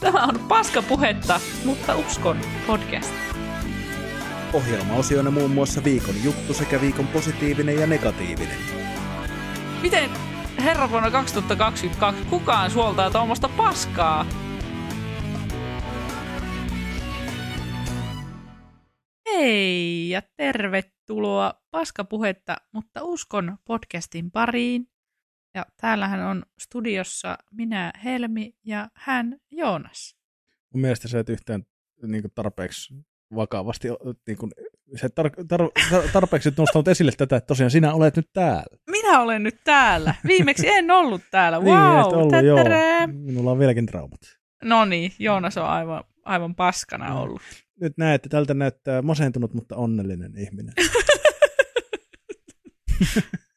Tämä on paskapuhetta, mutta uskon podcast. Ohjelmaosioina muun muassa viikon juttu sekä viikon positiivinen ja negatiivinen. Miten herra vuonna 2022 kukaan suoltaa tuommoista paskaa? Hei ja tervetuloa Paskapuhetta, mutta uskon podcastin pariin. Ja täällähän on studiossa minä Helmi ja hän Joonas. Mun mielestä sä et yhtään niin kuin tarpeeksi vakavasti, niin kuin, se tar- tar- tar- tarpeeksi nostanut esille tätä, että tosiaan sinä olet nyt täällä. Minä olen nyt täällä. Viimeksi en ollut täällä. Niin, Wow, ollut, tättärää. joo. Minulla on vieläkin traumat. No niin, Joonas on aivan, aivan paskana Joo. ollut. Nyt näette, tältä näyttää masentunut, mutta onnellinen ihminen.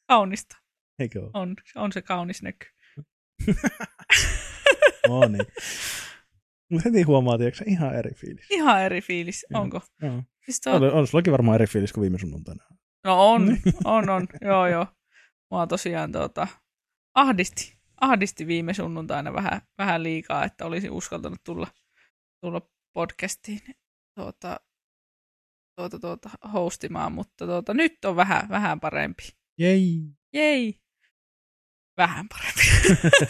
Kaunista. Eikö ole? On, on se kaunis näky. No niin. Mutta heti huomaa, tiedätkö, ihan eri fiilis. Ihan eri fiilis, Joo. onko? Joo. Siis tuo, On, on sullakin varmaan eri fiilis kuin viime sunnuntaina. no on, on, on, joo joo. Mua tosiaan tuota, ahdisti, ahdisti viime sunnuntaina vähän, vähän liikaa, että olisin uskaltanut tulla, tulla podcastiin tuota, tuota, tuota, hostimaan, mutta tuota, nyt on vähän, vähän parempi. Jei. Jei! Vähän parempi.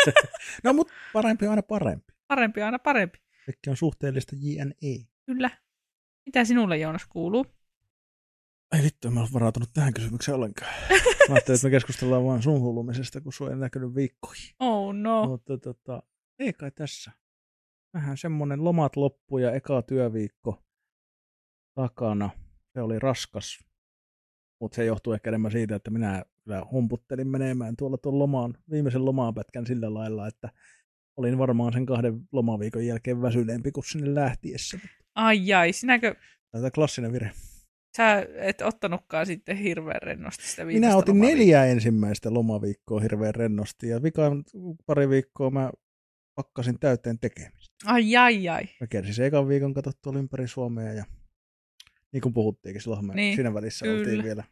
no, mutta parempi on aina parempi. parempi aina parempi. Kaikki on suhteellista JNE. Kyllä. Mitä sinulle, Joonas, kuuluu? Ei vittu, en mä ole varautunut tähän kysymykseen ollenkaan. Mä ajattelin, että me keskustellaan vaan sun hullumisesta, kun sua ei näkynyt viikkoihin. Oh no. Mutta tota, ei kai tässä. Vähän semmonen lomat loppu ja eka työviikko takana. Se oli raskas. Mutta se johtuu ehkä enemmän siitä, että minä kyllä humputtelin menemään tuolla tuon lomaan, viimeisen lomapätkän sillä lailla, että olin varmaan sen kahden lomaviikon jälkeen väsyneempi kuin sinne lähtiessä. Ai ai, sinäkö Tätä klassinen virhe. sä et ottanutkaan sitten hirveän rennosti sitä Minä otin lomaviikkoa? neljä ensimmäistä lomaviikkoa hirveän rennosti ja vikaan pari viikkoa mä pakkasin täyteen tekemistä. Ai ai ai. Mä kiersin se ekan viikon katsottu tuolla ympäri Suomea ja niin kuin puhuttiinkin silloin, Niin, siinä välissä kyllä. oltiin vielä.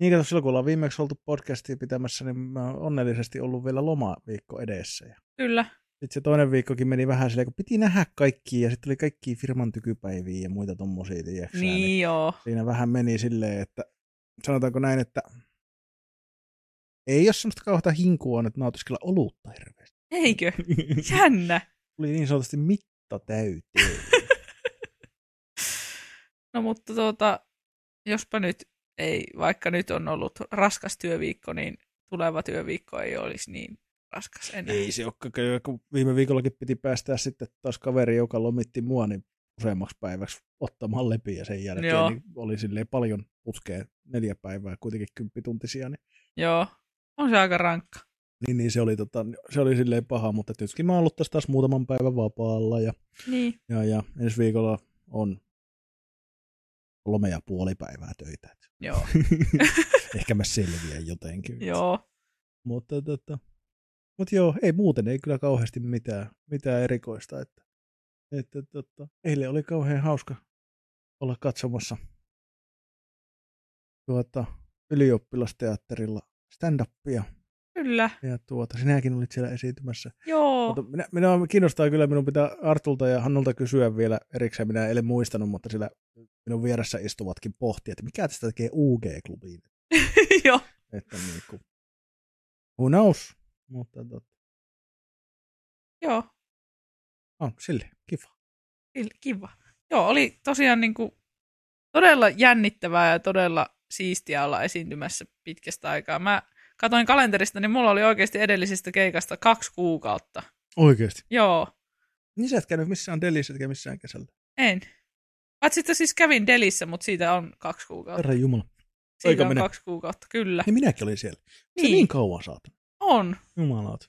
Niin kato, silloin kun ollaan viimeksi oltu podcastia pitämässä, niin mä oon onnellisesti ollut vielä lomaviikko edessä. Ja Kyllä. sitten se toinen viikkokin meni vähän silleen, kun piti nähdä kaikki ja sitten oli kaikki firman tykypäiviä ja muita tommosia, tiedätkö sä, Niin joo. siinä vähän meni silleen, että sanotaanko näin, että ei ole semmoista kauheata hinkua, että nautiskella olutta hirveästi. Eikö? Jännä. Oli niin sanotusti mitta täyteen. No mutta tuota, jospa nyt ei, vaikka nyt on ollut raskas työviikko, niin tuleva työviikko ei olisi niin raskas enää. ei se ole, kun viime viikollakin piti päästää sitten taas kaveri, joka lomitti mua, niin useammaksi päiväksi ottamaan lepiä ja sen jälkeen Joo. niin oli silleen paljon putkea neljä päivää, kuitenkin kymppituntisia, niin, Joo. On se aika rankka. niin, niin se, oli, tota, se oli silleen paha, mutta tietysti mä oon ollut tässä taas muutaman päivän vapaalla ja Niin. Ja, ja ensi viikolla on kolme ja puoli päivää töitä. Joo. Ehkä mä selviän jotenkin. Joo. Mutta, tota, mutta joo, ei muuten ei kyllä kauheasti mitään, mitään erikoista. Että, että, tota, eilen oli kauhean hauska olla katsomassa tuota, ylioppilasteatterilla stand-upia. Kyllä. Ja tuota, sinäkin olit siellä esiintymässä. Joo. Mutta minä, minä kiinnostaa kyllä, minun pitää Artulta ja Hannulta kysyä vielä erikseen, minä en muistanut, mutta sillä minun vieressä istuvatkin pohtia, että mikä tästä tekee UG-klubiin. Joo. Että niin kuin, who knows? Mutta tot, Joo. on sille, kiva. Ki- Kiva. Joo, oli tosiaan niin kuin todella jännittävää ja todella siistiä olla esiintymässä pitkästä aikaa. Mä katoin kalenterista, niin mulla oli oikeasti edellisestä keikasta kaksi kuukautta. Oikeasti. Joo, Niin sä et käynyt missään Delissä, etkä missään kesällä. en. Paitsi että siis kävin Delissä, mutta siitä on kaksi kuukautta. Herra Jumala. Siitä on menee. kaksi kuukautta, kyllä. Niin minäkin olin siellä. Se Niin. niin kauan saatu. On. Jumalauta.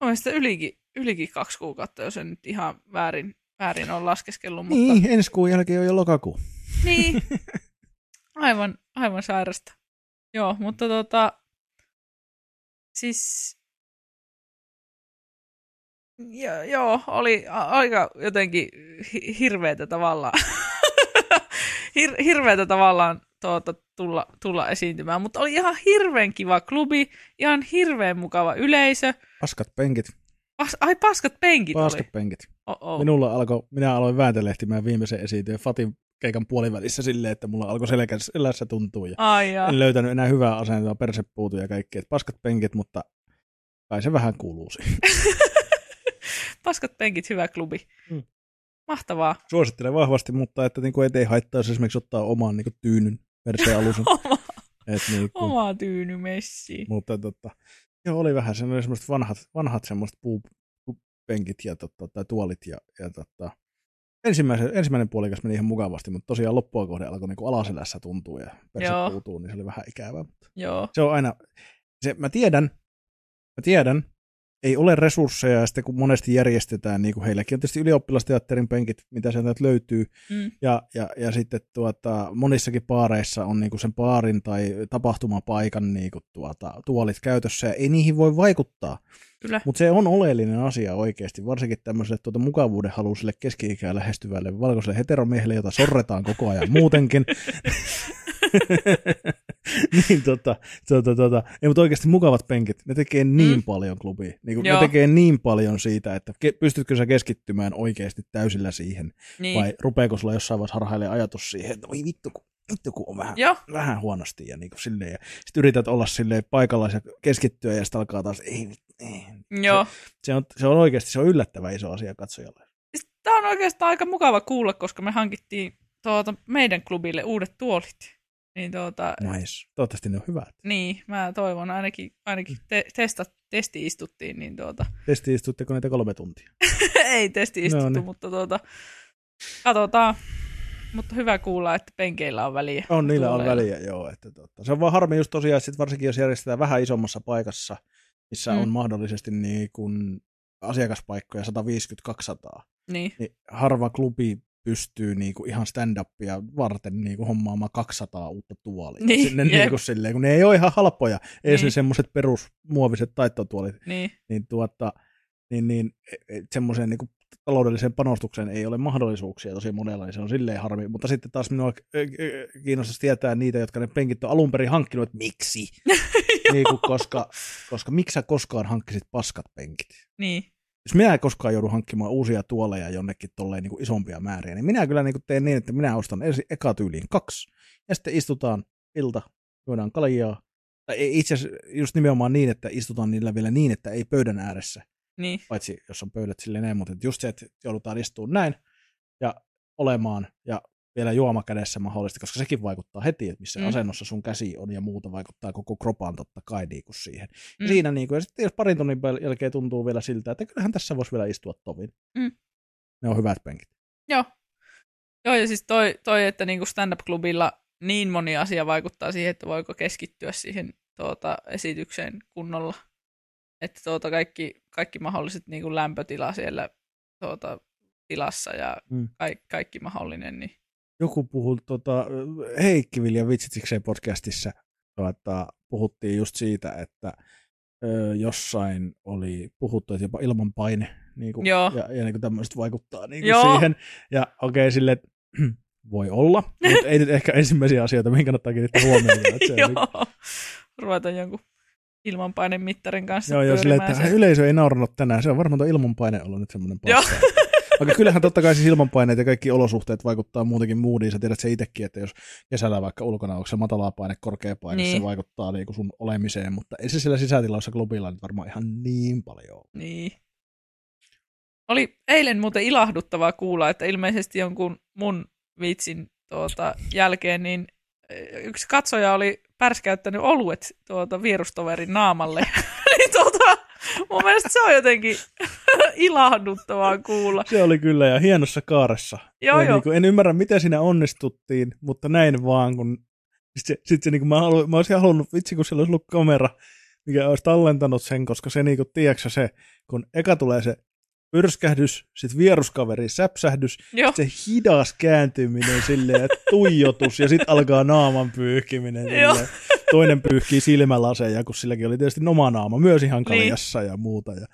On sitä ylikin, ylikin kaksi kuukautta, jos en nyt ihan väärin, väärin ole laskeskellut. Mutta... Niin, ensi kuun jälkeen on jo lokakuu. Niin. Aivan, aivan sairasta. Joo, mutta tota, siis, jo, joo, oli aika jotenkin hi- hirveetä tavallaan, Hir- hirveetä tavallaan tuota, tulla, tulla esiintymään, mutta oli ihan hirveän kiva klubi, ihan hirveän mukava yleisö. Paskat penkit. Pas, ai paskat penkit oli. Basketpenkit. Oh-oh. Minulla alkoi, minä aloin vääntelehtimään viimeisen esiintyön Fatin keikan puolivälissä silleen, että mulla alkoi selkä, selässä tuntua. Ja Ai jaa. en löytänyt enää hyvää asentoa, perse puutui ja kaikki. Et paskat penkit, mutta kai se vähän kuuluu siihen. Paskat penkit, hyvä klubi. Mm. Mahtavaa. Suosittelen vahvasti, mutta että niin kuin ei haittaa, jos esimerkiksi ottaa oman niin kuin tyynyn perseen. Oma, Et niin kuin, oma tyyny messiin. mutta tota, joo, oli vähän semmoiset vanhat, vanhat semmoiset puupenkit ja tota, tai tuolit ja, ja tota, ensimmäisen, ensimmäinen puolikas meni ihan mukavasti, mutta tosiaan loppua kohden alkoi niinku alaselässä tuntua ja perse puutuu, niin se oli vähän ikävää. Mutta Joo. se on aina, se, mä tiedän, mä tiedän, ei ole resursseja ja sitten kun monesti järjestetään, niin kuin heilläkin on tietysti ylioppilasteatterin penkit, mitä sieltä löytyy, Mm. ja, ja, ja sitten tuota, monissakin paareissa on niinku sen paarin tai tapahtumapaikan niinku tuota, tuolit käytössä ja ei niihin voi vaikuttaa. Mutta se on oleellinen asia oikeasti, varsinkin tämmöiselle tuota mukavuuden halusille keski-ikään lähestyvälle valkoiselle heteromiehelle, jota sorretaan koko ajan muutenkin. niin tota, tota, tota. Ei, mutta oikeasti mukavat penkit, ne tekee niin Mm. paljon klubi. Niin ne tekee niin paljon siitä, että ke, pystytkö sä keskittymään oikeasti täysillä siihen, Niin. vai rupeeko sulla jossain vaiheessa harhailee ajatus siihen, että voi vittu, kun, vittu kun on vähän, Joo. vähän huonosti ja niin kuin silleen, ja sitten yrität olla silleen paikallaan ja keskittyä ja sitten alkaa taas, ei, ei. Joo. Se on, se on oikeasti se on yllättävän iso asia katsojalle. Tämä on oikeastaan aika mukava kuulla, koska me hankittiin tuota, meidän klubille uudet tuolit. Niin, tuota, Nice. Toivottavasti ne on hyvät. niin mä toivon ainakin, ainakin te, testa, testi istuttiin, niin tuota, Testi istutteko niitä kolme tuntia? ei testi istuttu, No niin. mutta tuota, katsotaan. Mutta hyvä kuulla, että penkeillä on väliä. On, niillä on väliä, joo. Että totta. Se on vaan harmi just tosiaan, että sit varsinkin jos järjestetään vähän isommassa paikassa, missä Mm. on mahdollisesti niin kuin asiakaspaikkoja 150-200, Niin, niin harva klubi pystyy niin kuin ihan stand-upia varten niin kuin hommaamaan 200 uutta tuolia. Niin, Sinne niin kuin silleen, kun ne ei ole ihan halpoja, ei Niin. semmoiset perusmuoviset taittotuolit, niin, niin, tuota, niin, niin semmoiseen niin taloudelliseen panostukseen ei ole mahdollisuuksia tosi monella, niin se on silleen harmi. Mutta sitten taas minua ö, kiinnostaisi tietää niitä, jotka ne penkit on alun perin hankkinut, että miksi? niin kuin, koska, koska miksi sä koskaan hankkisit paskat penkit? niin, Jos minä en koskaan joudu hankkimaan uusia tuoleja jonnekin tolleen niin kuin isompia määriä, niin minä kyllä niin kuin teen niin, että minä ostan ensin eka tyyliin kaksi, ja sitten istutaan ilta, juodaan kaljaa. Tai itse asiassa just nimenomaan niin, että istutaan niillä vielä niin, että ei pöydän ääressä, niin, paitsi jos on pöydät silleen näin, mutta just se, että joudutaan istumaan näin ja olemaan ja vielä juoma kädessä mahdollisesti, koska sekin vaikuttaa heti, että missä Mm. asennossa sun käsi on ja muuta vaikuttaa koko kropaan totta kai niin kuin siihen. Mm. Mm. Siinä niin kuin, ja sitten jos parin tunnin jälkeen tuntuu vielä siltä, että kyllähän tässä voisi vielä istua tovin. Mm. Ne on hyvät penkit. joo. Joo, ja siis toi, toi että niinku stand-up-klubilla niin moni asia vaikuttaa siihen, että voiko keskittyä siihen tuota, esitykseen kunnolla. Että tuota, kaikki, kaikki mahdolliset niinku lämpötila siellä tuota, tilassa ja Mm. kaikki, kaikki mahdollinen. Niin. Joku puhui, tota, Heikki Vilja Vitsitikseen podcastissa tuota, puhuttiin just siitä, että ö, jossain oli puhuttu, että jopa ilmanpaine niin kuin, Joo. ja, ja niin kuin tämmöiset vaikuttaa niin kuin Joo. siihen. Ja okei, okay, sille voi olla, mutta ei nyt ehkä ensimmäisiä asioita, mihin kannattaa kiinnittää huomioon. On niin- Joo. Ruveta jonkun ilmanpainemittarin kanssa Joo, joo, silleen, että yleisö ei nauranut tänään. Se on varmaan tuo ilmanpaine ollut nyt semmoinen Joo. paska. Vaikka kyllähän totta kai siis ilmanpaineet ja kaikki olosuhteet vaikuttaa muutenkin moodiin. Sä tiedät se itsekin, että jos kesällä vaikka ulkona onko se matalaa paine, korkea paine, Niin. se vaikuttaa niin sun olemiseen, mutta ei se siellä sisätilassa klubilla nyt varmaan ihan niin paljon. Niin. Oli eilen muuten ilahduttavaa kuulla, että ilmeisesti jonkun mun vitsin tuota, jälkeen niin eh, yksi katsoja oli pärskäyttänyt oluet tuota, vierustoverin naamalle. niin tuota, mun mielestä se on jotenkin ilahduttavaa kuulla. Se oli kyllä ja hienossa kaaressa. Joo, joo. Niin kuin, en ymmärrä, miten siinä onnistuttiin, mutta näin vaan, kun sitten se, sit se niin kuin mä, haluin, mä olisin halunnut, vitsi kun siellä olisi ollut kamera, mikä olisi tallentanut sen, koska se niin kuin, tiedätkö se, kun eka tulee se pyrskähdys, sitten vieruskaveri säpsähdys, Joo, se hidas kääntyminen silleen, tuijotus ja sitten alkaa naaman pyyhkiminen. Joo. Silleen. Toinen pyyhkii silmälaseja, kun silläkin oli tietysti oma naama myös ihan kaljassa niin. ja muuta. Ja,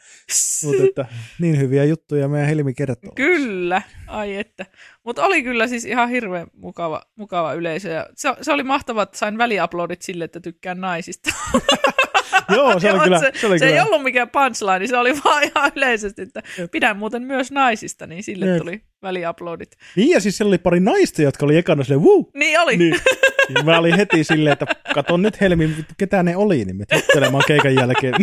mutta että niin hyviä juttuja meidän Helmi kertoo. Kyllä, ai että. Mutta oli kyllä siis ihan hirveän mukava, mukava yleisö. Ja se, se oli mahtavaa, että sain väliaplodit sille, että tykkään naisista. Joo, se oli kyllä. Se, se, oli se kyllä. ei ollut mikään punchline, niin se oli vaan ihan yleisesti, että pidän muuten myös naisista, niin sille Jep. tuli väliaplodit. Niin ja siis siellä oli pari naista, jotka oli ekana silleen, wuu! Niin oli. Niin. Ja mä olin heti silleen, että katon nyt Helmi, ketä ne oli, niin me juttelemaan keikan jälkeen.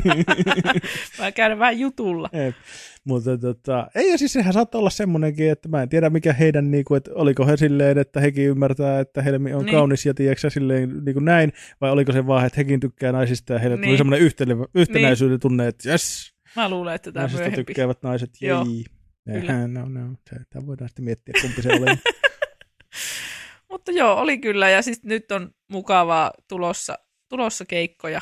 mä käyn vähän jutulla. Jep. Mutta tota, ei ja siis sehän saattaa olla semmoinenkin, että mä en tiedä mikä heidän, niinku, että oliko he silleen, että hekin ymmärtää, että Helmi on niin. kaunis ja tiedätkö silleen niin kuin näin, vai oliko se vaan, että hekin tykkää naisista ja heille niin. tuli semmoinen yhtenä, yhtenäisyyden niin. tunne, että jes. Mä luulen, että tämä myöhempi. tykkäävät naiset, jei. Kyllä. No, no, tämä voidaan sitten miettiä, kumpi se oli. Mutta joo, oli kyllä, ja sitten nyt on mukavaa tulossa, tulossa keikkoja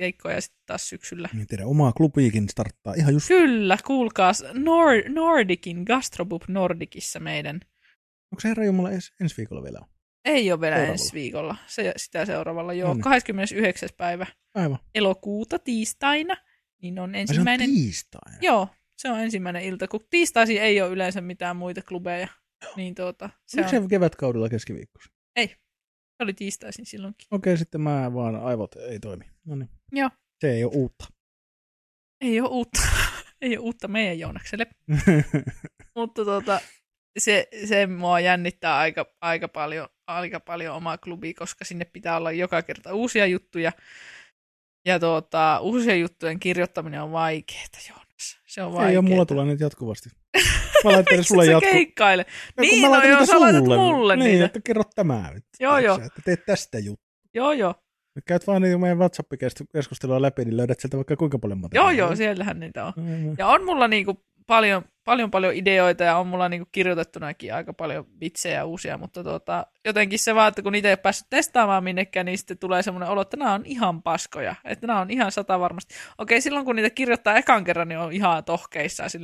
keikkoja sitten taas syksyllä. Niin tiedä, omaa klubiikin starttaa ihan just. Kyllä, kuulkaas Nord- Nordikin, Gastropub Nordikissa meidän. Onko se herra Jumala ens, ensi viikolla vielä? Ei ole vielä seuraavalla. ensi viikolla, se, sitä seuraavalla joo. No 29. päivä Aivan. elokuuta tiistaina, niin on ensimmäinen... Ai se on tiistaina? Joo, se on ensimmäinen ilta, kun tiistaisi ei ole yleensä mitään muita klubeja. Niin tuota, se Oliko on... se kevätkaudella keskiviikkossa? Ei, oli tiistaisin silloinkin. Okei, sitten mä vaan aivot ei toimi. No niin. Joo. Se ei ole uutta. Ei ole uutta. ei ole uutta meidän Joonakselle. Mutta tuota, se, se mua jännittää aika, aika, paljon, aika paljon omaa klubi, koska sinne pitää olla joka kerta uusia juttuja. Ja tuota, uusien juttujen kirjoittaminen on vaikeaa, Joonas. Se on vaikeaa. Ei ole, mulla tulee nyt jatkuvasti. Mä laittelen sulle jatko. keikkaile? No, niin, no joo, sä laitat mulle niin, niitä. että kerro tämä. Joo, joo. Että teet tästä juttu. Joo, joo. Nyt käyt vaan niin meidän WhatsApp-keskustelua läpi, niin löydät sieltä vaikka kuinka paljon materiaalia. Joo, joo, siellähän niitä on. Mm-hmm. Ja on mulla niinku paljon, paljon, paljon ideoita ja on mulla niinku kirjoitettunakin aika paljon vitsejä uusia, mutta tota, jotenkin se vaan, että kun niitä ei ole päässyt testaamaan minnekään, niin sitten tulee semmoinen olo, että nämä on ihan paskoja, että nämä on ihan sata varmasti. Okei, silloin kun niitä kirjoittaa ekan kerran, niin on ihan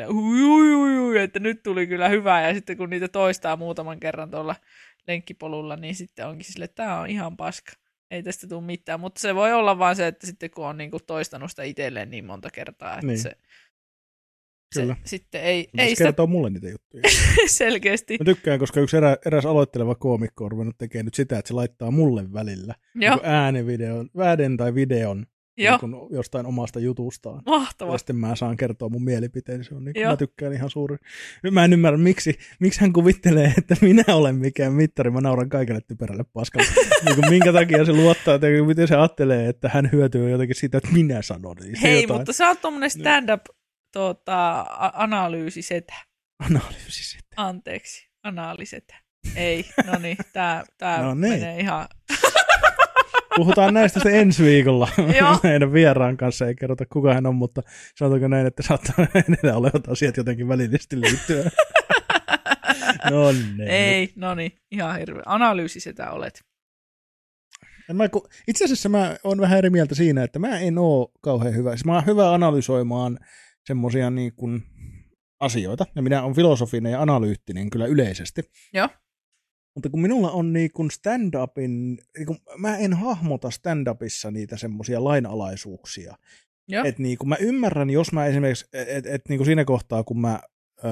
ui, ui, ui, ui, että nyt tuli kyllä hyvää, ja sitten kun niitä toistaa muutaman kerran tuolla lenkkipolulla, niin sitten onkin silleen, että tämä on ihan paska ei tästä tule mitään, mutta se voi olla vaan se, että sitten kun on niinku toistanut sitä itselleen niin monta kertaa, että niin. se, Kyllä. Se, sitten ei... ei sitä... kertoo mulle niitä juttuja. Selkeästi. Mä tykkään, koska yksi erä, eräs aloitteleva koomikko on ruvennut tekemään nyt sitä, että se laittaa mulle välillä niin äänivideon, vääden tai videon Joo. Niin jostain omasta jutustaan. Mahtavaa. Ja sitten mä saan kertoa mun mielipiteen. Se on niin, mä tykkään ihan suuri. Mä en ymmärrä, miksi, miksi hän kuvittelee, että minä olen mikään mittari. Mä nauran kaikille typerälle paskalle. niin kuin, minkä takia se luottaa, että miten se ajattelee, että hän hyötyy jotenkin siitä, että minä sanon. Niin Hei, jotain... mutta sä oot tommonen stand-up tuota, analyysisetä. Analyysisetä. Anteeksi, analysetä. Ei, no niin, tää, tää no niin. menee ihan... Puhutaan näistä sitten ensi viikolla meidän vieraan kanssa. Ei kerrota kuka hän on, mutta sanotaanko näin, että saattaa enää olevat asiat jotenkin välillisesti liittyä. no niin. Ei, no niin, ihan hirveä. Analyysi sitä olet. Mä, itse asiassa mä oon vähän eri mieltä siinä, että mä en oo kauhean hyvä. Siis mä oon hyvä analysoimaan semmoisia niin kuin asioita, ja minä olen filosofinen ja analyyttinen kyllä yleisesti. Joo. Mutta kun minulla on niin kuin stand-upin, niin kuin, mä en hahmota stand-upissa niitä semmoisia lainalaisuuksia. Että niin kuin mä ymmärrän, jos mä esimerkiksi, että et, niin kuin siinä kohtaa, kun mä öö,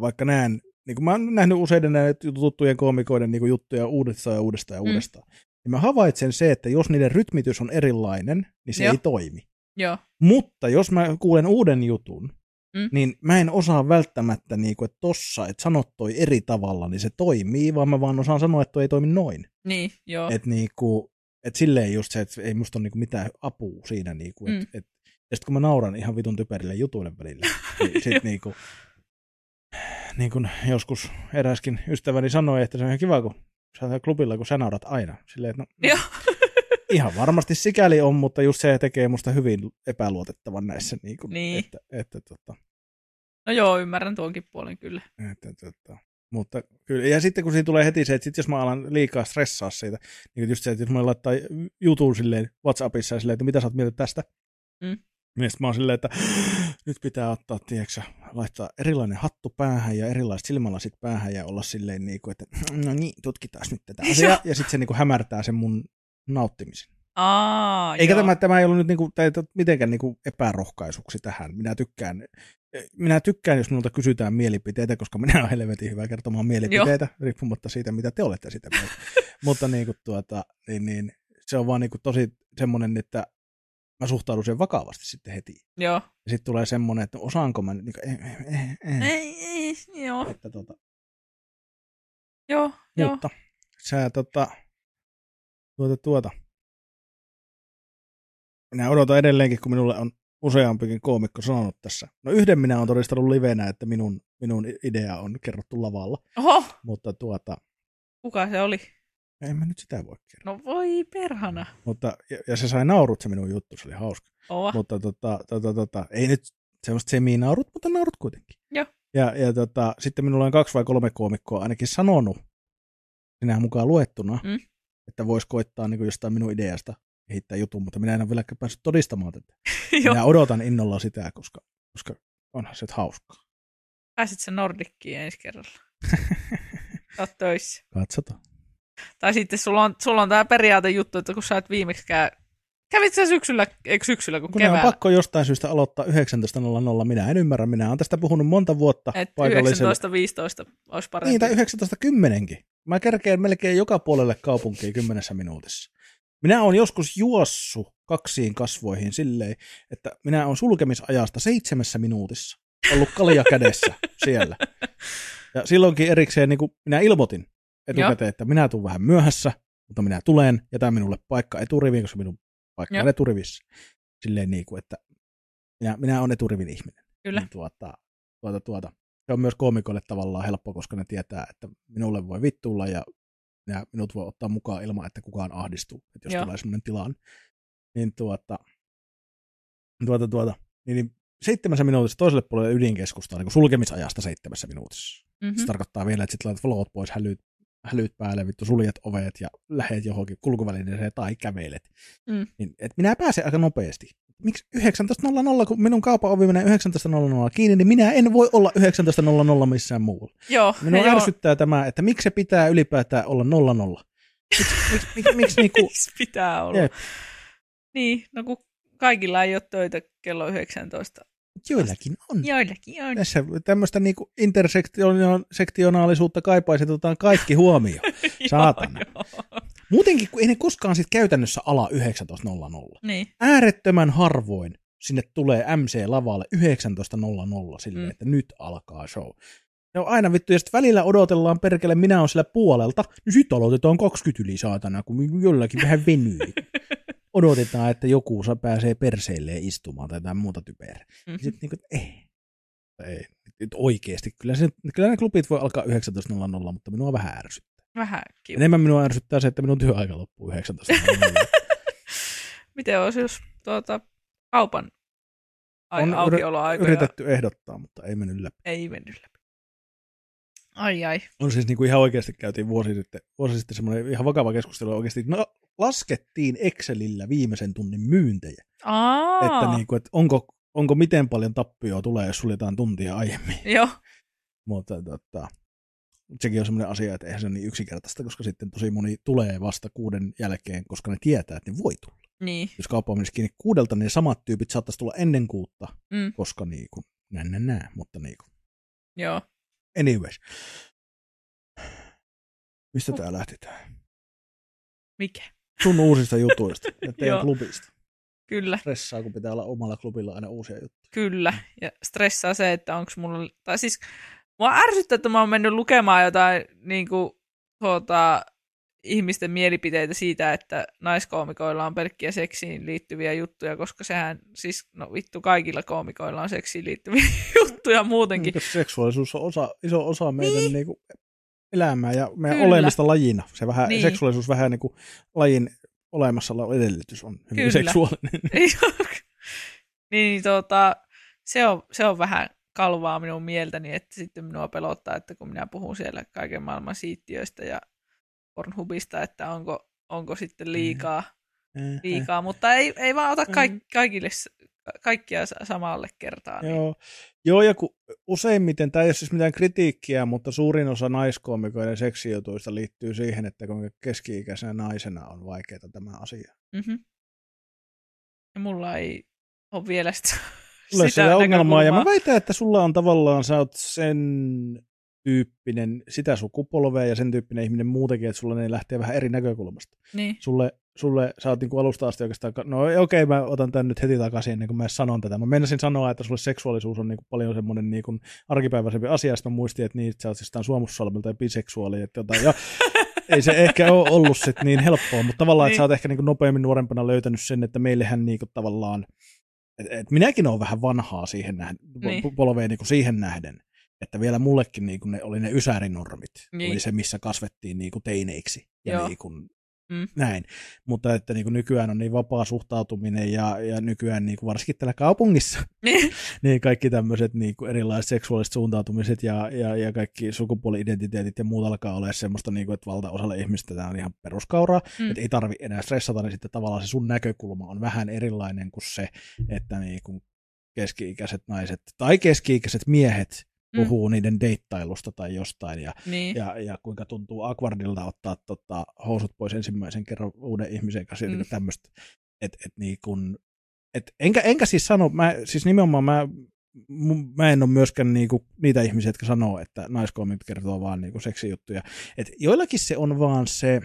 vaikka näen, niin kuin mä oon nähnyt useiden näitä tuttujen koomikoiden niin kuin juttuja uudestaan ja uudestaan ja mm. uudestaan, niin mä havaitsen se, että jos niiden rytmitys on erilainen, niin se Joo. ei toimi. Joo. Mutta jos mä kuulen uuden jutun, mm. niin mä en osaa välttämättä, niin kuin, että tossa, että sanot toi eri tavalla, niin se toimii, vaan mä vaan osaan sanoa, että toi ei toimi noin. Niin, joo. Että niin kuin, et silleen just se, että ei musta ole niin kuin mitään apua siinä. Niin kuin, mm. et, et, ja sitten kun mä nauran ihan vitun typerille jutuille välillä, niin sit niin kuin, niin kuin joskus eräskin ystäväni sanoi, että se on ihan kiva, kun sä klubilla, kun sä naurat aina. Silleen, että no, Joo. Ihan varmasti sikäli on, mutta just se tekee musta hyvin epäluotettavan näissä. Niin, kuin, niin. Että, että, tota, no joo, ymmärrän tuonkin puolen kyllä. Että, tota, mutta kyllä, ja sitten kun siinä tulee heti se, että sit jos mä alan liikaa stressaa siitä, niin just se, että jos mä laittaa jutun silleen WhatsAppissa silleen, että mitä sä oot mieltä tästä, mm. niin mä oon silleen, että nyt pitää ottaa, tiedätkö, laittaa erilainen hattu päähän ja erilaiset silmälasit päähän ja olla silleen, niin kuin, että no niin, tutkitaan nyt tätä asiaa. ja sitten se niin kuin hämärtää sen mun nauttimisen. Aa, Eikä joo. tämä, tämä ei ollut nyt niinku, tai, mitenkään niinku epärohkaisuksi tähän. Minä tykkään, minä tykkään, jos minulta kysytään mielipiteitä, koska minä olen helvetin hyvä kertomaan mielipiteitä, joo. riippumatta siitä, mitä te olette sitä mieltä. Mutta niinku tuota, niin, niin, se on vaan niinku tosi semmoinen, että mä suhtaudun sen vakavasti sitten heti. Joo. Ja sitten tulee semmoinen, että osaanko mä nyt, niinku, eh, eh, eh, eh, Ei, ei, joo. että tota, Joo, joo. mutta sä tota, tuota, tuota. Minä odotan edelleenkin, kun minulle on useampikin koomikko sanonut tässä. No yhden minä olen todistanut livenä, että minun, minun idea on kerrottu lavalla, Oho, mutta tuota, kuka se oli? en mä nyt sitä voi kertoa. No voi perhana. Mutta, ja, ja, se sai naurut se minun juttu, se oli hauska. Ova. Mutta tota, tota, tota, ei nyt semmoista semi-naurut, mutta naurut kuitenkin. Joo. Ja, ja tota, sitten minulla on kaksi vai kolme koomikkoa ainakin sanonut, sinä mukaan luettuna, Mm. Että voisi koittaa niin jostain minun ideasta kehittää jutun, mutta minä en ole vielä päässyt todistamaan tätä. Minä odotan innolla sitä, koska, koska onhan se hauskaa. Pääsit sen Nordickiin ensi kerralla. Oot töissä. Katsotaan. Tai sitten sulla on, sulla on tämä periaatejuttu, että kun sä et viimeksikään... Kävit sä syksyllä, eikö syksyllä, kun Kun on pakko jostain syystä aloittaa 19.00, minä en ymmärrä. Minä olen tästä puhunut monta vuotta Et paikalliselle. 19.15 olisi parempi. Niin, tai 19.10. Mä kerkeen melkein joka puolelle kaupunkiin kymmenessä minuutissa. Minä olen joskus juossu kaksiin kasvoihin silleen, että minä olen sulkemisajasta seitsemässä minuutissa ollut kalja kädessä siellä. Ja silloinkin erikseen niin kuin minä ilmoitin etukäteen, että minä tulen vähän myöhässä, mutta minä tulen, jätän minulle paikka eturiviin, koska minun paikka on eturivissä. Silleen niin kuin, että minä, minä olen eturivin ihminen. Kyllä. Niin tuota, tuota, tuota. Se on myös koomikoille tavallaan helppo, koska ne tietää, että minulle voi vittuilla ja ja minut voi ottaa mukaan ilman, että kukaan ahdistuu, että jos Joo. tulee sellainen tilanne. Niin tuota, tuota, tuota, niin, niin seitsemässä minuutissa toiselle puolelle ydinkeskustaa, niin sulkemisajasta seitsemässä minuutissa. Mm. Mm-hmm. Se tarkoittaa vielä, että sitten laitat valot pois, hälyt, hälyt päälle, vittu suljet ovet ja lähet johonkin kulkuvälineeseen tai kävelet. Mm. Niin, et minä pääsen aika nopeasti. Miksi 19.00, kun minun kaupan ovi menee 19.00 kiinni, niin minä en voi olla 19.00 missään muualla. Joo, Minua joo. ärsyttää tämä, että miksi se pitää ylipäätään olla 00. Miksi, miksi, miksi, miksi niinku, Miksi pitää olla? Jep. Niin, no kun kaikilla ei ole töitä kello 19. joillakin on. Joillakin on. Tässä tämmöistä niinku intersektionaalisuutta kaipaisi otetaan kaikki huomioon. saatana. Joo, joo. Muutenkin, kun ei ne koskaan sit käytännössä ala 19.00. Niin, Äärettömän harvoin sinne tulee MC-lavalle 19.00 silleen, Mm. että nyt alkaa show. Ne on aina vittu, ja sitten välillä odotellaan perkele, minä on sillä puolelta, niin sitten aloitetaan 20 yli saatana, kun jollakin vähän venyy. Odotetaan, että joku saa pääsee perseilleen istumaan tai jotain muuta typerää. mm. Ja sitten niinku, että ei. Ei, nyt oikeasti. Kyllä, se, kyllä ne klubit voi alkaa 19.00, mutta minua vähän ärsyttää. vähän kiva. Enemmän minua ärsyttää se, että minun työaika loppuu 19.00. Miten olisi, jos tuota, kaupan On aukioloaikoja Yritetty ehdottaa, mutta ei mennyt läpi. ei mennyt läpi? Ai ai. On siis niin kuin ihan oikeasti käytiin vuosi sitten, vuosi sitten semmoinen ihan vakava keskustelu. Oikeasti no, laskettiin Excelillä viimeisen tunnin myyntejä. Aa, Että, niin kuin, että onko, onko miten paljon tappioa tulee, jos suljetaan tuntia aiemmin. Joo, Mutta tota, sekin on semmoinen asia, että eihän se ole niin yksinkertaista, koska sitten tosi moni tulee vasta kuuden jälkeen, koska ne tietää, että ne voi tulla. niin. Jos kauppa menisi kiinni kuudelta, niin samat tyypit saattaisi tulla ennen kuutta, Mm, koska niin kuin, nää, nää, nää, mutta niin kuin. joo. Anyways. Mistä Oh. tää lähti tää? Mikä? Sun uusista jutuista ja teidän klubista. Kyllä, Stressaa, kun pitää olla omalla klubilla aina uusia juttuja. kyllä. Ja stressaa se, että onko mulla... Tai siis, mua ärsyttää, että mä oon mennyt lukemaan jotain niin kuin, tuota, ihmisten mielipiteitä siitä, että naiskoomikoilla on pelkkiä seksiin liittyviä juttuja, koska sehän, siis, no vittu, kaikilla koomikoilla on seksiin liittyviä juttuja muutenkin. Koska seksuaalisuus on osa, iso osa meidän Niin. niin. Niin kuin, elämää ja meidän Kyllä. olemista lajina. Se vähän, Niin. Seksuaalisuus vähän niin kuin lajin olemassaolo edellytys on hyvin Kyllä. seksuaalinen. niin tota, se on, se on vähän kalvaa minun mieltäni, että sitten minua pelottaa, että kun minä puhun siellä kaiken maailman siittiöistä ja Pornhubista, että onko, onko sitten liikaa, Eh, eh. liikaa mutta ei, ei vaan ota kaik, kaikille, s- kaikkia sa- samalle kertaan. Niin. Joo. Joo, ja kun useimmiten, tämä ei ole siis mitään kritiikkiä, mutta suurin osa naiskoomikoiden seksijutuista liittyy siihen, että kuinka keski-ikäisenä naisena on vaikeaa tämä asia. Mm-hmm. Ja mulla ei ole vielä sitä, sitä sitä ongelmaa, ja mä väitän, että sulla on tavallaan, sä oot sen tyyppinen, sitä sukupolvea ja sen tyyppinen ihminen muutenkin, että sulla ne lähtee vähän eri näkökulmasta. Niin. Sulle, sulle sä oot niinku alusta asti oikeastaan, no okei, okay, mä otan tän nyt heti takaisin ennen kuin mä sanon tätä. Mä menisin sanoa, että sulle seksuaalisuus on niinku paljon semmoinen niinku arkipäiväisempi asia, sitten mä muistin, että niin, että sä oot siis Suomussalmelta tai biseksuaali, että jotain, ja ei se ehkä ole ollut sit niin helppoa, mutta tavallaan, niin. että Niin. sä oot ehkä niinku nopeammin nuorempana löytänyt sen, että meillehän niinku tavallaan, et, et minäkin olen vähän vanhaa siihen nähden, Niin. niin. polveen niinku siihen nähden, että vielä mullekin niinku ne oli ne ysärinormit, Niin. niin. oli se, missä kasvettiin niinku teineiksi ja Joo. niinku Mm. näin. Mutta että niinku nykyään on niin vapaa suhtautuminen ja, ja nykyään niinku varsinkin täällä kaupungissa, Niin. niin kaikki tämmöiset niinku erilaiset seksuaaliset suuntautumiset ja, ja, ja kaikki sukupuoli-identiteetit ja muut alkaa olla semmoista, niinku, että valtaosalle ihmistä tämä on ihan peruskauraa, Mm. että ei tarvi enää stressata, niin sitten tavallaan se sun näkökulma on vähän erilainen kuin se, että niinku keski-ikäiset naiset tai keski-ikäiset miehet Mm. puhuu niiden deittailusta tai jostain ja, Niin. ja, ja kuinka tuntuu Aquardilta ottaa tota, housut pois ensimmäisen kerran uuden ihmisen kanssa, Mm. mm. tämmöistä. Et, et niin kun, et enkä, enkä siis sano, mä, siis nimenomaan mä, mä en ole myöskään niinku niitä ihmisiä, jotka sanoo, että naiskoomit kertoo vaan niinku seksijuttuja. Et joillakin se on vaan se,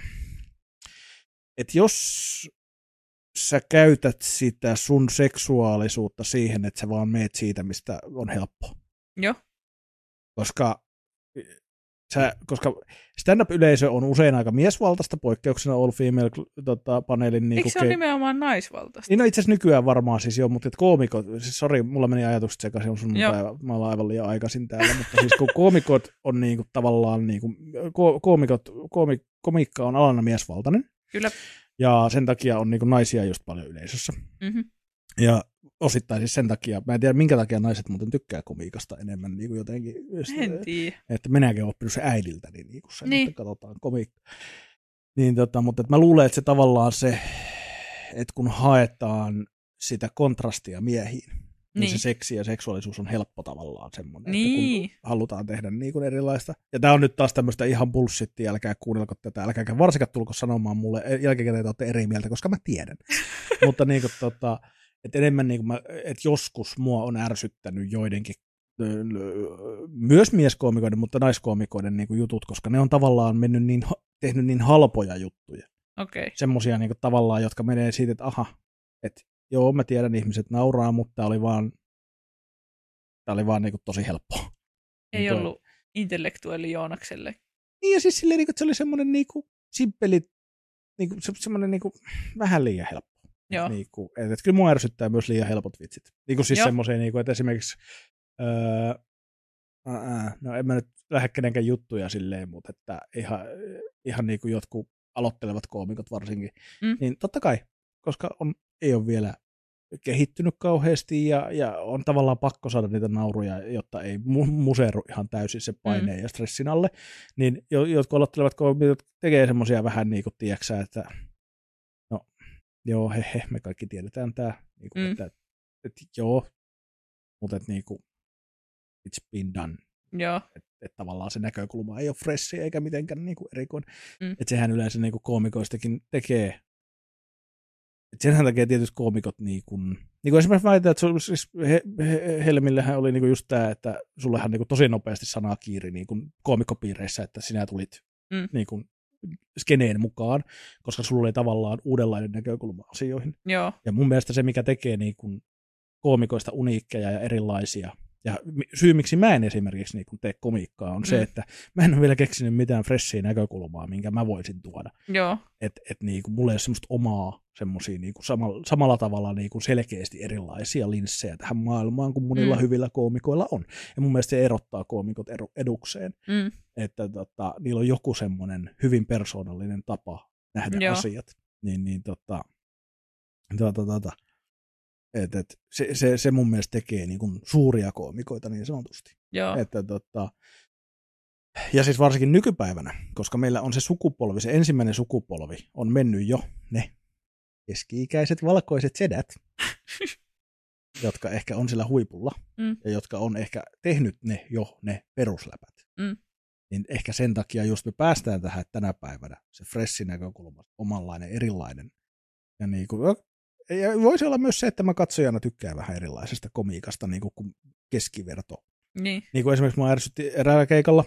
että jos sä käytät sitä sun seksuaalisuutta siihen, että sä vaan meet siitä, mistä on helppo Joo. Koska, sä, koska stand-up-yleisö on usein aika miesvaltaista, poikkeuksena All Female tota, paneelin. Niin Eikö se ole nimenomaan naisvaltaista? Niin no itse asiassa nykyään varmaan siis joo, mutta et koomikot, siis sori, mulla meni ajatukset sekaisin, on sun päivä, mä olen aivan liian aikaisin täällä, mutta siis kun koomikot on niinku tavallaan, niinku, ko, koomikot, koomi, komiikka on alana miesvaltainen, Kyllä. ja sen takia on niinku naisia just paljon yleisössä. Mm-hmm. Ja osittain siis sen takia, mä en tiedä minkä takia naiset muuten tykkää komiikasta enemmän niin kuin jotenkin. En tiedä. että minäkin olen oppinut se äidiltä, niin, niin kuin se, Niin. niin. että katsotaan komiikka. Niin, tota, mutta että mä luulen, että se tavallaan se, että kun haetaan sitä kontrastia miehiin, niin, Niin. niin se seksi ja seksuaalisuus on helppo tavallaan semmoinen, Niin. että kun halutaan tehdä niin kuin erilaista. Ja tämä on nyt taas tämmöistä ihan bullshittia, älkää kuunnelko tätä, älkääkä varsinkaan tulko sanomaan mulle jälkikäteen, että olette eri mieltä, koska mä tiedän. mutta niin kuin, tota, että enemmän niin kuin mä, että joskus mua on ärsyttänyt joidenkin myös mieskoomikoiden, mutta naiskoomikoiden niin kuin jutut, koska ne on tavallaan mennyt niin, tehnyt niin halpoja juttuja. Okei. Okay. Semmoisia niin tavallaan, jotka menee siitä, että aha, että joo, mä tiedän, ihmiset nauraa, mutta tämä oli vaan, tää oli vaan niin kuin tosi helppoa. Ei toi- ollut intellektuelli Joonakselle. Niin ja siis silleen, niin kuin, että se oli semmoinen niin kuin, simppeli, niin kuin, se, semmoinen niin kuin, vähän liian helppo. Joo. Niin kuin, että, että kyllä mua ärsyttää myös liian helpot vitsit. Niin kuin siis semmoisia, niin kuin, että esimerkiksi, öö, ää, no en mä nyt lähde kenenkään juttuja silleen, mutta että ihan, ihan niin kuin jotkut aloittelevat koomikot varsinkin, Mm. niin totta kai, koska on, ei ole vielä kehittynyt kauheasti ja, ja on tavallaan pakko saada niitä nauruja, jotta ei mu- museeru ihan täysin se paineen mm. ja stressin alle, niin jo, jotkut aloittelevat koomikot tekee semmoisia vähän niin kuin, tiedätkö, sä, että joo, he, he me kaikki tiedetään tämä, niin kuin, Mm. että, että joo, mutta että niin kuin, it's been done. Joo. Että et tavallaan se näkökulma ei ole freshi eikä mitenkään niin kuin erikoinen. Mm. Että sehän yleensä niin kuin koomikoistakin tekee. Et senhän takia tietysti koomikot, niin kuin, niin kuin esimerkiksi väitän, että siis he, he, Helmillähän oli niin kuin just tämä, että sullehan niin kuin tosi nopeasti sanaa kiiri niin kuin koomikkopiireissä, että sinä tulit Mm. niin kuin skeneen mukaan, koska sulla oli tavallaan uudenlainen näkökulma asioihin. Joo. Ja mun mielestä se, mikä tekee niin kuin koomikoista uniikkeja ja erilaisia, ja syy, miksi mä en esimerkiksi niin tee komiikkaa, on mm. Se, että mä en ole vielä keksinyt mitään freshia näkökulmaa, minkä mä voisin tuoda. Joo. Että et niin kuin, mulla ei ole semmoista omaa semmosia niin kuin samalla, samalla tavalla niin kuin selkeästi erilaisia linssejä tähän maailmaan, kuin monilla Mm. hyvillä koomikoilla on. Ja mun mielestä se erottaa koomikot edu, edukseen, Mm. että tota, niillä on joku semmoinen hyvin persoonallinen tapa nähdä Joo. asiat. Niin, niin tota, tota, tota, et, et, se, se, se mun mielestä tekee niin kuin suuria koomikoita niin sanotusti. Joo. Että, tota, ja siis varsinkin nykypäivänä, koska meillä on se sukupolvi, se ensimmäinen sukupolvi on mennyt jo ne keski-ikäiset valkoiset sedät. jotka ehkä on sillä huipulla, Mm. ja jotka on ehkä tehnyt ne jo ne perusläpät. Mm. Niin ehkä sen takia just me päästään tähän tänä päivänä, se freshin näkökulma, omanlainen, erilainen. Ja, niin kuin, ja voisi olla myös se, että mä katsojana tykkään vähän erilaisesta komiikasta niin kuin, keskiverto. Niin. Niin kuin esimerkiksi mä ärsytti eräällä keikalla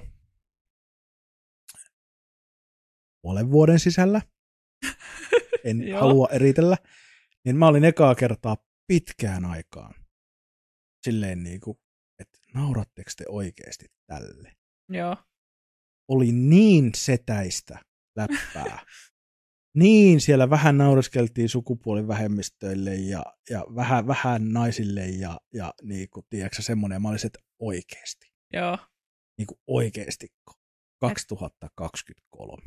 puolen vuoden sisällä. En halua eritellä. Niin mä olin ekaa kertaa pitkään aikaan. Silleen niin kuin, että nauratteko te oikeasti tälle? Joo. Oli niin setäistä läppää. niin siellä vähän naureskeltiin sukupuolivähemmistöille ja, ja vähän, vähän naisille ja, ja niin kuin, tiedätkö, semmoinen. Mä olisin, että oikeasti. Joo. Niin kuin oikeasti. 2023.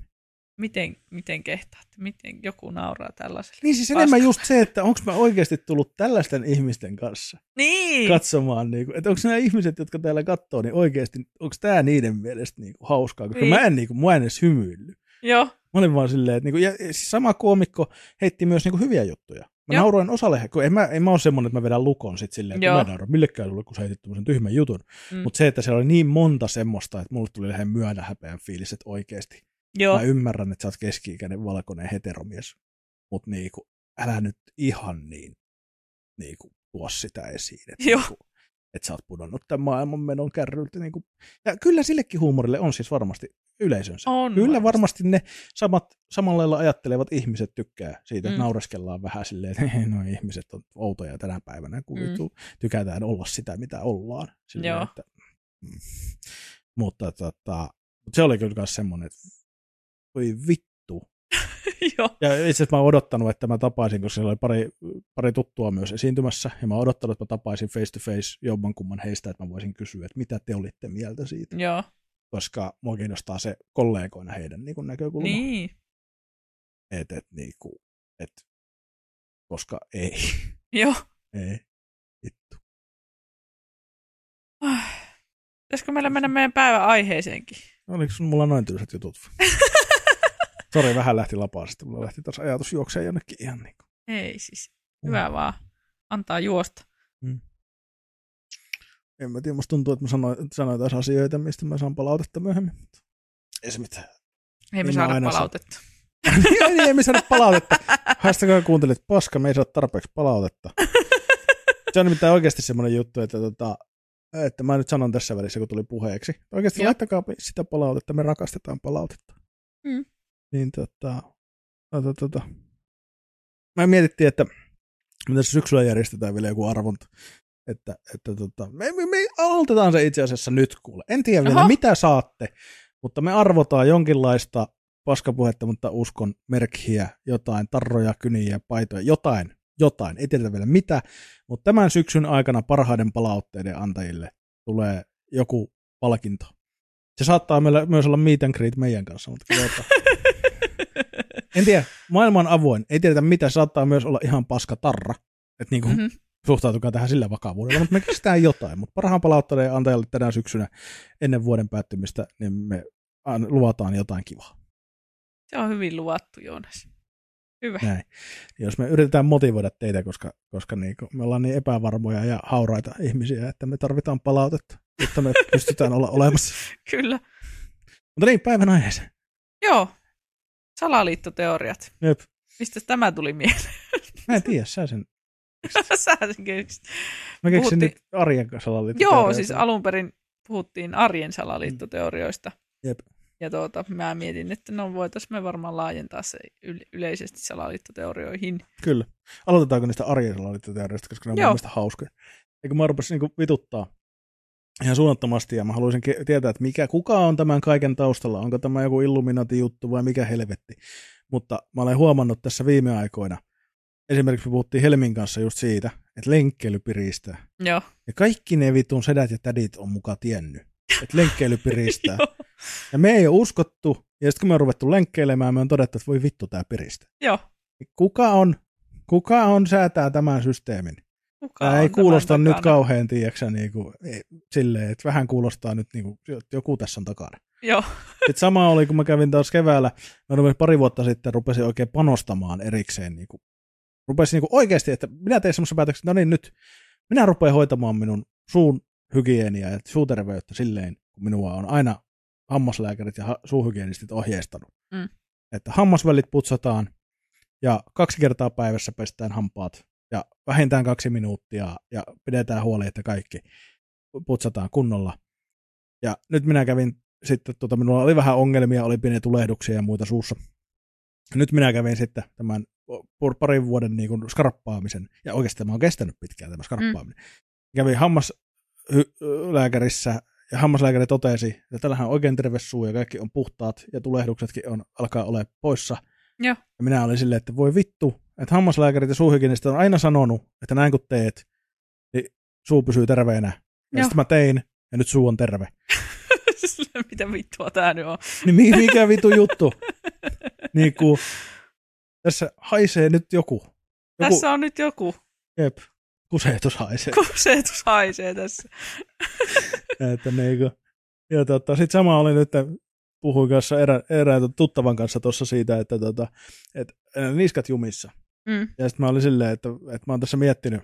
Miten, miten kehtaat? Miten joku nauraa tällaiselle? Niin siis enemmän just se, että onko mä oikeasti tullut tällaisten ihmisten kanssa Niin! katsomaan, niin kuin, että onko nämä ihmiset, jotka täällä katsoo, niin oikeasti, onko tämä niiden mielestä niin kuin, hauskaa, koska Niin. mä en, niin kuin, mä en edes hymyilly. Joo. Mä olin vaan silleen, että niin kuin, ja siis sama koomikko heitti myös niin kuin, hyviä juttuja. Mä Joo. nauroin osalle, kun en mä, en mä ole semmoinen, että mä vedän lukon sit silleen, että Joo. mä en naura millekään sulle, kun sä heitit tämmöisen tyhmän jutun. Mm. Mutta se, että siellä oli niin monta semmoista, että mulle tuli lähden myönnä häpeän fiilis, että oikeasti Joo. Mä ymmärrän, että sä oot keski-ikäinen valkoinen heteromies, mutta niinku, älä nyt ihan niin niinku, tuo sitä esiin, että, Joo. niinku, että sä oot pudonnut tämän maailman menon kärryltä. Niinku. Ja kyllä sillekin huumorille on siis varmasti yleisönsä. On kyllä varmasti. varmasti ne samat, samalla lailla ajattelevat ihmiset tykkää siitä, että Mm. naureskellaan vähän silleen, että no ihmiset on outoja tänä päivänä, kun Mm. tykätään olla sitä, mitä ollaan. Silleen, Joo. Että, mm. Mutta tota, mutta se oli kyllä myös semmoinen, että voi vittu. Joo. Ja itse asiassa mä oon odottanut, että mä tapaisin, koska siellä oli pari, pari tuttua myös esiintymässä, ja mä oon odottanut, että mä tapaisin face to face jommankumman heistä, että mä voisin kysyä, että mitä te olitte mieltä siitä, Joo. Koska mua kiinnostaa se kollegoina heidän niin kuin näkökulma. Niin. Et, et, niin kuin, et, koska ei, Joo. ei, vittu. Ah. Pitäisikö meillä mennä meidän päivän aiheeseenkin? Oliko sun mulla noin tylsät jutut? Sori, vähän lähti lapasesta. Mulla lähti taas ajatus juokseen jonnekin ihan niin kuin. Ei siis. Hyvä vaan. Antaa juosta. En mä tiedä, musta tuntuu, että mä sanoin, sanoin taas asioita, mistä mä saan palautetta myöhemmin. mutta Ei se mitään. Ei me saada palautetta. niin, ei me saada palautetta. Haistakaa kuuntelit, paska, me ei saa tarpeeksi palautetta. Se on nimittäin oikeasti semmoinen juttu, että, tota, että mä nyt sanon tässä välissä, kun tuli puheeksi. Oikeasti Joo. laittakaa sitä palautetta, me rakastetaan palautetta. Mm. Niin tota, tota, tota. Mä mietittiin, että me tässä syksyllä järjestetään vielä joku arvonta. Että, että tota, me, me, me aloitetaan se itse asiassa nyt kuule. En tiedä vielä Oho. mitä saatte, mutta me arvotaan jonkinlaista paskapuhetta, mutta uskon merkkiä, jotain, tarroja, kyniä, paitoja, jotain, jotain, ei tiedetä vielä mitä, mutta tämän syksyn aikana parhaiden palautteiden antajille tulee joku palkinto. Se saattaa meillä myös olla meet and greet meidän kanssa, mutta katsotaan. En tiedä, maailma on avoin, ei tiedetä mitä, saattaa myös olla ihan paska tarra. Että niinku, mm-hmm. Suhtautukaa tähän sillä vakavuudella, mutta me kestään jotain. Mutta parhaan palautteiden antajalle tänä syksynä ennen vuoden päättymistä, niin me an- luvataan jotain kivaa. Se on hyvin luvattu, Joonas. Hyvä. Näin. Jos me yritetään motivoida teitä, koska, koska niinku, me ollaan niin epävarmoja ja hauraita ihmisiä, että me tarvitaan palautetta, jotta me pystytään olla olemassa. Kyllä. Mutta niin, päivän aiheeseen. Joo. Salaliittoteoriat. Jep. Mistä tämä tuli mieleen? Mä en tiedä, sä sen. Sä sen keksit. Mä keksin Puhuttiin- nyt arjen kanssa Joo, siis alun perin puhuttiin arjen salaliittoteorioista. Jep. Ja tuota, mä mietin, että no voitaisiin me varmaan laajentaa se yle- yleisesti salaliittoteorioihin. Kyllä. Aloitetaanko niistä arjen salaliittoteorioista, koska ne on Joo. mun mielestä hauskoja. Eikö mä rupesin niin vituttaa ihan suunnattomasti ja mä haluaisin ke- tietää, että mikä, kuka on tämän kaiken taustalla. Onko tämä joku Illuminati-juttu vai mikä helvetti. Mutta mä olen huomannut tässä viime aikoina, esimerkiksi me puhuttiin Helmin kanssa just siitä, että lenkkeily piristää. Joo. Ja kaikki ne vitun sedät ja tädit on muka tiennyt, että lenkkeily piristää. Ja me ei ole uskottu, ja sitten kun me on ruvettu lenkkeilemään, me on todettu, että voi vittu tää piristää. Joo. Kuka on, kuka on säätää tämän systeemin? Kuka Tämä ei kuulosta nyt takana? kauhean, tiedäksä, niin kuin, silleen, että vähän kuulostaa nyt niin kuin, joku tässä on takana. Joo. Sitten sama oli, kun mä kävin taas keväällä, mä rupesin pari vuotta sitten rupesin oikein panostamaan erikseen. Niin kuin, rupesin niin oikeasti, että minä tein semmoisen päätöksen, että no niin nyt, minä rupean hoitamaan minun suun hygieniaa ja suuterveyttä silleen, kun minua on aina hammaslääkärit ja suuhygienistit ohjeistanut. Mm. Että hammasvälit putsataan ja kaksi kertaa päivässä pestään hampaat ja vähintään kaksi minuuttia ja pidetään huoli, että kaikki putsataan kunnolla. Ja nyt minä kävin sitten, tota, minulla oli vähän ongelmia, oli pieniä tulehduksia ja muita suussa. Nyt minä kävin sitten tämän parin vuoden niin kuin skarppaamisen, ja oikeasti tämä on kestänyt pitkään tämä skarppaaminen. Mm. Kävin hammaslääkärissä, ja hammaslääkäri totesi, että tällähän on oikein terve suu, ja kaikki on puhtaat, ja tulehduksetkin on, alkaa olla poissa. Joo. Ja minä olin silleen, että voi vittu, että hammaslääkärit ja suuhygienistit on aina sanonut, että näin kun teet, niin suu pysyy terveenä. Ja Joo. sitten mä tein, ja nyt suu on terve. Mitä vittua tää nyt on? Niin mi- mikä vitu juttu? niin kuin, tässä haisee nyt joku. joku Tässä on nyt joku Jep, kuseetus haisee. kusetus haisee tässä. että niin kuin, ja tota, sitten sama oli nyt, puhuin kanssa erä, erään tuttavan kanssa tuossa siitä, että tota, et, niskat jumissa. Mm. Ja sitten mä olin silleen, että, että mä oon tässä miettinyt,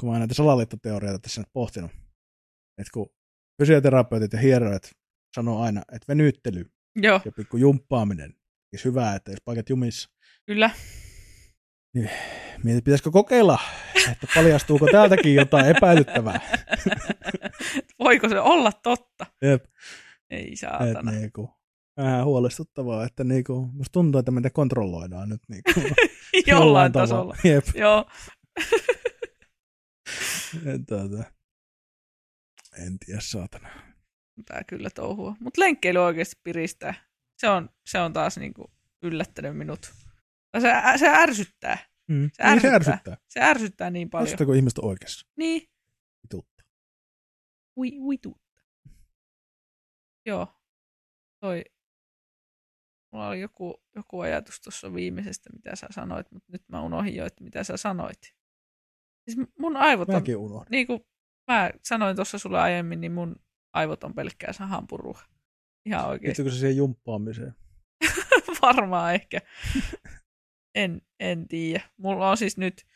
kun mä oon näitä salaliittoteorioita tässä nyt pohtinut, että kun fysioterapeutit ja hieroit sanoo aina, että venyttely Joo, ja pikku jumppaaminen olisi hyvää, että jos paikat jumissa. kyllä. Mietit, pitäisikö kokeilla, että paljastuuko täältäkin jotain epäilyttävää. Voiko se olla totta? Jep, Ei et saatana. niinku, vähän huolestuttavaa, että niinku, musta tuntuu, että meitä kontrolloidaan nyt niinku, Jollain tasolla. Jep, Joo, et, tuota, en tiedä, saatana. tää kyllä touhua. Mutta lenkkeily oikeasti piristää. Se on, se on taas niinku yllättänyt minut. Tai Se, se ärsyttää. Mm. Se Niin se ärsyttää. ärsyttää. Se ärsyttää niin paljon. Ärsyttääkö ihmiset oikeassa? Niin. Vitutta. Ui, uitu. Joo. Toi. Mulla oli joku, joku ajatus tuossa viimeisestä, mitä sä sanoit, mutta nyt mä unohdin jo, että mitä sä sanoit. Siis mun aivot on, Mäkin unohdin. niin kuin mä sanoin tuossa sulle aiemmin, niin mun aivot on pelkkää sahanpurua. Ihan oikein. Liittyykö se siihen jumppaamiseen? Varmaan ehkä. En, en tiedä. Mulla on siis nyt,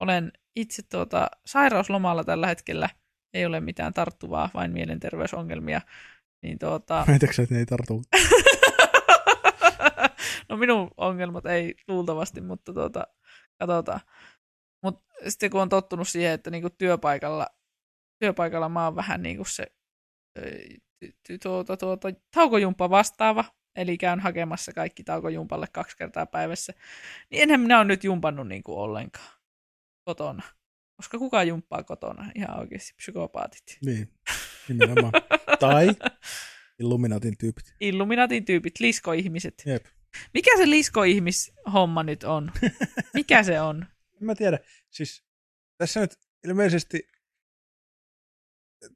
olen itse tuota, sairauslomalla tällä hetkellä, ei ole mitään tarttuvaa, vain mielenterveysongelmia. Niin tuota, sä, että ne ei tartu? no minun ongelmat ei luultavasti, mutta tuota, katsotaan. Mutta sitten kun on tottunut siihen, että niinku työpaikalla, työpaikalla mä oon vähän niinku se tuota, tuota, taukojumppa vastaava, eli käyn hakemassa kaikki taukojumpalle kaksi kertaa päivässä, niin enhän minä ole nyt jumpannut niinku ollenkaan kotona. Koska kuka jumppaa kotona? Ihan oikeasti psykopaatit. Niin, nimenomaan. tai Illuminatin tyypit. Illuminatin tyypit, liskoihmiset. Jep. Mikä se liskoihmishomma nyt on? Mikä se on? En mä tiedä. Siis tässä nyt ilmeisesti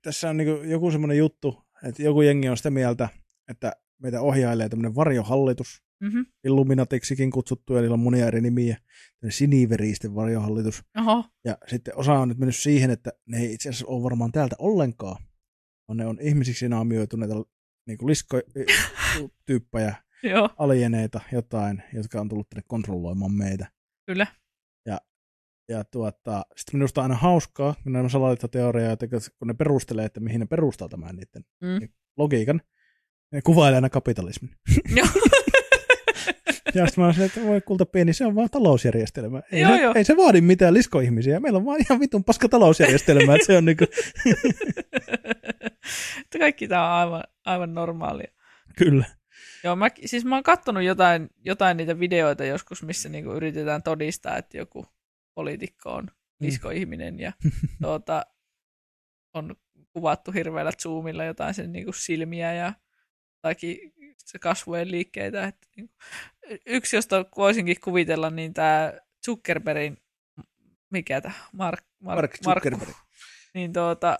tässä on niinku joku semmoinen juttu, että joku jengi on sitä mieltä, että meitä ohjailee tämmöinen varjohallitus, Mm-hmm. Illuminatiksikin kutsuttu, ja niillä on monia eri nimiä, tämmöinen siniveristen varjohallitus. Oho, Ja sitten osa on nyt mennyt siihen, että ne ei itse asiassa ole varmaan täältä ollenkaan, vaan ne on ihmisiksi naamioituneita niin liskotyyppejä, alieneita, jotain, jotka on tullut tänne kontrolloimaan meitä. kyllä. Ja tuota, sitten minusta on aina hauskaa, kun nämä salaliittoteorioita, kun ne perustelee, että mihin ne perustaa tämän niiden Mm. logiikan, ne kuvailee aina kapitalismin. Joo. Ja sitten mä silleen, että voi kulta pieni, se on vaan talousjärjestelmä. Ei, Joo, se, joo. ei se vaadi mitään liskoihmisiä. Meillä on vaan ihan vitun paska talousjärjestelmä, että se on niinku, kaikki tämä on aivan, aivan normaalia. kyllä. Joo, mä, siis mä oon kattonut jotain, jotain niitä videoita joskus, missä niinku yritetään todistaa, että joku poliitikko on liskoihminen ja tuota, on kuvattu hirveällä zoomilla jotain sen niinku silmiä ja jotakin se kasvojen liikkeitä. Että niinku, yksi, josta voisinkin kuvitella, niin tämä Zuckerbergin, mikä tämä, Mark, Mark Markku, Zuckerberg. niin tuota,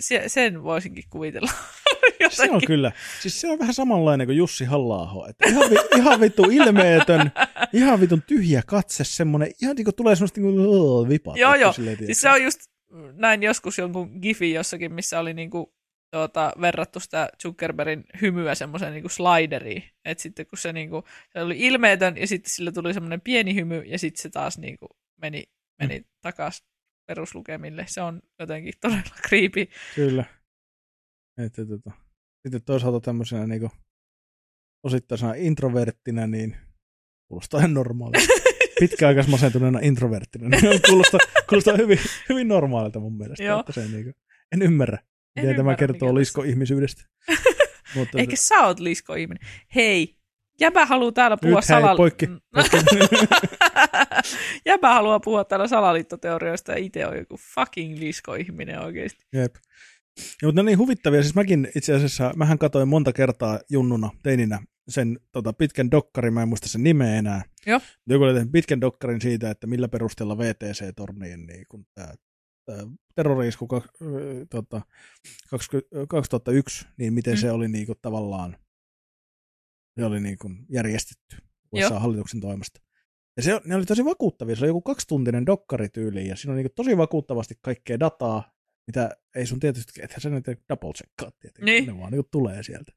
se, sen voisinkin kuvitella. Se on kyllä. Siis se on vähän samanlainen kuin Jussi halla että ihan, vi, ihan vittu ilmeetön, ihan vitun tyhjä katse, semmoinen, ihan niin kuin tulee semmoista niin kuin vipat. Joo, joo. Silleen, Siis se on just, näin joskus jonkun gifin jossakin, missä oli niinku, tuota, verrattu sitä Zuckerbergin hymyä semmoiseen niinku slideriin. Että sitten kun se, niinku, se oli ilmeetön ja sitten sillä tuli semmoinen pieni hymy ja sitten se taas niinku meni, meni mm. takaisin peruslukemille. Se on jotenkin todella creepy. Kyllä. Että, tota. Sitten toisaalta tämmöisenä niin osittaisena introverttina, niin kuulostaa ihan normaalilta. Pitkäaikais masentuneena introverttina, niin kuulostaa, kuulostaa hyvin, hyvin normaalilta mun mielestä. Joo. Että se, niin kuin, en ymmärrä, En miten tämä ymmärrä, kertoo mikä lisko ihmisyydestä. Mutta, Eikä sä oot lisko-ihminen. Hei, jäbä haluaa täällä puhua Nyt hei, salal... poikki. poikki. jäbä haluaa puhua täällä salaliittoteorioista ja itse on joku fucking lisko-ihminen oikeasti. Jep. Ja, mutta ne on niin huvittavia. Siis mäkin itse asiassa, mähän katsoin monta kertaa junnuna, teininä, sen tota, pitkän dokkarin, mä en muista sen nimeä enää. Joo. Joku oli tehnyt pitkän dokkarin siitä, että millä perusteella VTC-torniin niin kun tää, tää terrori-isku ö, tota, 20, 2001, niin miten Mm. se oli niin kuin, tavallaan se oli niin kuin, järjestetty USA-hallituksen toimesta. Ja se, ne oli tosi vakuuttavia. Se oli joku kaksituntinen dokkarityyli ja siinä on niin tosi vakuuttavasti kaikkea dataa, mitä ei sun tietysti, ethän sä nyt double checkkaa tietenkin, Niin. ne vaan niin tulee sieltä.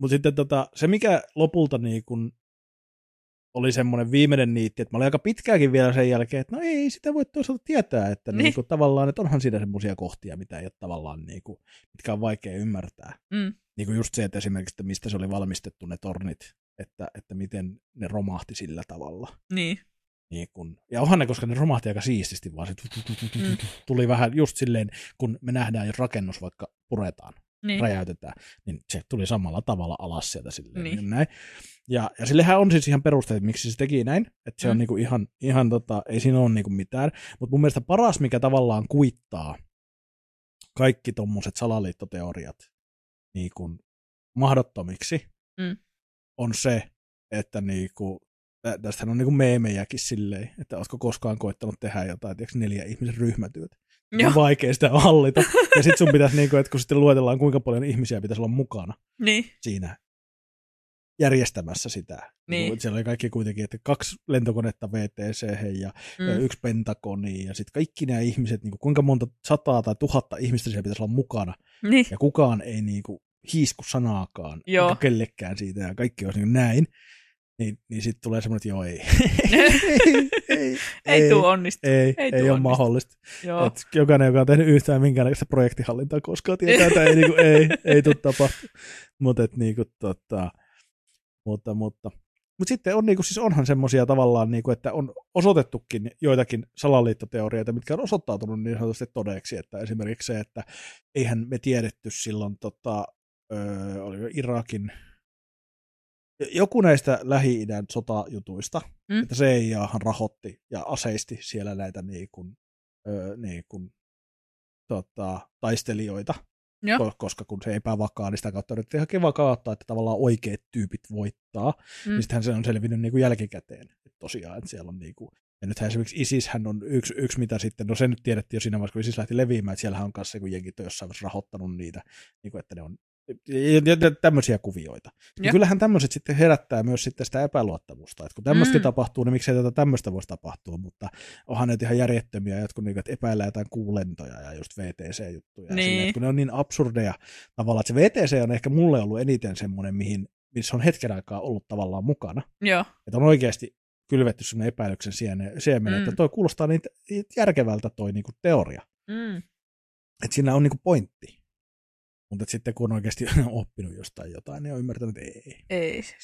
Mutta sitten tota, se, mikä lopulta niin kun oli semmoinen viimeinen niitti, että mä olin aika pitkääkin vielä sen jälkeen, että no ei sitä voi toisaalta tietää, että Niin. niin. kuin, tavallaan, että onhan siinä semmoisia kohtia, mitä ei ole tavallaan, niin kuin, mitkä on vaikea ymmärtää. Mm. Niin kuin just se, että esimerkiksi, että mistä se oli valmistettu ne tornit, että, että miten ne romahti sillä tavalla. Niin. Niin kun, ja onhan ne, koska ne romahti aika siististi, vaan se tu- Mm. tu- tuli vähän just silleen, kun me nähdään, jos rakennus vaikka puretaan, Niin. räjäytetään, niin se tuli samalla tavalla alas sieltä silleen. Niin. Niin. Näin. Ja, ja sillehän on siis ihan perusteet, miksi se teki näin, että se mm. on niinku ihan, ihan tota, ei siinä ole niinku mitään, mutta mun mielestä paras, mikä tavallaan kuittaa kaikki tommoset salaliittoteoriat niin kuin mahdottomiksi, Mm. on se, että niinku, tä- tästähän on niinku meemejäkin silleen, että ootko koskaan koittanut tehdä jotain, tiedätkö, neljä ihmisen ryhmätyötä. Joo. On vaikea sitä hallita. Ja sit sun pitäisi, niinku, että kun sitten luetellaan, kuinka paljon ihmisiä pitäisi olla mukana Niin. siinä järjestämässä sitä. Niin. Niin. Siellä oli kaikki kuitenkin, että kaksi lentokonetta VTC ja mm. Yksi Pentagoni ja sitten kaikki nämä ihmiset, niin kuin, kuinka monta sataa tai tuhatta ihmistä siellä pitäisi olla mukana. Niin. Ja kukaan ei niin kuin, hiisku sanaakaan Joo. kellekään siitä ja kaikki olisi niin näin. Niin, niin sitten tulee semmoinen, että joo ei. ei, ei, Ei tuu onnistu. Ei, ei ei, tuu ei ole onnistu. mahdollista. Joo. Et jokainen, joka on tehnyt yhtään minkäännäköistä projektihallintaa koskaan, tietää, että ei, niinku, ei, ei tule tapahtua. Mutta niinku, tota, mutta, mutta, mutta sitten on, niinku, siis onhan semmoisia tavallaan, niinku, että on osoitettukin joitakin salaliittoteorioita, mitkä on osoittautunut niin sanotusti todeksi, että esimerkiksi se, että eihän me tiedetty silloin tota, öö, oliko Irakin joku näistä Lähi-idän sotajutuista, Mm. että CIAhan rahoitti ja aseisti siellä näitä niin kuin, öö, niin kuin, tota, taistelijoita, Joo. ko- koska kun se epävakaa, niin sitä kautta yritettiin hakea vakautta, että tavallaan oikeat tyypit voittaa, Mm. niin sittenhän se on selvinnyt niin kuin jälkikäteen, että tosiaan, että siellä on niin kuin, ja nythän esimerkiksi ISIShän on yksi, yksi mitä sitten, no se nyt tiedettiin jo siinä vaiheessa, kun ISIS lähti leviämään, että siellähän on kanssa kun jenkit on jossain vaiheessa rahoittanut niitä, niin kuin, että ne on ja, ja, ja tämmöisiä kuvioita. Ja Joo. kyllähän tämmöiset sitten herättää myös sitten sitä epäluottamusta, että kun tämmöistä Mm. tapahtuu, niin miksei tätä tämmöistä voisi tapahtua, mutta onhan ne ihan järjettömiä, jotkut niin, että epäillään jotain kuulentoja ja just VTC-juttuja. ja Niin. silleen, kun ne on niin absurdeja tavallaan, että se VTC on ehkä mulle ollut eniten semmoinen, mihin, missä on hetken aikaa ollut tavallaan mukana. Joo. Että on oikeasti kylvetty semmoinen epäilyksen siemen, Mm. että toi kuulostaa niin niin järkevältä toi niinku teoria. Mm. Että siinä on niinku pointti. Mutta sitten kun on oikeasti oppinut jostain jotain, niin on ymmärtänyt, että ei. Ei se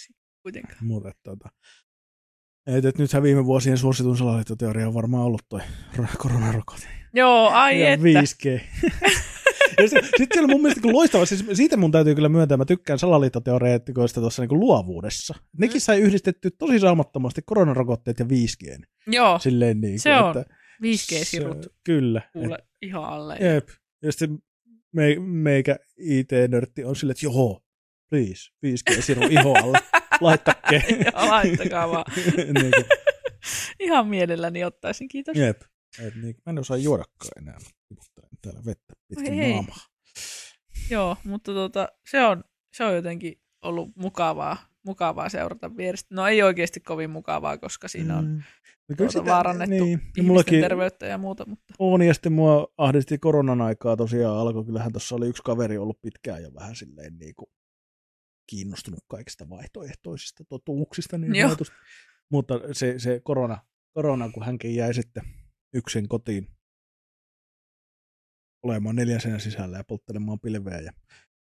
kuitenkaan. Mutta tota, et, et nythän viime vuosien suositun salaliittoteoria on varmaan ollut toi koronarokote. Joo, ai ja että. 5G. ja sitten sit siellä mun mielestä kun loistava, siis siitä mun täytyy kyllä myöntää, mä tykkään salaliittoteoreetikoista tuossa niinku luovuudessa. Nekin Mm. sai yhdistetty tosi saumattomasti koronarokotteet ja 5G. Joo, Silleen niin Se on. Että 5G-sirut. se- Kyllä. kuule ihan alle. Et, jep. Ja sitten me, meikä IT-nörtti on silleen, että joo, please, 5G-siru iho alle. Laittakke. Joo, laittakaa vaan. niin kuin, Ihan mielelläni ottaisin, kiitos. jep. Et niin, mä en osaa juodakaan enää. Tiputtelen täällä vettä pitkin Oi naamaa. Joo, mutta tota, se, on, se on jotenkin ollut mukavaa, mukavaa seurata vierestä. No ei oikeasti kovin mukavaa, koska siinä on Mm. No tuota, vaarannettu Niin, ihmisten mullakin terveyttä ja muuta. Mutta... on, ja sitten mua ahdisti koronan aikaa tosiaan alkoi. Kyllähän tuossa oli yksi kaveri ollut pitkään jo vähän silleen niin kuin kiinnostunut kaikista vaihtoehtoisista totuuksista. Niin sanotusti. Mutta se, se korona, korona, kun hänkin jäi sitten yksin kotiin olemaan neljän seinän sisällä ja polttelemaan pilveä ja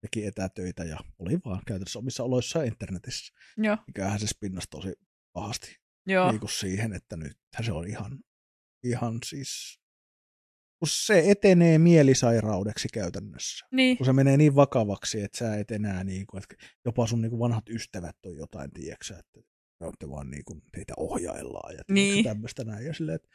teki etätöitä ja oli vaan käytännössä omissa oloissaan internetissä. Joo. Mikähän se spinnasi tosi pahasti Joo. niin kuin siihen, että nyt se on ihan, ihan siis, kun se etenee mielisairaudeksi käytännössä. Niin. Kun se menee niin vakavaksi, että sä et enää, niin kuin, että jopa sun niin kuin vanhat ystävät on jotain, tiedätkö että te vaan niin kuin, teitä ohjaillaan ja Niin. tämmöistä näin. Ja silleen, että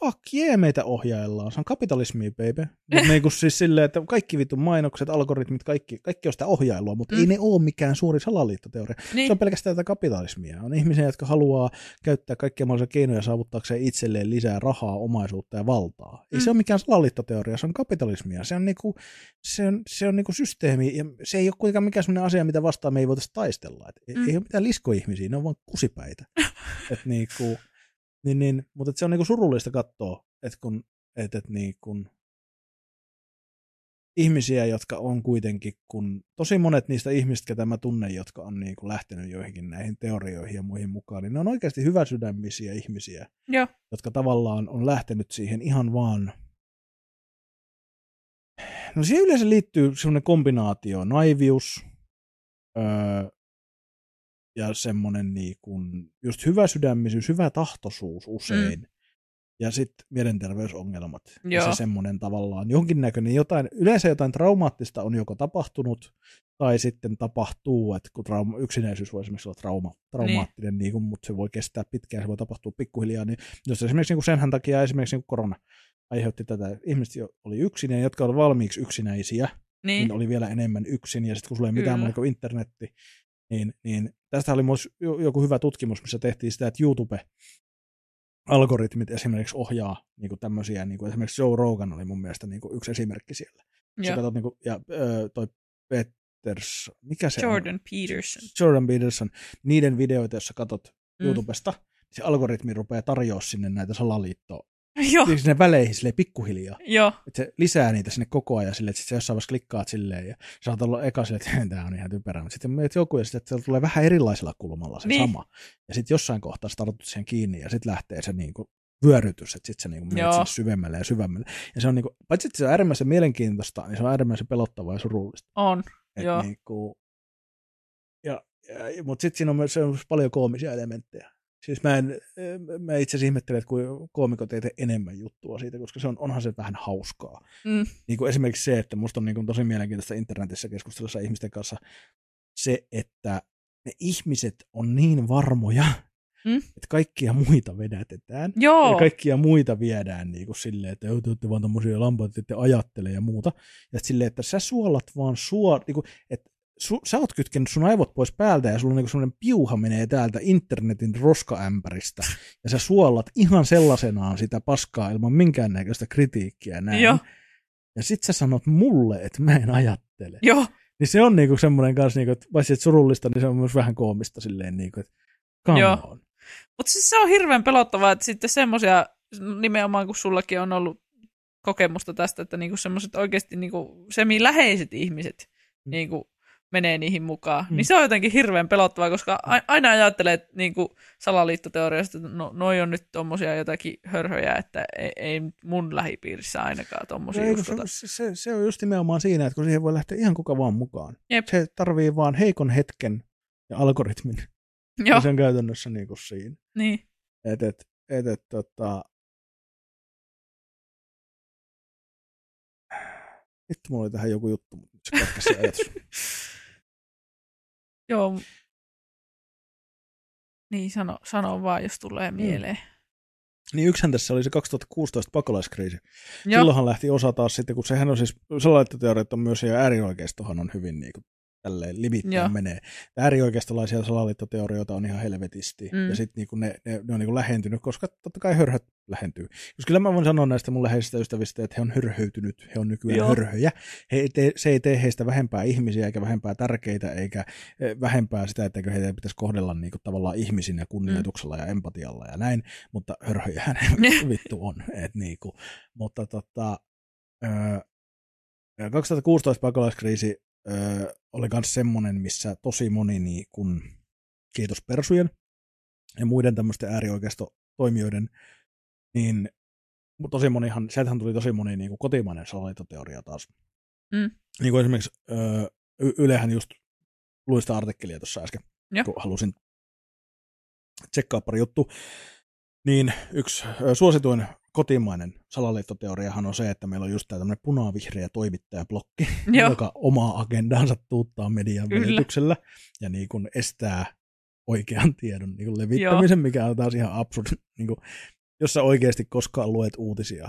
fuck yeah, meitä ohjaillaan. Se on kapitalismi, baby. Mutta niin siis silleen, että kaikki vitun mainokset, algoritmit, kaikki, kaikki on sitä ohjailua, mutta Mm. ei ne ole mikään suuri salaliittoteoria. Niin. Se on pelkästään tätä kapitalismia. On ihmisiä, jotka haluaa käyttää kaikkia mahdollisia keinoja saavuttaakseen itselleen lisää rahaa, omaisuutta ja valtaa. Ei Mm. se ole mikään salaliittoteoria, se on kapitalismia. Se on, niinku, se on, se on niinku systeemi, ja se ei ole kuitenkaan mikään sellainen asia, mitä vastaan me ei voitaisiin taistella. Et Mm. Ei ole mitään liskoihmisiä, ne on vaan kusipäitä. et niinku, niin, niin, mutta se on niinku surullista katsoa, että kun et, et niin kun ihmisiä, jotka on kuitenkin, kun tosi monet niistä ihmistä, ketä mä tunnen, jotka on niin kuin lähtenyt joihinkin näihin teorioihin ja muihin mukaan, niin ne on oikeasti hyväsydämisiä ihmisiä, Joo. jotka tavallaan on lähtenyt siihen ihan vaan... No siihen yleensä liittyy semmoinen kombinaatio, naivius öö, ja semmoinen niin kuin, just hyväsydämisyys, hyvä tahtoisuus usein. Mm. Ja sitten mielenterveysongelmat. Ja Joo. se semmoinen tavallaan jonkinnäköinen jotain, yleensä jotain traumaattista on joko tapahtunut tai sitten tapahtuu, että kun trauma, yksinäisyys voi esimerkiksi olla trauma, traumaattinen, niin. Niin mutta se voi kestää pitkään, se voi tapahtua pikkuhiljaa. Niin jos esimerkiksi niin senhän takia esimerkiksi niin korona aiheutti tätä, ihmiset oli yksin ja jotka olivat valmiiksi yksinäisiä, niin, Niin. oli vielä enemmän yksin, ja sitten kun sulla ei mitään Kyllä. muuta kuin internetti, niin, niin tästä oli myös jo- joku hyvä tutkimus, missä tehtiin sitä, että YouTube-algoritmit esimerkiksi ohjaa niin kuin tämmöisiä, niin kuin esimerkiksi Joe Rogan oli mun mielestä niin kuin yksi esimerkki siellä. Joo. katsot, niin kuin, ja ö, toi Peters, mikä se on? Jordan Peterson. Jordan Peterson, niiden videoita, jos sä katot Mm. YouTubesta, se algoritmi rupeaa tarjoaa sinne näitä salaliittoa, Joo. siis sinne väleihin silleen pikkuhiljaa. Joo. Että se lisää niitä sinne koko ajan silleen, että sit sä jossain vaiheessa klikkaat silleen ja sä saat olla eka silleen, että tämä on ihan typerä. Mutta sitten menet joku ja sitten että tulee vähän erilaisella kulmalla se Niin. sama. Ja sitten jossain kohtaa sä tartut siihen kiinni ja sitten lähtee se niinku vyörytys, että sitten sä niinku menet sinne syvemmälle ja syvemmälle. Ja se on niinku, paitsi että se on äärimmäisen mielenkiintoista, niin se on äärimmäisen pelottavaa ja surullista. On. Et Joo. Niinku, ja, ja, mutta sitten siinä on myös, se on myös paljon koomisia elementtejä. Siis mä, en, mä itse asiassa ihmettelen, että kun koomikot ei tee enemmän juttua siitä, koska se on, onhan se vähän hauskaa. Mm. Niin kuin esimerkiksi se, että musta on niin kuin tosi mielenkiintoista internetissä keskustelussa ihmisten kanssa se, että ne ihmiset on niin varmoja, Mm. että kaikkia muita vedätetään. Joo. Ja kaikkia muita viedään niin kuin silleen, että te olette vaan tommosia lampaita, että te ajattele ja muuta. Ja silleen, että sä suolat vaan suor... Niin kuin, että su, sä oot kytkenyt sun aivot pois päältä ja sulla on niin semmoinen piuha menee täältä internetin roskaämpäristä ja sä suolat ihan sellaisenaan sitä paskaa ilman minkäännäköistä kritiikkiä näin. Joo. Ja sit sä sanot mulle, että mä en ajattele. Joo. Niin se on niinku semmoinen kanssa, niinku, että että surullista, niin se on myös vähän koomista silleen, niinku, että come Joo. on. Mutta siis se on hirveän pelottavaa, että sitten semmoisia, nimenomaan kun sullakin on ollut kokemusta tästä, että niinku semmoiset oikeasti niinku semi-läheiset ihmiset Mm. niinku menee niihin mukaan, Mm. niin se on jotenkin hirveän pelottavaa, koska aina ajattelee, että niinku salaliittoteoriasta, että no, noi on nyt tommosia jotakin hörhöjä, että ei, ei mun lähipiirissä ainakaan tommosia No ei, uskota. se, se, se, on just nimenomaan siinä, että kun siihen voi lähteä ihan kuka vaan mukaan. Jep. Se tarvii vaan heikon hetken ja algoritmin. Joo, Ja se on käytännössä niinku siinä. niin. Et, et, et, et, tota... Vittu, mulla oli tähän joku juttu, mutta se katkesi se ajatus. Joo. Niin, sano, sano vaan, jos tulee mieleen. Niin yksihän tässä oli se 2016 pakolaiskriisi. Joo, Silloinhan lähti osa taas sitten, kun sehän on siis, salaliittoteoriat on myös, ja äärioikeistohan on hyvin niin kuin, tälleen limittäin menee. Äärioikeistolaisia salaliittoteorioita on ihan helvetisti, Mm. mm. ja sitten niin ne, ne, ne, on niin kuin lähentynyt, koska totta kai hörhöt lähentyy. Koska kyllä mä voin sanoa näistä mun läheisistä ystävistä, että he on hörhöytynyt, he on nykyään Joo. Hörhöjä. He ei tee, se ei tee heistä vähempää ihmisiä, eikä vähempää tärkeitä, eikä eh, vähempää sitä, että heitä pitäisi kohdella niin kuin, tavallaan ihmisinä kunnioituksella mm. ja empatialla ja näin, mutta hörhöjähän vittu on. Et, niin kuin, mutta tota, öö, 2016 pakolaiskriisi öö, oli myös semmoinen, missä tosi moni niin kun, kiitos persujen ja muiden tämmöisten äärioikeistotoimijoiden, niin tosi monihan, sieltähän tuli tosi moni niin kuin kotimainen salaliittoteoria taas. Mm. Niin kuin esimerkiksi öö, Y- Ylehän just luin sitä artikkelia tuossa äsken, Joo. kun halusin tsekkaa pari juttu. Niin yksi suosituin kotimainen salaliittoteoriahan on se, että meillä on just tämä tämmöinen punavihreä toimittajablokki, Joo. joka omaa agendaansa tuuttaa median välityksellä ja niin kuin estää oikean tiedon niin kuin levittämisen, mikä on taas ihan absurd. Niin kuin, jos sä oikeasti koskaan luet uutisia,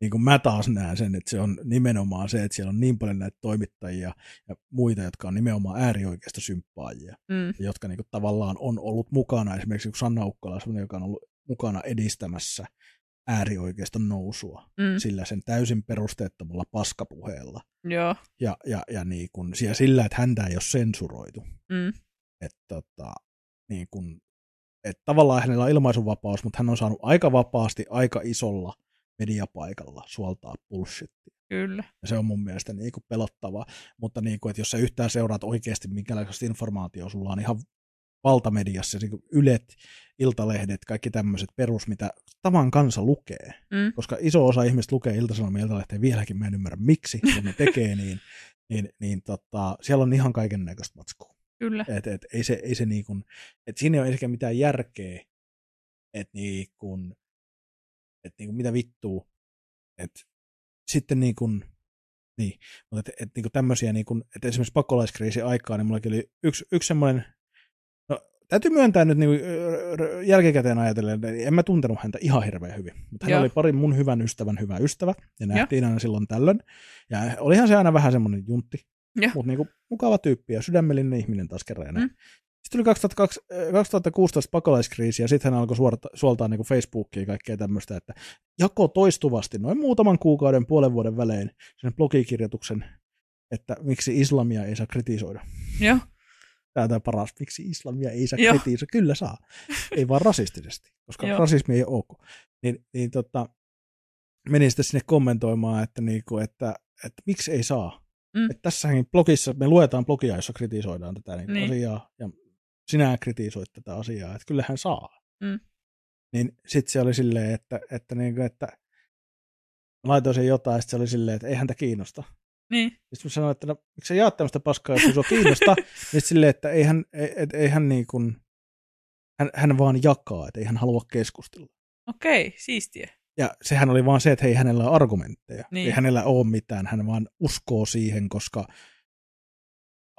niin kuin mä taas näen sen, että se on nimenomaan se, että siellä on niin paljon näitä toimittajia ja muita, jotka on nimenomaan äärioikeista symppaajia, Mm. jotka niin kuin, tavallaan on ollut mukana, esimerkiksi kun Sanna Ukkala joka on ollut mukana edistämässä äärioikeiston nousua Mm. sillä sen täysin perusteettomalla paskapuheella. Joo. Ja, ja, ja niin kun, sillä, että häntä ei ole sensuroitu. Mm. Että tota, niin kun, että tavallaan hänellä on ilmaisuvapaus, mutta hän on saanut aika vapaasti, aika isolla mediapaikalla suoltaa bullshittia. Kyllä. Ja se on mun mielestä niin kuin pelottavaa. Mutta niin kuin, että jos sä yhtään seuraat oikeasti minkälaista informaatiota sulla on ihan valtamediassa, niin Ylet, Iltalehdet, kaikki tämmöiset perus, mitä tavan kansa lukee. Mm. Koska iso osa ihmistä lukee Ilta-Sanomia Iltalehteen vieläkin, mä en ymmärrä miksi, mutta ne tekee niin. Niin, niin tota, siellä on ihan kaiken näköistä matskua. Kyllä. Et, et, ei se, ei se niin kuin, et siinä ei ole ehkä mitään järkeä, että niin kuin, et niin kuin mitä vittuu, että sitten niin kuin, niin, mutta et, et niin kuin tämmöisiä, niin kuin, että esimerkiksi pakolaiskriisin aikaa, niin mullakin oli yksi, yksi semmoinen, täytyy myöntää nyt niin kuin, jälkikäteen ajatellen, että en mä tuntenut häntä ihan hirveän hyvin, mutta hän Joo. oli pari mun hyvän ystävän hyvä ystävä, ja nähtiin aina silloin tällöin, ja olihan se aina vähän semmoinen juntti, Joo. mutta niinku mukava tyyppi ja sydämellinen ihminen taas kerran. Mm. Sitten tuli 2002, äh, 2016 pakolaiskriisi ja sitten hän alkoi suorata, suoltaa niinku Facebookia ja kaikkea tämmöistä, että jako toistuvasti noin muutaman kuukauden, puolen vuoden välein sen blogikirjoituksen, että miksi islamia ei saa kritisoida. Joo. Tämä tämä paras, miksi islamia ei saa Joo. kritisoida. Kyllä saa. ei vaan rasistisesti, koska Joo. rasismi ei ole ok. Niin, niin tota, menin sitten sinne kommentoimaan, että, niinku, että, että miksi ei saa. Mm. Että tässäkin blogissa, me luetaan blogia, jossa kritisoidaan tätä niin Niin. asiaa, ja sinä kritisoit tätä asiaa, että kyllähän saa. Mm. Niin sitten se oli silleen, että, että, niin että laitoin sen jotain, ja sit se oli silleen, että ei häntä kiinnosta. Niin. Sitten mä sanoin, että no, miksi sä jaat tämmöistä paskaa, jos sua kiinnosta, niin silleen, että ei hän, ei, et, ei hän niin kuin, hän, hän vaan jakaa, että ei hän halua keskustella. Okei, siistiä. Ja sehän oli vaan se, että hei, hänellä on argumentteja. Niin. Ei hänellä ole mitään, hän vaan uskoo siihen, koska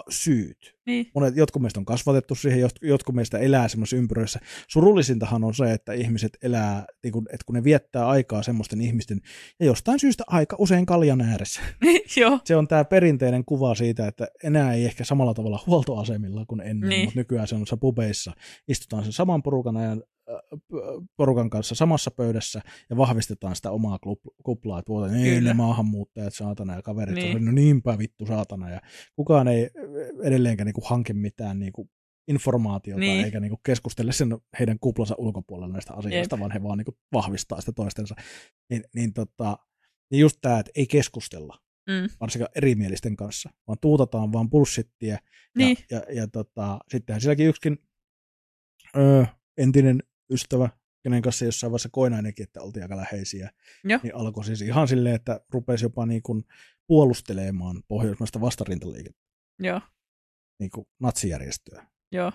syyt. Niin. Monet, jotkut meistä on kasvatettu siihen, jot- jotkut meistä elää semmoisessa ympyröissä. Surullisintahan on se, että ihmiset elää, niin kun, että kun ne viettää aikaa semmoisten ihmisten, ja jostain syystä aika usein kaljan ääressä. Joo. Se on tämä perinteinen kuva siitä, että enää ei ehkä samalla tavalla huoltoasemilla kuin ennen, Niin. mutta nykyään se on pubeissa. Istutaan sen saman porukan ajan porukan kanssa samassa pöydässä ja vahvistetaan sitä omaa kuplaa, että vuoteen, ei ne maahanmuuttajat saatana ja kaverit, Niin. niin. no niinpä vittu saatana ja kukaan ei edelleenkään niinku hanki mitään niinku informaatiota Niin. eikä niinku keskustele sen heidän kuplansa ulkopuolella näistä asioista, Jep. vaan he vaan niinku vahvistaa sitä toistensa. Niin, niin, tota, niin just tämä, että ei keskustella Mm. varsinkaan erimielisten kanssa, vaan tuutataan vaan bullshittia. Niin. Ja, ja, ja tota, sittenhän sielläkin yksikin ö, entinen ystävä, kenen kanssa jossain vaiheessa koinainenkin, että oltiin aika läheisiä, Joo. niin alkoi siis ihan silleen, että rupesi jopa niin kuin puolustelemaan pohjoismaista vastarintaliikettä, Joo. niin kuin natsijärjestöä. Joo.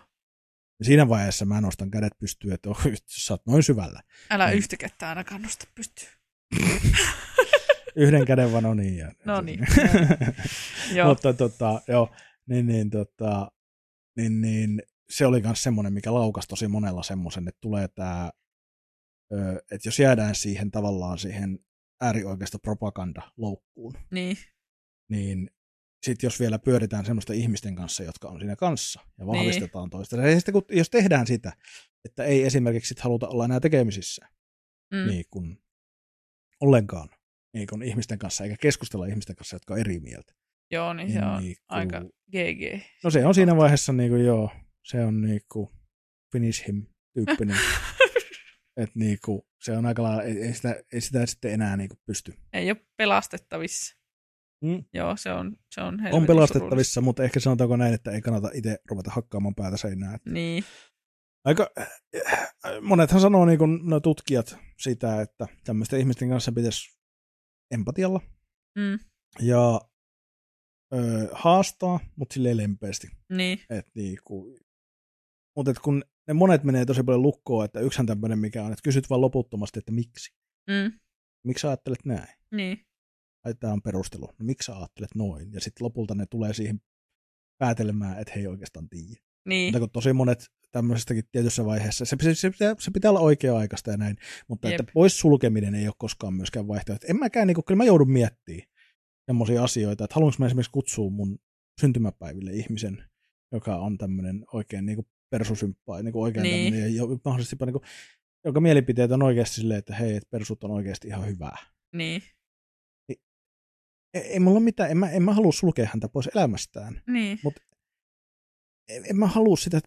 Ja siinä vaiheessa mä nostan kädet pystyyn, että oh, sä oot noin syvällä. Älä Niin. yhtä kättä ainakaan nosta pystyyn. Yhden käden vaan, no niin. Ja, No niin. Joo. Mutta tota, joo, niin, niin, tota, niin, niin, se oli myös semmoinen, mikä laukasi tosi monella semmoisen, että tulee tämä, että jos jäädään siihen tavallaan siihen äärioikeista propagandaloukkuun, Niin. niin sitten jos vielä pyöritään semmoisten ihmisten kanssa, jotka on siinä kanssa, ja vahvistetaan niin. toista. Ja sitten kun, jos tehdään sitä, että ei esimerkiksi sit haluta olla enää tekemisissä, Mm. niin kun ollenkaan niin kun ihmisten kanssa, eikä keskustella ihmisten kanssa, jotka on eri mieltä. Joo, niin se on Niin kun- aika GG. No se on siinä vaiheessa niinku joo, se on niinku finish him tyyppinen. että niinku, se on aika lailla, ei, ei, sitä, ei sitä sitten enää niinku pysty. Ei ole pelastettavissa. Mm. Joo, se on, se on On pelastettavissa, mutta ehkä sanotaanko näin, että ei kannata itse ruveta hakkaamaan päätä seinään. surullista. Niin. Aika, monethan sanoo niin kuin no tutkijat sitä, että tämmöisten ihmisten kanssa pitäisi empatialla Mm. ja ö, haastaa, mutta silleen lempeästi. Niin. Et niinku, mutta et kun ne monet menee tosi paljon lukkoon, että yksihän tämmöinen mikä on, että kysyt vaan loputtomasti, että miksi. Mm. Miksi ajattelet näin? Niin. Tai tämä on perustelu. No, miksi sä ajattelet noin? Ja sitten lopulta ne tulee siihen päätelmään, että he ei oikeastaan tiedä. Niin. Mutta kun tosi monet tämmöisestäkin tietyssä vaiheessa, se, se, se, pitää, se pitää olla oikea-aikaista ja näin, mutta Jep. että pois sulkeminen ei ole koskaan myöskään vaihtoehto. En mäkään, niin kuin, kyllä mä joudun miettimään semmoisia asioita, että haluanko mä esimerkiksi kutsua mun syntymäpäiville ihmisen, joka on tämmöinen oikein niin kuin persusymppaa, niin kuin oikein Niin. tämmöinen, ja mahdollisesti jopa niin kuin, joka mielipiteet on oikeasti silleen, että hei, että persut on oikeasti ihan hyvää. Niin. Ei, ei mulla ole mitään, en mä, en mä halua sulkea häntä pois elämästään. Niin. En, en mä halua sitä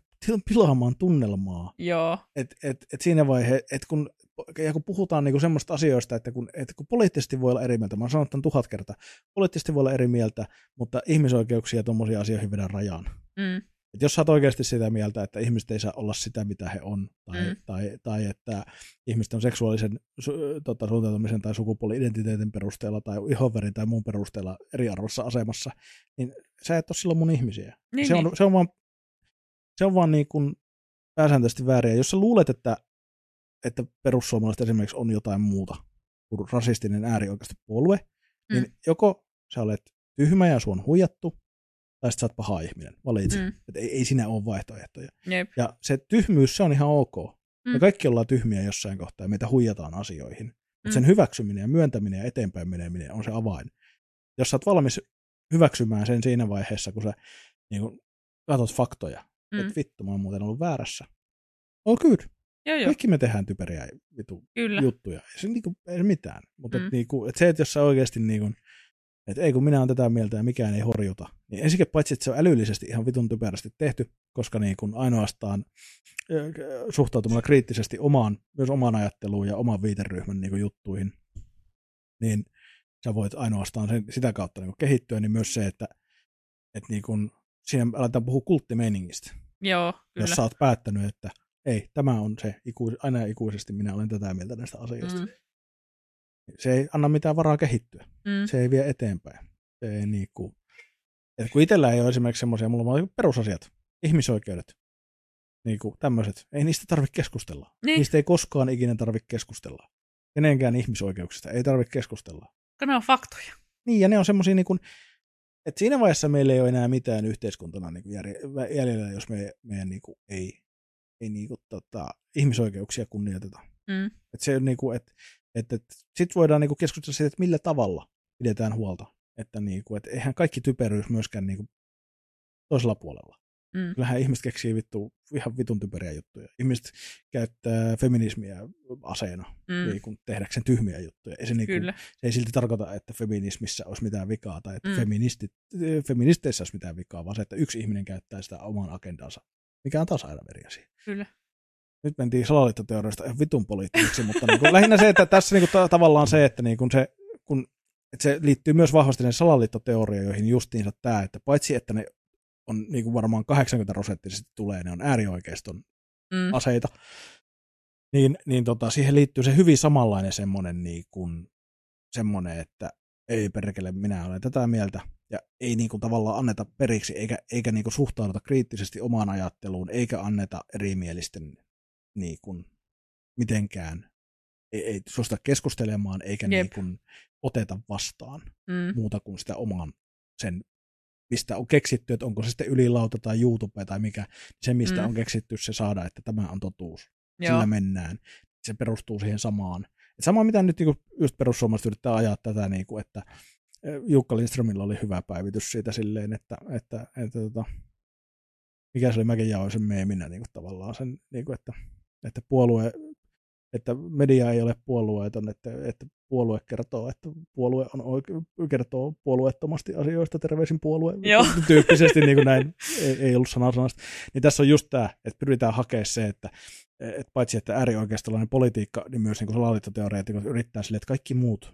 pilaamaan tunnelmaa. Joo. Et, et, et siinä vaiheessa, että kun, ja kun puhutaan niinku semmoista asioista, että kun, et kun poliittisesti voi olla eri mieltä, mä oon sanonut tämän tuhat kertaa, poliittisesti voi olla eri mieltä, mutta ihmisoikeuksia ja tuommoisia asioihin vedän rajaan. Mm. Et jos sä oot oikeasti sitä mieltä, että ihmiset ei saa olla sitä, mitä he on, tai, Mm. tai, tai että ihmiset on seksuaalisen su, tota, suuntautumisen tai sukupuoli-identiteetin perusteella tai ihonvärin tai muun perusteella eriarvoisessa asemassa, niin sä et ole silloin mun ihmisiä. Niin, se, on, niin. se on vaan, se on vaan niin kuin pääsääntöisesti väärin. Jos sä luulet, että, että perussuomalaiset esimerkiksi on jotain muuta kuin rasistinen äärioikeisto puolue, Mm. niin joko sä olet tyhmä ja sua on huijattu, tai sitten sä oot paha ihminen. Valitse. Mm. Et ei, ei siinä ole vaihtoehtoja. Jep. Ja se tyhmyys, se on ihan ok. Mm. Me kaikki ollaan tyhmiä jossain kohtaa ja meitä huijataan asioihin. Mutta Mm. sen hyväksyminen ja myöntäminen ja eteenpäin meneminen on se avain. Jos sä oot valmis hyväksymään sen siinä vaiheessa, kun sä niin kun, katsot faktoja, Mm. että vittu, mä oon muuten ollut väärässä. All good. Joo, joo. Kaikki me tehdään typeriä vitu Kyllä. juttuja. Ei se, niinku, ei se mitään. Mutta Mm. et, niinku, et se, että jos sä oikeasti niinku, että ei kun minä olen tätä mieltä ja mikään ei horjuta, niin ensinnäkin paitsi, että se on älyllisesti ihan vitun typerästi tehty, koska niin kuin ainoastaan suhtautumalla kriittisesti omaan, myös omaan ajatteluun ja oman viiteryhmän niin juttuihin, niin sä voit ainoastaan sen, sitä kautta niin kehittyä, niin myös se, että, että niin kuin, siinä aletaan puhua kulttimeiningistä. Joo, Jos kyllä. sä oot päättänyt, että ei, tämä on se, iku, aina ikuisesti minä olen tätä mieltä näistä asioista. Mm. Se ei anna mitään varaa kehittyä. Mm. Se ei vie eteenpäin. Se ei niinku, et kun itsellä ei ole esimerkiksi semmoisia, mulla on perusasiat, ihmisoikeudet, niinku tämmöiset, ei niistä tarvitse keskustella. Niin. Niistä ei koskaan ikinä tarvitse keskustella. Kenenkään ihmisoikeuksista ei tarvitse keskustella. Koska ne on faktoja. Niin, ja ne on semmoisia, niin että siinä vaiheessa meillä ei ole enää mitään yhteiskuntana niin jäljellä, jos me, meidän niin kuin, ei, ei niin kuin, tota, ihmisoikeuksia kunnioiteta. Mm. Et se niin kuin, et, et, et, Sitten voidaan niin kuin keskustella siitä, että millä tavalla pidetään huolta. Että niin kuin, et eihän kaikki typeryys myöskään niin kuin toisella puolella. Mm. Kyllähän ihmiset keksii vittu, ihan vitun typeriä juttuja. Ihmiset käyttää feminismiä aseena Mm. niin kuin tehdäkseen tyhmiä juttuja. Ei se, niin kuin, se ei silti tarkoita, että feminismissä olisi mitään vikaa tai että mm. feministit, feministeissä olisi mitään vikaa, vaan se, että yksi ihminen käyttää sitä oman agendansa, mikä on taas aina eri asia. Kyllä. Nyt mentiin salaliittoteoriasta ihan vitun poliittiseksi, mutta niin kuin, lähinnä se, että tässä niin kuin, ta- tavallaan se, että, niin kuin se, kun, että se liittyy myös vahvasti näihin salaliittoteorioihin justiinsa tämä, että paitsi että ne on niin kuin varmaan 80 prosenttisesti tulee, ne on äärioikeiston Mm. aseita, niin, niin tota, siihen liittyy se hyvin samanlainen semmoinen, niin kuin, semmoinen, että ei perkele, minä olen tätä mieltä, ja ei niin kuin, tavallaan anneta periksi, eikä, eikä niin kuin, suhtauduta kriittisesti omaan ajatteluun, eikä anneta erimielisten niin kuin, mitenkään, ei, ei suosta keskustelemaan, eikä Jep. niin kuin, oteta vastaan Mm. muuta kuin sitä oman sen, mistä on keksitty, että onko se sitten ylilauta tai YouTube tai mikä, se mistä Mm. on keksitty se saada, että tämä on totuus. Joo. Sillä mennään. Se perustuu siihen samaan. Et sama mitä nyt niinku just perussuomalaiset yrittää ajaa tätä, niinku, että Jukka Lindströmillä oli hyvä päivitys siitä silleen, että, että, että tota, mikä se oli, mäkin jaoin sen meeminä niinku, tavallaan sen, niinku, että, että puolue että media ei ole puolueeton, että, että puolue kertoo, että puolue on oike- kertoo puolueettomasti asioista, terveisin puolue, Joo. tyyppisesti niin kuin näin, ei, ei ollut sanaa sanasta. Niin tässä on just tämä, että pyritään hakemaan se, että, että paitsi että äärioikeistolainen politiikka, niin myös niin salaliittoteoreetikot yrittää sille, että kaikki muut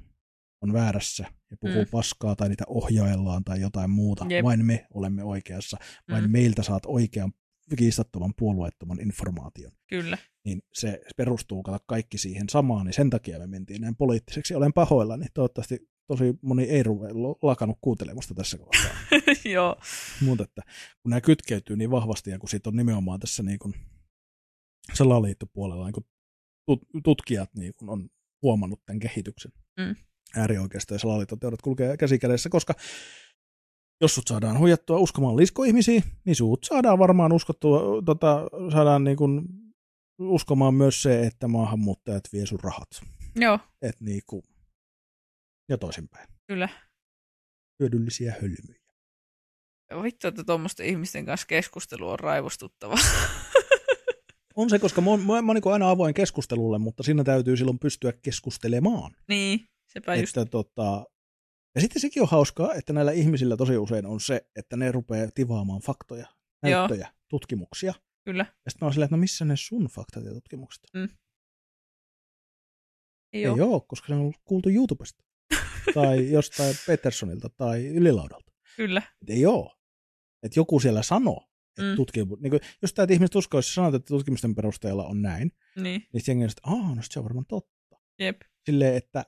on väärässä ja puhuu Mm. paskaa tai niitä ohjaillaan tai jotain muuta. Jep. Vain me olemme oikeassa. Vain mm. meiltä saat oikean kiistattoman puolueettoman informaation. Kyllä. Niin se perustuu kaikki siihen samaan, niin sen takia me mentiin näin poliittiseksi. Olen pahoilla, niin toivottavasti tosi moni ei ruve, lakannut kuuntelemasta tässä kohtaa. Joo. Mutta että kun nämä kytkeytyy niin vahvasti ja kun siitä on nimenomaan tässä niin kuin salaliittopuolella niin kuin tutkijat niin kuin on huomannut tämän kehityksen. Mm. Äärioikeisto ja salaliittoteoriat kulkee käsikädessä, koska jos sut saadaan huijattua uskomaan liskoihmisiä, niin suut saadaan varmaan uskottua, tota, saadaan niin kuin uskomaan myös se, että maahanmuuttajat vie sun rahat. Joo. Et niin kuin, ja toisinpäin. Kyllä. Hyödyllisiä hölmyjä. Vittu, että tuommoisten ihmisten kanssa keskustelu on raivostuttava. On se, koska mä oon, mä niin aina avoin keskustelulle, mutta siinä täytyy silloin pystyä keskustelemaan. Niin, sepä just. Että, tota, ja sitten sekin on hauskaa, että näillä ihmisillä tosi usein on se, että ne rupeaa tivaamaan faktoja, näyttöjä, Joo. tutkimuksia. Kyllä. Ja sitten mä oon silleen, että no missä ne sun faktat ja tutkimukset? Mm. Ei, Ei ole. koska se on kuultu YouTubesta. tai jostain Petersonilta tai Ylilaudalta. Kyllä. Et ei ole. Että joku siellä sanoo, Mm. Tutkimu, niin kuin, jos tämä ihmiset uskoisi, sanoo, että tutkimusten perusteella on näin, niin, niin jengi on että aah, no se on varmaan totta. Jep. Silleen, että,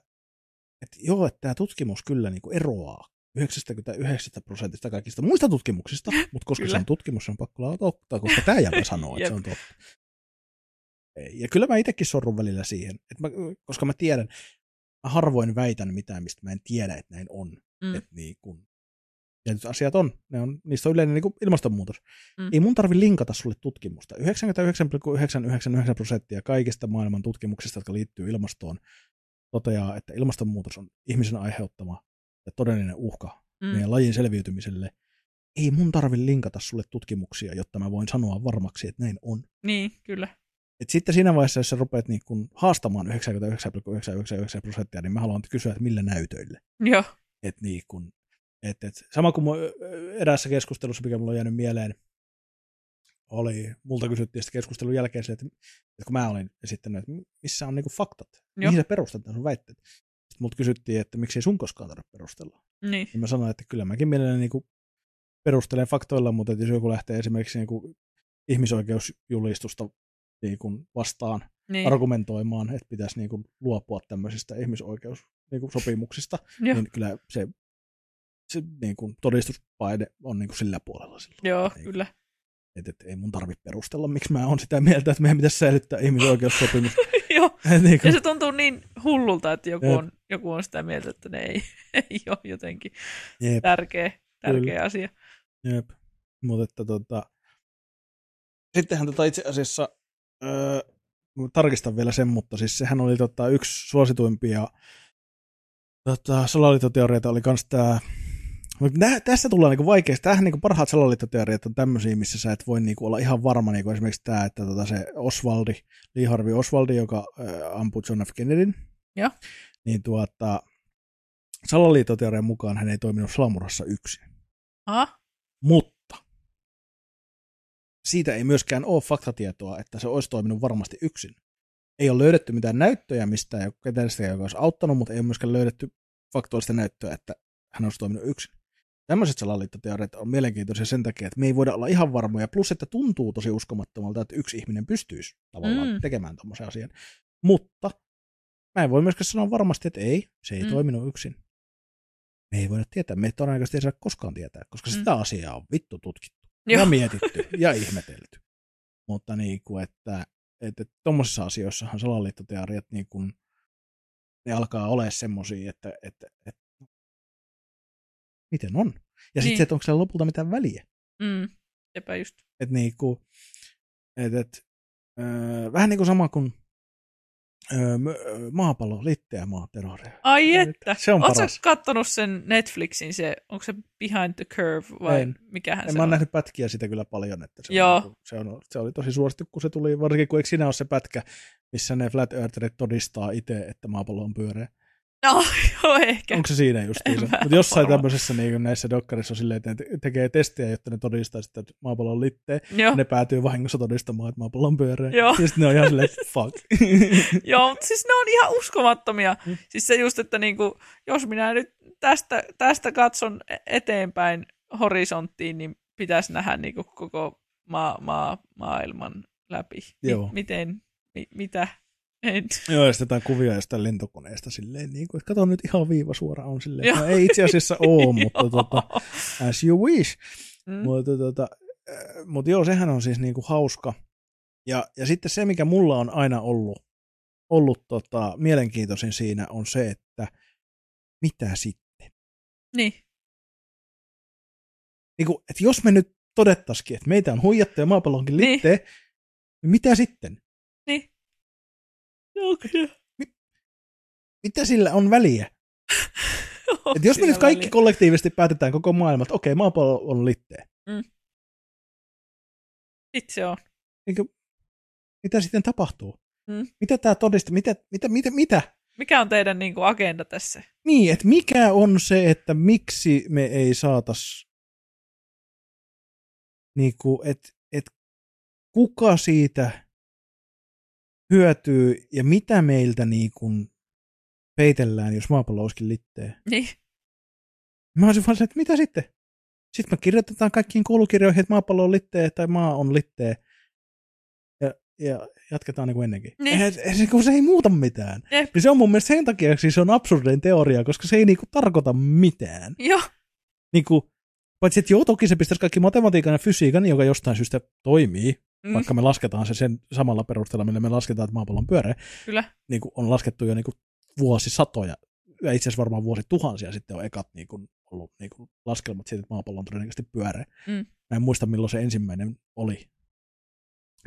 että joo, että tämä tutkimus kyllä niin kuin eroaa 99 prosentista kaikista muista tutkimuksista, mutta koska se on tutkimus, se on pakko olla totta, koska tämä jäbä sanoo, että se on totta. Ja kyllä mä itsekin sorrun välillä siihen, että mä, koska mä tiedän, mä harvoin väitän mitään, mistä mä en tiedä, että näin on. Mm. Että niin kun, tietyt asiat on. Ne on niistä on yleinen niin kuin ilmastonmuutos. Mm. Ei mun tarvi linkata sulle tutkimusta. 99,999 prosenttia kaikista maailman tutkimuksista, jotka liittyy ilmastoon, toteaa, että ilmastonmuutos on ihmisen aiheuttama ja todellinen uhka mm. meidän lajin selviytymiselle. Ei mun tarvi linkata sulle tutkimuksia, jotta mä voin sanoa varmaksi, että näin on. Niin, kyllä. Et sitten siinä vaiheessa, jos sä rupeat niin kun haastamaan 99,999 prosenttia, niin mä haluan kysyä, että millä näytöille. Joo. Et niin kun, et, et, sama kuin eräässä keskustelussa, mikä mulla on jäänyt mieleen, oli, multa kysyttiin sitten keskustelun jälkeen että, että kun mä olin esittänyt, että missä on niinku faktat, Joo. mihin sä perustat sun väitteet. Sitten multa kysyttiin, että miksi ei sun koskaan tarvitse perustella. Niin. Ja mä sanoin, että kyllä mäkin mielelläni niinku perustelen faktoilla, mutta jos joku lähtee esimerkiksi niinku ihmisoikeusjulistusta niinku vastaan niin. argumentoimaan, että pitäisi niinku luopua tämmöisistä ihmisoikeussopimuksista, niin kyllä se se niin kuin, todistuspaine on niin kuin sillä puolella silloin. Joo, niin, kyllä. Et, et, ei mun tarvitse perustella, miksi mä oon sitä mieltä, että meidän pitäisi säilyttää ihmisoikeussopimus. Joo, niin kuin... ja se tuntuu niin hullulta, että joku on, joku on sitä mieltä, että ne ei, ei ole jotenkin Jep. tärkeä, tärkeä asia. Jep, mutta että tota... Sittenhän tota itse asiassa, öö, tarkistan vielä sen, mutta siis sehän oli tota, yksi suosituimpia tota, salaliittoteorioita oli myös tämä Nä, tässä tullaan niinku vaikeasti. Tämähän niinku parhaat salaliittoteoriat on tämmöisiä, missä sä et voi niinku olla ihan varma, niinku esimerkiksi tämä, että tota se Oswaldi, Lee Harvey Oswaldi, joka ampui John F. Kennedyn, ja. Niin tuota, salaliittoteorian mukaan hän ei toiminut salamurhassa yksin. Aha. Mutta siitä ei myöskään ole faktatietoa, että se olisi toiminut varmasti yksin ei ole löydetty mitään näyttöjä mistään ketään sitä, joka olisi auttanut, mutta ei ole myöskään löydetty faktuaalista näyttöä, että hän olisi toiminut yksin. Tämmöiset salaliittoteoriat on mielenkiintoisia sen takia, että me ei voida olla ihan varmoja, plus että tuntuu tosi uskomattomalta, että yksi ihminen pystyisi tavallaan mm. tekemään tuommoisen asian. Mutta mä en voi myöskään sanoa varmasti, että ei, se ei mm. toiminut yksin. Me ei voida tietää, me ei todennäköisesti ei saa koskaan tietää, koska mm. sitä asiaa on vittu tutkittu Joo. ja mietitty ja ihmetelty. Mutta niin kuin, että että tuommoisissa asioissahan salaliittoteoriat niin kuin, ne alkaa olla semmoisia, että, että, että miten on. Ja sitten niin. se, että onko siellä lopulta mitään väliä. Mm, sepä just. Et niin kuin, et, et, öö, vähän niin kuin sama kuin maapallo, litteä maaterroria. Ai että, se on Oletko paras. kattonut sen Netflixin, se, onko se Behind the Curve vai en, mikähän en, se mä oon nähnyt pätkiä sitä kyllä paljon, että se, Joo. On, se, on, se oli tosi suosittu, kun se tuli, varsinkin kun eikö siinä ole se pätkä, missä ne Flat Eartherit todistaa itse, että maapallo on pyöreä. No, joo, ehkä. Onko se siinä justiinsa? Mutta jossain varma. tämmöisessä niin näissä dokkarissa on silleen, että ne tekee testejä, jotta ne todistaa sitä, että maapallo on litteä. Joo. Ne päätyy vahingossa todistamaan, että maapallo on pyöreä. Joo. Ja sitten ne on ihan silleen, fuck. joo, mutta siis ne on ihan uskomattomia. Mm. Siis se just, että niinku, jos minä nyt tästä, tästä katson eteenpäin horisonttiin, niin pitäisi nähdä niinku koko ma- ma- maailman läpi. Joo. miten, mi- mitä? En. Joo, ja sitten jotain kuvia jostain lentokoneesta silleen, niin kuin, että kato nyt ihan viiva suora on silleen. No, ei itse asiassa ole, mutta tota, as you wish. Mm. Mutta, tota, äh, mutta joo, sehän on siis niinku hauska. Ja, ja sitten se, mikä mulla on aina ollut, ollut tota, mielenkiintoisin siinä, on se, että mitä sitten? Niin. Niinku, että jos me nyt todettaisikin, että meitä on huijattu ja maapallo onkin Niin. littee, niin. niin mitä sitten? Joo, kyllä. Mitä sillä on väliä? Et jos me nyt kaikki kollektiivisesti päätetään koko maailma, että okei, maapallo on littee, Itse on. niin kuin, mitä sitten tapahtuu? Mm. Mitä tämä todistaa? Mitä, mitä, mitä, mitä? Mikä on teidän niin kuin, agenda tässä? Niin, että mikä on se, että miksi me ei saatas, niin kuin, että, että kuka siitä hyötyy ja mitä meiltä niin kuin peitellään, jos maapallo olisikin litteä. Niin. Mä olisin vaan että mitä sitten? Sitten me kirjoitetaan kaikkiin koulukirjoihin, että maapallo on litteä tai maa on litteä. Ja, ja jatketaan niin kuin ennenkin. Niin. Eihän se, kun se ei muuta mitään. Jep. Niin se on mun mielestä sen takia, siis se on absurdein teoria, koska se ei niinku tarkoita mitään. Joo. Niinku, paitsi että joo, toki se pistäisi kaikki matematiikan ja fysiikan, joka jostain syystä toimii, Mm, vaikka me lasketaan se sen samalla perusteella, millä me lasketaan, että maapallo on pyöreä, Kyllä. niin kuin on laskettu jo niin kuin vuosisatoja, ja itse asiassa varmaan vuosituhansia sitten on ekat niin kuin ollut niin kuin laskelmat siitä, että maapallo on todennäköisesti pyöreä. Mm. Mä en muista, milloin se ensimmäinen oli.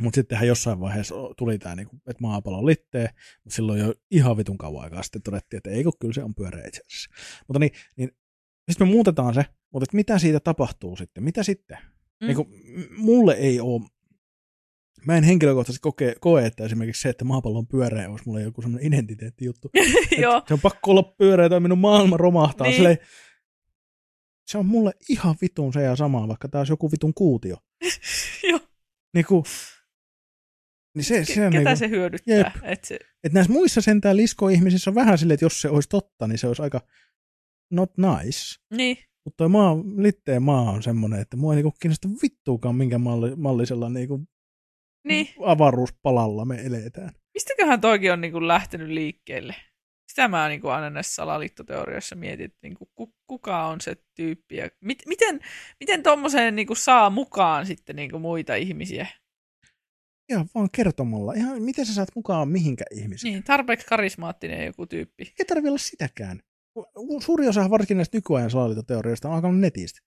Mutta sittenhän jossain vaiheessa tuli tämä, niin että maapallo on litteä, mutta silloin jo ihan vitun kauan aikaa sitten todettiin, että ei kun kyllä se on pyöreä itse asiassa. Mutta niin, niin sitten me muutetaan se, mutta mitä siitä tapahtuu sitten? Mitä sitten? Mm. Niin kuin, mulle ei ole Mä en henkilökohtaisesti koke, koe, että esimerkiksi se, että maapallo on pyöreä, olisi mulle joku semmoinen identiteettijuttu. Joo. Se on pakko olla pyöreä tai minun maailma romahtaa. Niin. Niin. Silleen, se on mulle ihan vitun se ja sama, vaikka tämä olisi joku vitun kuutio. Joo. Niin kuin, niin se, se on Ketä niinku, se hyödyttää? Jep. Et se, että näissä muissa sentään liskoihmisissä on vähän silleen, että jos se olisi totta, niin se olisi aika not nice. niin. Mutta maa, litteen maa on semmoinen, että mua ei niinku kiinnosta vittuukaan, minkä malli, mallisella niinku Niin. avaruuspalalla me eletään. Mistäköhän toikin on niin kuin lähtenyt liikkeelle? Sitä mä niin kuin aina näissä salaliittoteorioissa mietin, että niin kuin, ku, kuka on se tyyppi ja mit, miten, miten tuommoiseen niin kuin saa mukaan sitten niin kuin muita ihmisiä. Ihan vaan kertomalla. Ihan, miten sä saat mukaan mihinkä ihmisiä? Niin, tarpeeksi karismaattinen joku tyyppi. Ei tarvitse olla sitäkään. Suuri osa varsinkin näistä nykyajan salaliittoteorioista on alkanut netistä.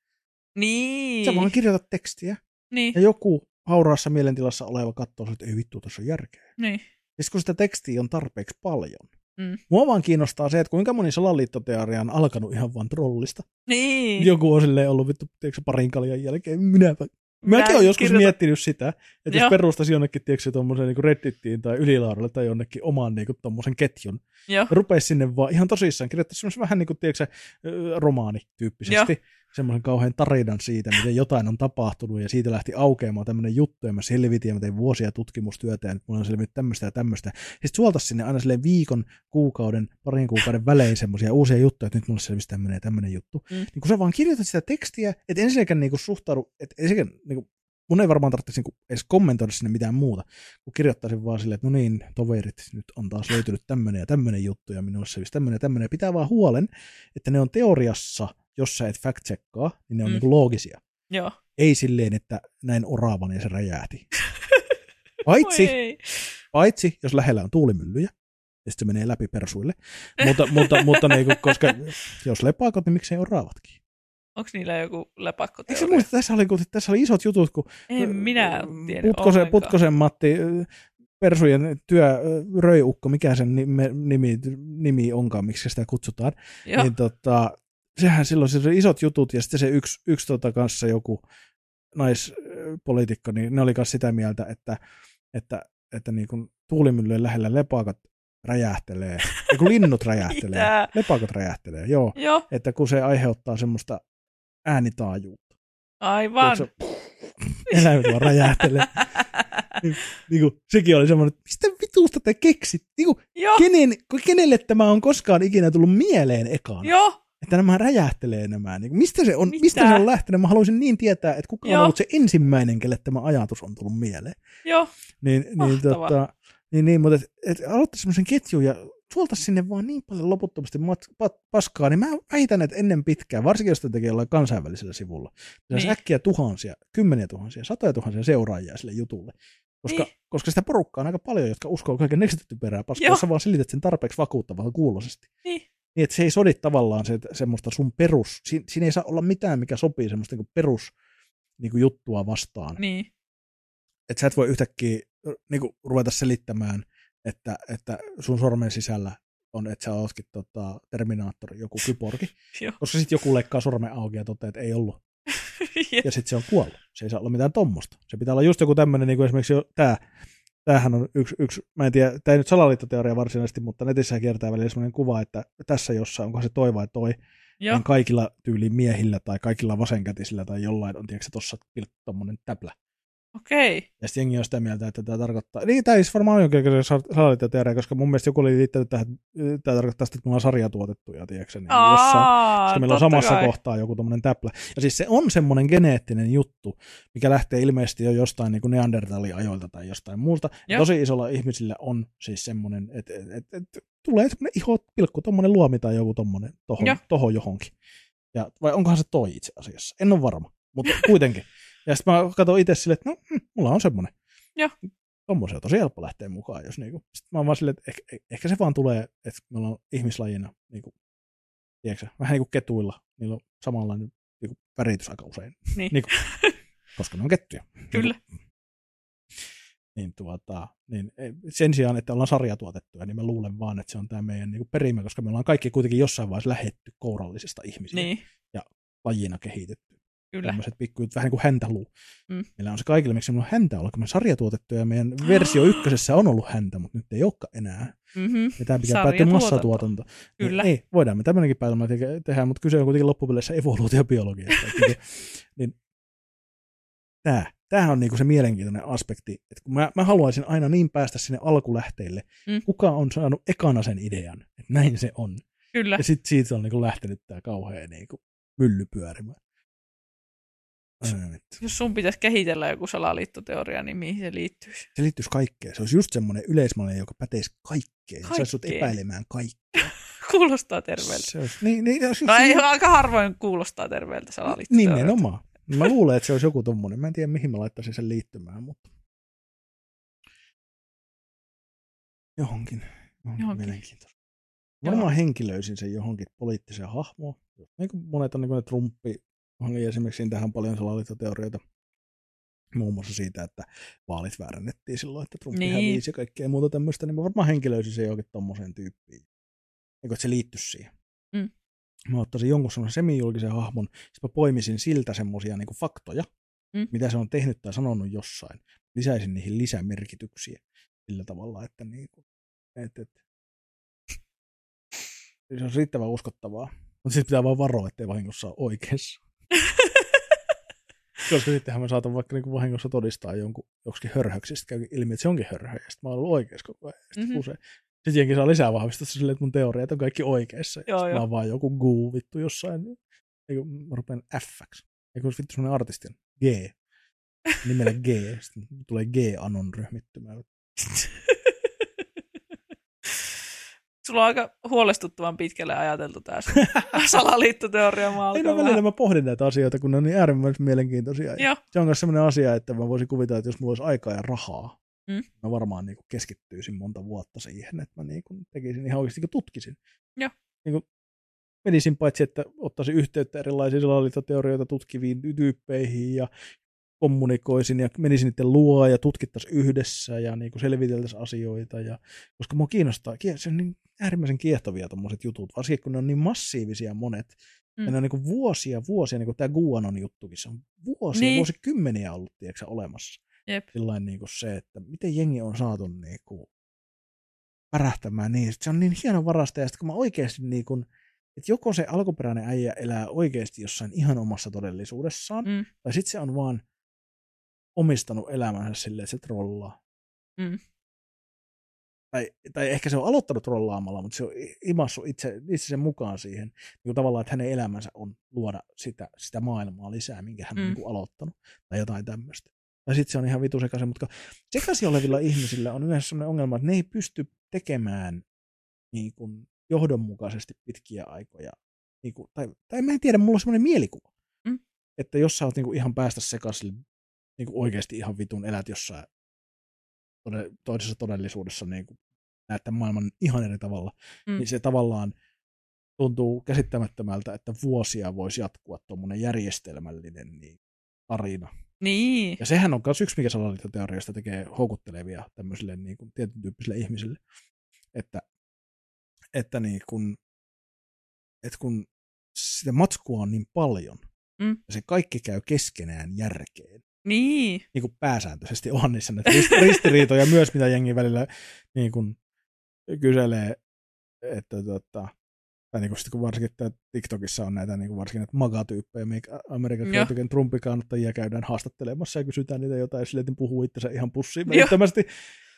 Niin. Sä vaan kirjoitat tekstiä Niin, ja joku hauraassa mielentilassa oleva katsoo, että ei vittu, tuossa on järkeä. niin. Ja sit kun sitä tekstiä on tarpeeksi paljon, Mm. mua vaan kiinnostaa se, että kuinka moni salaliittoteoria on alkanut ihan vaan trollista. Niin. Joku on silleen ollut vittu, tiedätkö, parin kaljan jälkeen, minäpä. Mäkin olen joskus kirjoitan- miettinyt sitä, että Joo. jos perustaisi jonnekin, tiedätkö, tuommoisen niin Reddittiin tai Ylilaudalle tai jonnekin oman niin tuommoisen ketjun, Joo. rupeisi sinne vaan ihan tosissaan kirjoittaisi semmoisen vähän niin kuin, tiedätkö, romaanityyppisesti, semmoisen kauhean tarinan siitä, miten jotain on tapahtunut, ja siitä lähti aukeamaan tämmöinen juttu, ja mä selvitin, ja mä tein vuosia tutkimustyötä, ja nyt mulla on selvinnyt tämmöistä ja tämmöistä. Sitten suoltaisi sinne aina silleen viikon, kuukauden, parin kuukauden välein semmoisia uusia juttuja, että nyt mulla selvisi tämmöinen ja tämmöinen juttu. Mm. Niin kun sä vaan kirjoitat sitä tekstiä, että ensinnäkään niinku suhtaudu, että ensinnäkään niinku, mun ei varmaan tarvitsisi niinku edes kommentoida sinne mitään muuta, kun kirjoittaisin vaan silleen, että no niin, toverit, nyt on taas löytynyt tämmöinen ja tämmöinen juttu, ja minulle selvisi tämmöinen ja tämmöinen, pitää vaan huolen, että ne on teoriassa, jos sä et fact-checkaa, niin ne on Mm. mm. niinku loogisia. Joo. Ei silleen, että näin oraavan ja se räjähti. Paitsi, paitsi jos lähellä on tuulimyllyjä, ja sitten se menee läpi persuille. Mutta, mutta, mutta niinku, koska jos lepaakot, niin miksei oraavatkin? Onko niillä joku Eikö se lepakkoteoria? muista, tässä oli, kun, tässä oli isot jutut, kun En minä tiedä Putkosen, ollenkaan. Putkosen Matti, ö, Persujen työ, ö, röiukko, mikä sen nimi, nimi, nimi onkaan, miksi sitä kutsutaan, Joo. niin tota, sehän silloin se oli isot jutut ja sitten se yksi, yksi tota kanssa joku naispoliitikko, niin ne oli kanssa sitä mieltä, että, että, että niin kuin tuulimyllyjen lähellä lepakot räjähtelee, ja kun linnut räjähtelee, lepakot räjähtelee, joo, Joo, että kun se aiheuttaa semmoista äänitaajuutta, aivan. Tiedätkö, eläimet vaan räjähtelee. niin, niin kuin, sekin oli semmoinen, että mistä vitusta te keksit? Niin kuin, kenen, kenelle tämä on koskaan ikinä tullut mieleen ekaan? joo. Että nämä räjähtelee nämä. Niin, mistä, se on, Mitä? mistä se on lähtenyt? Mä haluaisin niin tietää, että kuka on Joo. ollut se ensimmäinen, kelle tämä ajatus on tullut mieleen. Joo, Niin, niin, tota, niin, niin mutta et, et aloittaisi semmoisen ketjun ja suolta sinne vaan niin paljon loputtomasti mat, pat, paskaa, niin mä väitän, että ennen pitkää, varsinkin jos tekee jollain kansainvälisellä sivulla, niin. Niin. äkkiä tuhansia, kymmeniä tuhansia, satoja tuhansia seuraajia sille jutulle. Koska, Niin. koska sitä porukkaa on aika paljon, jotka uskoo kaiken nekstetty perää paskaa, jos vaan selität sen tarpeeksi vakuuttavalla kuuloisesti. Niin. Niin, että se ei sodi tavallaan se, semmoista sun perus, siinä, siinä ei saa olla mitään, mikä sopii semmoista niin perus niin kuin juttua vastaan niin. että sä et voi yhtäkkiä niin kuin, ruveta selittämään, että, että sun sormen sisällä on, että sä ootkin tota, Terminaattori, joku kyborgi, Joo. koska sitten joku leikkaa sormen auki ja toteaa, että ei ollut. Ja sitten se on kuollut. Se ei saa olla mitään tommosta. Se pitää olla just joku tämmöinen, niin kuin esimerkiksi tämä, tämähän on yksi, yksi, mä en tiedä, tämä ei nyt salaliittoteoria varsinaisesti, mutta netissä kiertää välillä semmoinen kuva, että tässä jossain, onko se toi vai toi, Joo, niin kaikilla tyyliin miehillä tai kaikilla vasenkätisillä tai jollain on, tiedätkö, tuossa tommonen täplä. Okei. Ja sitten jengi on sitä mieltä, että tämä tarkoittaa, niin tämä ei siis varmaan jonkinlainen salaliittoteoria, koska mun mielestä joku oli liittänyt tähän, että tämä tarkoittaa sitä, että me ollaan sarjatuotettuja, tiedätkö, niin Aa, koska meillä on samassa kai. kohtaa joku tommonen täplä. Ja siis se on semmoinen geneettinen juttu, mikä lähtee ilmeisesti jo jostain niin Neandertalin ajoilta tai jostain muusta. Tosi isolla ihmisillä on siis semmoinen, että et, et, et, tulee semmoinen iho pilkku, tommonen luomi tai joku tommonen tohon, tohon johonkin. Ja, vai onkohan se toi itse asiassa? En ole varma, mutta kuitenkin. Ja sitten mä katson itse silleen, että no, hm, mulla on semmoinen. Joo. Tommoisen on tosi helppo lähteä mukaan, jos niinku. Sitten mä oon vaan silleen, että ehkä, ehkä se vaan tulee, että me ollaan ihmislajina, niinku, tiedätkö, vähän niin kuin ketuilla, niillä on samanlainen niinku, väritys aika usein, Niin. niinku, koska ne on kettuja. Kyllä. Niin, niin, tuota, niin ei- sen sijaan, että ollaan sarjatuotettuja, niin mä luulen vaan, että se on tämä meidän niinku, perimä, koska me ollaan kaikki kuitenkin jossain vaiheessa lähetty kourallisista ihmisistä Niin, lajina kehitetty. Kyllä. Tämmöiset pikkujut, vähän niin kuin häntäluu. Mm. Meillä on se kaikille, miksi meillä on häntä olla, kun me sarjatuotettu ja meidän versio ykkösessä on ollut häntä, mutta nyt ei olekaan enää. Mm-hmm. Ja tämä pitää päättyä massatuotanto. Kyllä. Niin, ei, voidaan me tämmöinenkin päätelmä te- tehdä, mutta kyse on kuitenkin loppupeleissä evoluutiobiologiasta. Että niin, niin, tämä, tämähän on niinku se mielenkiintoinen aspekti, että kun mä, mä haluaisin aina niin päästä sinne alkulähteille, Mm. kuka on saanut ekana sen idean, että näin se on. Kyllä. Ja sitten siitä on niinku lähtenyt tämä kauhea niinku mylly pyörimään. Vittu. Jos sun pitäisi kehitellä joku salaliittoteoria, niin mihin se liittyisi? Se liittyisi kaikkeen. Se olisi just semmoinen yleismallinen, joka päteisi kaikkeen. Se saisi sut Kaikkeen. epäilemään kaikkea. Kuulostaa terveeltä. Se olisi, niin, niin, jos, No ei, aika harvoin kuulostaa terveeltä salaliittoteoria. Nimenomaan. Mä luulen, että se olisi joku tommonen. Mä en tiedä, mihin mä laittaisin sen liittymään, mutta johonkin. Johonkin, Johonkin. mielenkiintoista. Varmaan henkilöisin sen johonkin poliittiseen hahmoon. Niin kuin monet on niin kuin ne Trumpi, esimerkiksi tähän paljon salaliittoteorioita. Muun muassa siitä, että vaalit väärännettiin silloin, että Trump Niin. hävisi ja kaikkea muuta tämmöistä, niin mä varmaan henkilöisin sen johonkin tommoseen tyyppiin. Kuin, että se liittyisi siihen. Mm. Mä ottaisin jonkun semmoisen semijulkisen hahmon, sitten mä poimisin siltä semmoisia niin faktoja, Mm. mitä se on tehnyt tai sanonut jossain. Lisäisin niihin lisämerkityksiä sillä tavalla, että, niin kuin, että, että se on riittävän uskottavaa. Mutta sitten pitää vaan varoa, ettei vahingossa ole oikeassa. Koska sittenhän mä saatan vaikka niinku vahingossa todistaa jonkun joksikin hörhöksi, sitten käy ilmi, että se onkin hörhö, ja sitten mä oon ollut oikeassa koko ajan. Sitten, Mhm. mm-hmm. sitten jenkin saa lisää vahvistusta silleen, että mun teoriat on kaikki oikeassa. Joo, sitten joo. mä oon vaan joku guu vittu jossain. Eikö, mä rupean F-ksi. Eikö olisi vittu semmoinen artisti on? G. Nimellä G. Sitten tulee G-anon ryhmittymä. Sulla on aika huolestuttavan pitkälle ajateltu tämä salaliittoteoria. Mä Ei no välillä mä pohdin näitä asioita, kun ne on niin äärimmäisen mielenkiintoisia. Ja Joo, Se on myös sellainen asia, että mä voisin kuvitella, että jos mulla olisi aikaa ja rahaa, Mm. mä varmaan niin keskittyisin monta vuotta siihen, että mä niin tekisin ihan oikeasti niin tutkisin. Joo. Niin kuin menisin paitsi, että ottaisin yhteyttä erilaisiin salaliittoteorioita tutkiviin tyyppeihin ja kommunikoisin ja menisin niiden luo ja tutkittaisiin yhdessä ja niin kuin selviteltäisiin asioita. Ja, koska mua kiinnostaa, se on niin äärimmäisen kiehtovia tommoset jutut, varsinkin kun ne on niin massiivisia monet. Mm. Ja ne on niin kuin vuosia, vuosia, niin kuin tämä Guanon juttukin, se on vuosia, Niin. vuosikymmeniä ollut tiedätkö, olemassa. jep. Sillain niin kuin se, että miten jengi on saatu niin kuin pärähtämään niin. Se on niin hieno varastaja, ja sitten kun mä oikeasti niin kuin, että joko se alkuperäinen äijä elää oikeasti jossain ihan omassa todellisuudessaan, Mm. tai sitten se on vaan omistanut elämänsä silleen, että se trollaa. Mm. tai, tai ehkä se on aloittanut trollaamalla, mutta se on imassut itse, itse sen mukaan siihen, niin kuin tavallaan, että hänen elämänsä on luoda sitä, sitä maailmaa lisää, minkä hän mm. on niin kuin aloittanut, tai jotain tämmöistä. Tai sitten se on ihan vitu sekaisin, mutta sekaisin olevilla ihmisillä on yleensä sellainen ongelma, että ne ei pysty tekemään niin kuin johdonmukaisesti pitkiä aikoja. Niin kuin, tai, tai mä en tiedä, mulla on semmoinen mielikuva, mm. että jos sä oot niin kuin ihan päästä sekaisin, niin kuin oikeasti ihan vitun elät jossain toisessa todellisuudessa niin kuin näet tämän maailman ihan eri tavalla, mm. niin se tavallaan tuntuu käsittämättömältä, että vuosia voisi jatkua tuommoinen järjestelmällinen niin, tarina. Niin. Ja sehän on myös yksi, mikä salaliittoteoriasta tekee houkuttelevia tämmöisille niin kuin, tietyn tyyppisille ihmisille, että, että, niin kun, että kun sitä matskua on niin paljon, mm. ja se kaikki käy keskenään järkeen, niin. niin kuin pääsääntöisesti on niissä näitä ristiriitoja myös, mitä jengi välillä niin kuin kyselee, että tota, tai niin kuin sit, kun varsinkin että TikTokissa on näitä niin kuin varsinkin näitä magatyyppejä, mikä Amerikan Trumpin kannattajia käydään haastattelemassa ja kysytään niitä jotain, ja silleen puhuu itsensä ihan pussiin välittömästi.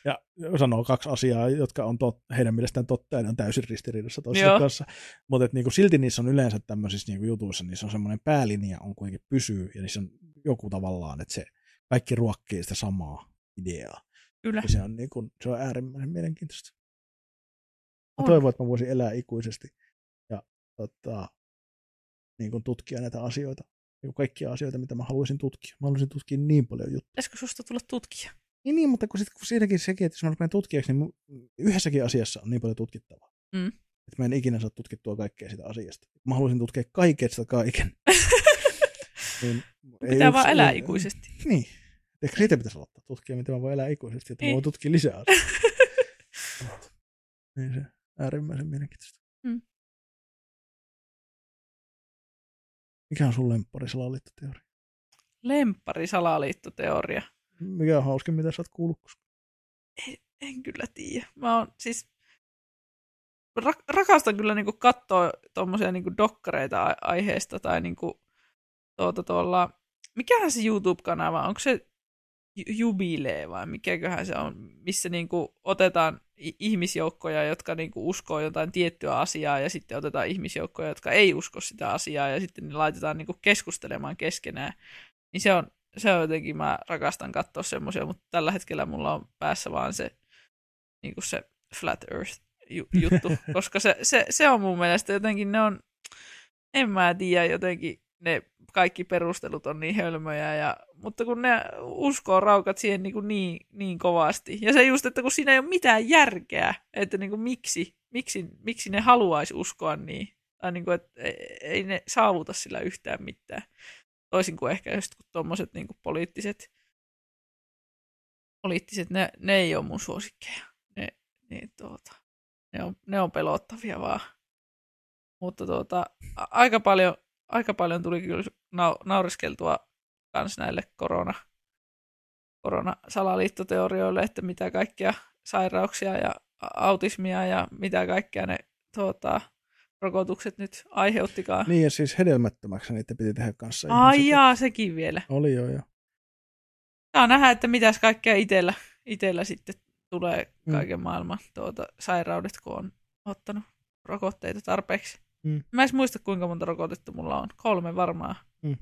Ja sanoo kaksi asiaa, jotka on tot, heidän mielestään totta ja ne on täysin ristiriidassa toisessa kanssa. Mutta niin kuin silti niissä on yleensä tämmöisissä niin kuin jutuissa, niissä on semmoinen päälinja on kuitenkin pysyy ja niissä on joku tavallaan, että se kaikki ruokkii sitä samaa ideaa. Kyllä. Ja se on, niin kuin, se on äärimmäisen mielenkiintoista. Mä toivon, että mä voisin elää ikuisesti ja tota, niin kuin tutkia näitä asioita. Niin kaikkia asioita, mitä mä haluaisin tutkia. Mä haluaisin tutkia niin paljon juttuja. Pitäisikö susta tulla tutkija? Niin, niin mutta kun, sit, kun siinäkin sekin, että jos mä rupean tutkijaksi, niin yhdessäkin asiassa on niin paljon tutkittavaa. Mm. Että mä en ikinä saa tutkittua kaikkea sitä asiasta. Mä haluaisin tutkia kaikesta kaiken. niin, Pitää ei vaan yks, elää niin, ikuisesti. Niin. Ehkä siitä pitäisi aloittaa tutkia, miten mä voin elää ikuisesti, että mä voin tutkia lisää asioita. niin se äärimmäisen mielenkiintoista. Mm. Mikä on sun lemppari salaliittoteoria? Lemppari salaliittoteoria? Mikä on hauskin, mitä sä oot kuullut? En, en kyllä tiedä. Mä oon siis ra- rakastan kyllä niinku katsoa tuommoisia niinku dokkareita aiheesta tai niinku tuota tuolla, mikähän se YouTube-kanava, onko se Jubilee vai mikäköhän se on, missä niinku otetaan ihmisjoukkoja, jotka niinku uskoo jotain tiettyä asiaa ja sitten otetaan ihmisjoukkoja, jotka ei usko sitä asiaa ja sitten ne laitetaan niinku keskustelemaan keskenään. Niin se on, se on jotenkin, mä rakastan katsoa semmoisia, mutta tällä hetkellä mulla on päässä vaan se, niinku se Flat Earth juttu, koska se, se, se on mun mielestä jotenkin, ne on, en mä tiedä, jotenkin ne kaikki perustelut on niin hölmöjä, ja, mutta kun ne uskoo raukat siihen niin, kuin niin, niin kovasti. Ja se just, että kun siinä ei ole mitään järkeä, että niin kuin miksi, miksi, miksi ne haluaisi uskoa niin, tai niin kuin, että ei ne saavuta sillä yhtään mitään. Toisin kuin ehkä just tuommoiset niin poliittiset, poliittiset ne, ne ei ole mun suosikkeja. Ne, niin, tuota, ne, on, ne on pelottavia vaan. Mutta tuota, aika paljon aika paljon tuli kyllä nau- nauriskeltua kans näille korona, koronasalaliittoteorioille, että mitä kaikkia sairauksia ja autismia ja mitä kaikkea ne tuota, rokotukset nyt aiheuttikaan. Niin ja siis hedelmättömäksi niitä piti tehdä kanssa. Ai jaa, sekin vielä. Oli jo jo. Saa nähdä, että mitäs kaikkea itellä, itellä sitten tulee mm. kaiken mm. maailman tuota, sairaudet, kun on ottanut rokotteita tarpeeksi. Mm. Mä en muista, kuinka monta rokotetta mulla on. Kolme varmaan. Mm.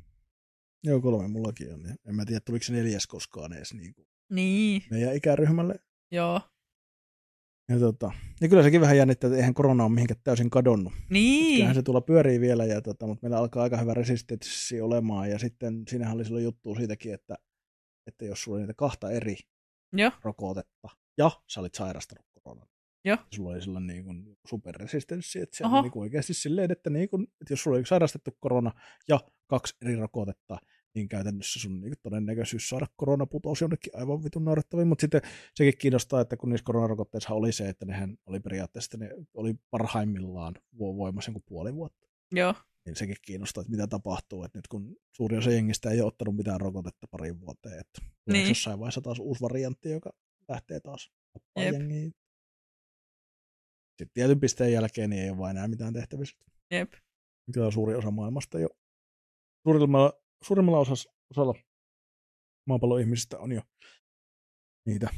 Joo, kolme mullakin on. En mä tiedä, tuliko se neljäs koskaan edes niin kuin niin. meidän ikäryhmälle. Joo. Ja, tota, ja kyllä sekin vähän jännittää, että eihän korona ole mihinkään täysin kadonnut. Niin. Kyllähän se tulla pyörii vielä, ja tota, mutta meillä alkaa aika hyvä resistenssi olemaan. Ja sitten siinähän oli silloin juttu siitäkin, että, että jos sulla oli niitä kahta eri Joo. rokotetta, ja sä olit sairastanut koronan, Joo. Sulla oli sellainen niin kuin superresistenssi, että se on niin kuin oikeasti silleen, että, niin kuin, että jos sulla oli sairastettu korona ja kaksi eri rokotetta, niin käytännössä sun niin todennäköisyys saada korona putosi jonnekin aivan vitun naurettaviin, mutta sitten sekin kiinnostaa, että kun niissä koronarokotteissa oli se, että nehän oli periaatteessa, ne oli parhaimmillaan voimassa kuin puoli vuotta. Joo. Niin sekin kiinnostaa, että mitä tapahtuu, että nyt kun suuri osa jengistä ei ole ottanut mitään rokotetta parin vuoteen, että niin. jossain vaiheessa taas uusi variantti, joka lähtee taas jengiin sitten tietyn pisteen jälkeen niin ei ole vain enää mitään tehtävissä. Jep. Mikä on suuri osa maailmasta jo. Suurimmalla, suurimmalla osassa, osalla maapallon ihmisistä on jo niitä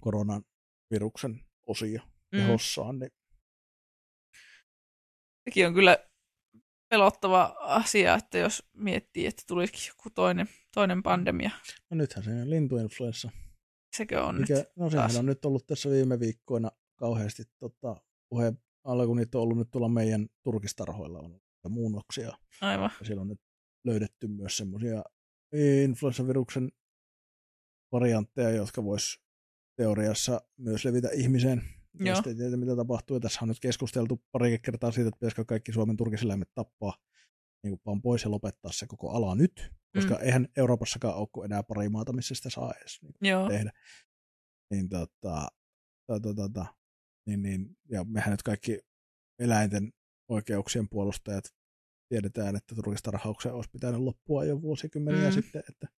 koronan viruksen osia Mm. kehossaan, niin Sekin on kyllä pelottava asia, että jos miettii, että tulisikin joku toinen, toinen pandemia. no nythän se on lintuinfluenssa. Sekö on Mikä, nyt? no sehän taas. on nyt ollut tässä viime viikkoina kauheasti tota, puheen alla, kun niitä on ollut nyt tuolla meidän turkistarhoilla on ollut muunnoksia. Aivan. Ja siellä on nyt löydetty myös semmoisia influenssaviruksen variantteja, jotka vois teoriassa myös levitä ihmiseen. Joo. Ja sitten tiedä, mitä tapahtuu. Ja tässä on nyt keskusteltu pari kertaa siitä, että pitäisikö kaikki Suomen turkiseläimet tappaa niin kuin vaan pois ja lopettaa se koko ala nyt. Koska Mm. eihän Euroopassakaan ole kuin enää pari maata, missä sitä saa edes niin tehdä. Niin, tota, tota, tota, niin, niin, ja mehän nyt kaikki eläinten oikeuksien puolustajat tiedetään, että turkistarhauksen olisi pitänyt loppua jo vuosikymmeniä Mm. sitten. Että,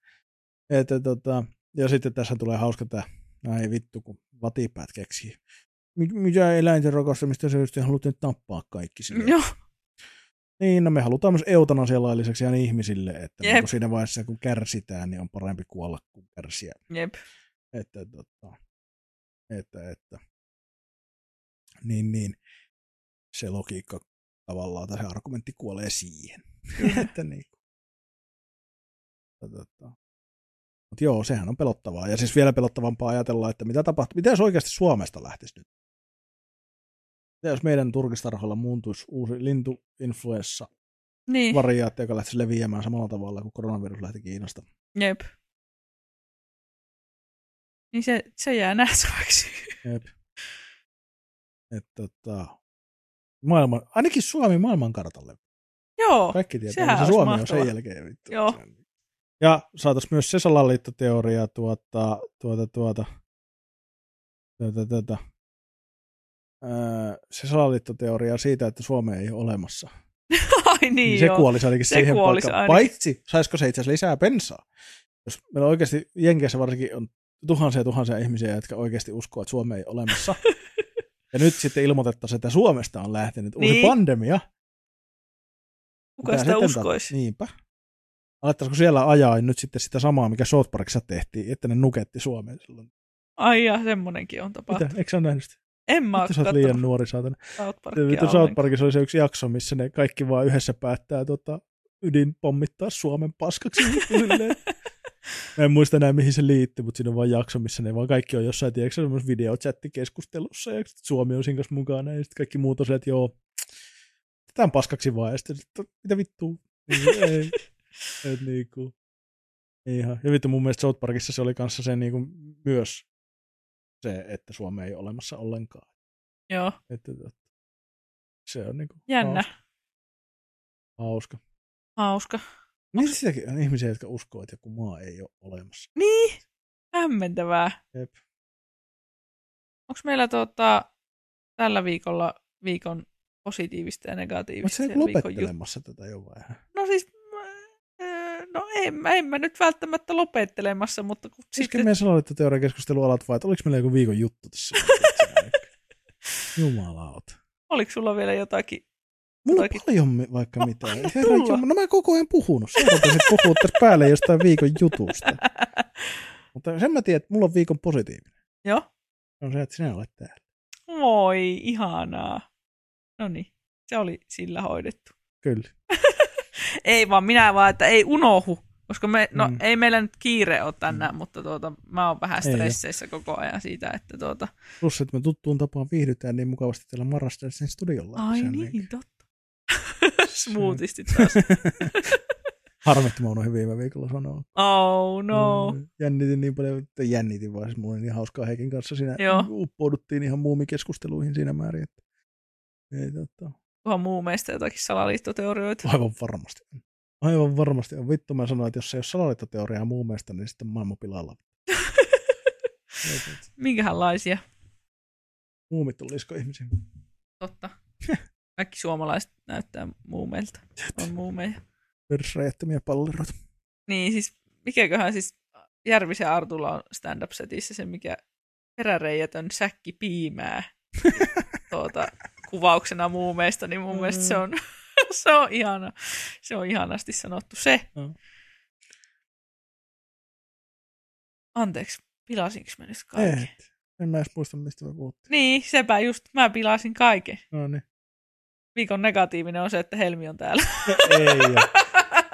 että, tota, ja sitten tässä tulee hauska tämä, no ei vittu, kun vatipäät keksii. Mi- Mitä eläinten rakastamista se just haluat nyt tappaa kaikki sille. Joo. Niin, no me halutaan myös eutanasian lailliseksi ihan ihmisille, että Jep. niin kun siinä vaiheessa kun kärsitään, niin on parempi kuolla kuin kärsiä. Jep. Että, tota, että, että. Niin, niin. Se logiikka tavallaan, tai se argumentti kuolee siihen. että niin. Tota. Mutta joo, sehän on pelottavaa. Ja siis vielä pelottavampaa ajatella, että mitä tapahtuu, mitä jos oikeasti Suomesta lähtisi nyt? Mitä jos meidän turkistarhoilla muuntuisi uusi lintuinfluenssa Niin. variaatio, joka lähtisi leviämään samalla tavalla kuin koronavirus lähti Kiinasta? Jep. Niin se, se jää nähtäväksi. Jep. Et, tota, maailman, ainakin Suomi maailmankartalle. Joo. Kaikki tietää, sehän olisi Suomi on mahtavaa. sen jälkeen. Vittu. Joo. Ja saatais myös se salaliittoteoria tuota, tuota, tuota, tuota, tuota, se salaliittoteoria siitä, että Suomea ei ole olemassa. Ai niin, Niin se joo. kuolisi ainakin Se siihen kuolisi paikkaan. ainakin. Paitsi, saisiko se itse asiassa lisää bensaa? Jos meillä oikeasti Jenkeissä varsinkin on tuhansia ja tuhansia ihmisiä, jotka oikeasti uskoo, että Suomea ei ole olemassa. ja nyt sitten ilmoitettaisiin, että Suomesta on lähtenyt uusi Niin. pandemia. Kuka Mitä sitä uskoisi? Niinpä. Alettaisiko siellä ajaa nyt sitten sitä samaa, mikä South Parkissa tehtiin, että ne nuketti Suomeen silloin? Ai ja semmonenkin on Mitä? tapahtunut. Eikö sä ole nähnyt sitä? En mä Vittu, sä oo oot liian nuori saatana. South Parkia Vittu South. Parkissa oli se yksi jakso, missä ne kaikki vaan yhdessä päättää tota, ydin pommittaa Suomen paskaksi. Mä en muista enää, mihin se liittyy, mutta siinä on vaan jakso, missä ne vaan kaikki on jossain, tiedätkö, semmoisessa videochattikeskustelussa, ja Suomi on siinä kanssa mukana, ja sitten kaikki muut on se, että joo, tämän paskaksi vaan, ja sitten, että mitä vittua, niin, ei, et niinku, ihan. Ja vittu mun mielestä South Parkissa se oli kanssa se niinku, myös se, että Suomi ei ole olemassa ollenkaan. Joo, Että, että, se on niinku jännä. hauska. hauska. Hauska. Niin sitäkin on ihmisiä, jotka uskoo, että joku maa ei ole olemassa. Niin, hämmentävää. Jep. Onko meillä tota, tällä viikolla viikon positiivista ja Mutta negatiivista se ja viikon jut- lopettelemassa tätä jo vai? No siis, äh, no en, mä- en mä nyt välttämättä lopettelemassa, mutta kun Sitten sitten... meidän salaliittoteorian keskustelu alat vai, että oliko meillä joku viikon juttu tässä? Jumalauta. Oliko sulla vielä jotakin? Mulla on paljon vaikka. Herra Mulla. Jumala, no mä koko ajan puhunut. Sä puhua tässä päälle jostain viikon jutusta. Mutta sen mä tiedän, että mulla on viikon positiivinen. Joo. Se on se, että sinä olet täällä. Moi, ihanaa. No niin, se oli sillä hoidettu. Kyllä. Ei vaan minä vaan, että ei unohu. Koska me, no Mm. ei meillä nyt kiire ole tänään, mm. mutta tuota, mä oon vähän Ei stresseissä koko ajan siitä, että tuota... Plus, että me tuttuun tapaan viihdytään niin mukavasti täällä Marrastersin studiolla. Ai niin, totta. Smoothistit taas. Harmitti, mä unohdin viime viikolla sanoa. Oh no. Mm, Jännitin niin paljon, että jännitin vaan. Siis mulla oli niin hauskaa Heikin kanssa siinä. Joo. Uppouduttiin ihan muumikeskusteluihin siinä määrin. Että... Ei, tota... Kunhan muu meistä jotakin salaliittoteorioita. Aivan varmasti. Aivan varmasti. Vittu mä sanoin, että jos se ei ole salaliittoteoriaa muun mielestä, niin sitten maailman pilalla. Minkälaisia? Muumit on lisko-ihmisiä. Totta. Kaikki suomalaiset näyttää muumeilta. On muumeja. Persräjättömiä palleroita. Niin siis, mikäköhän siis Järvisen Artulla on stand-up-setissä se, mikä peräreijätön säkki piimää tuota, kuvauksena muumeista, niin mun mielestä se on, se on ihana. Se on ihanasti sanottu. Se. Mm. Anteeksi, pilasinko mä nyt kaikki? Et. En mä edes muista, mistä me puhuttiin. Niin, sepä just. Mä pilasin kaiken. No niin. Viikon negatiivinen on se, että Helmi on täällä. Ei, ja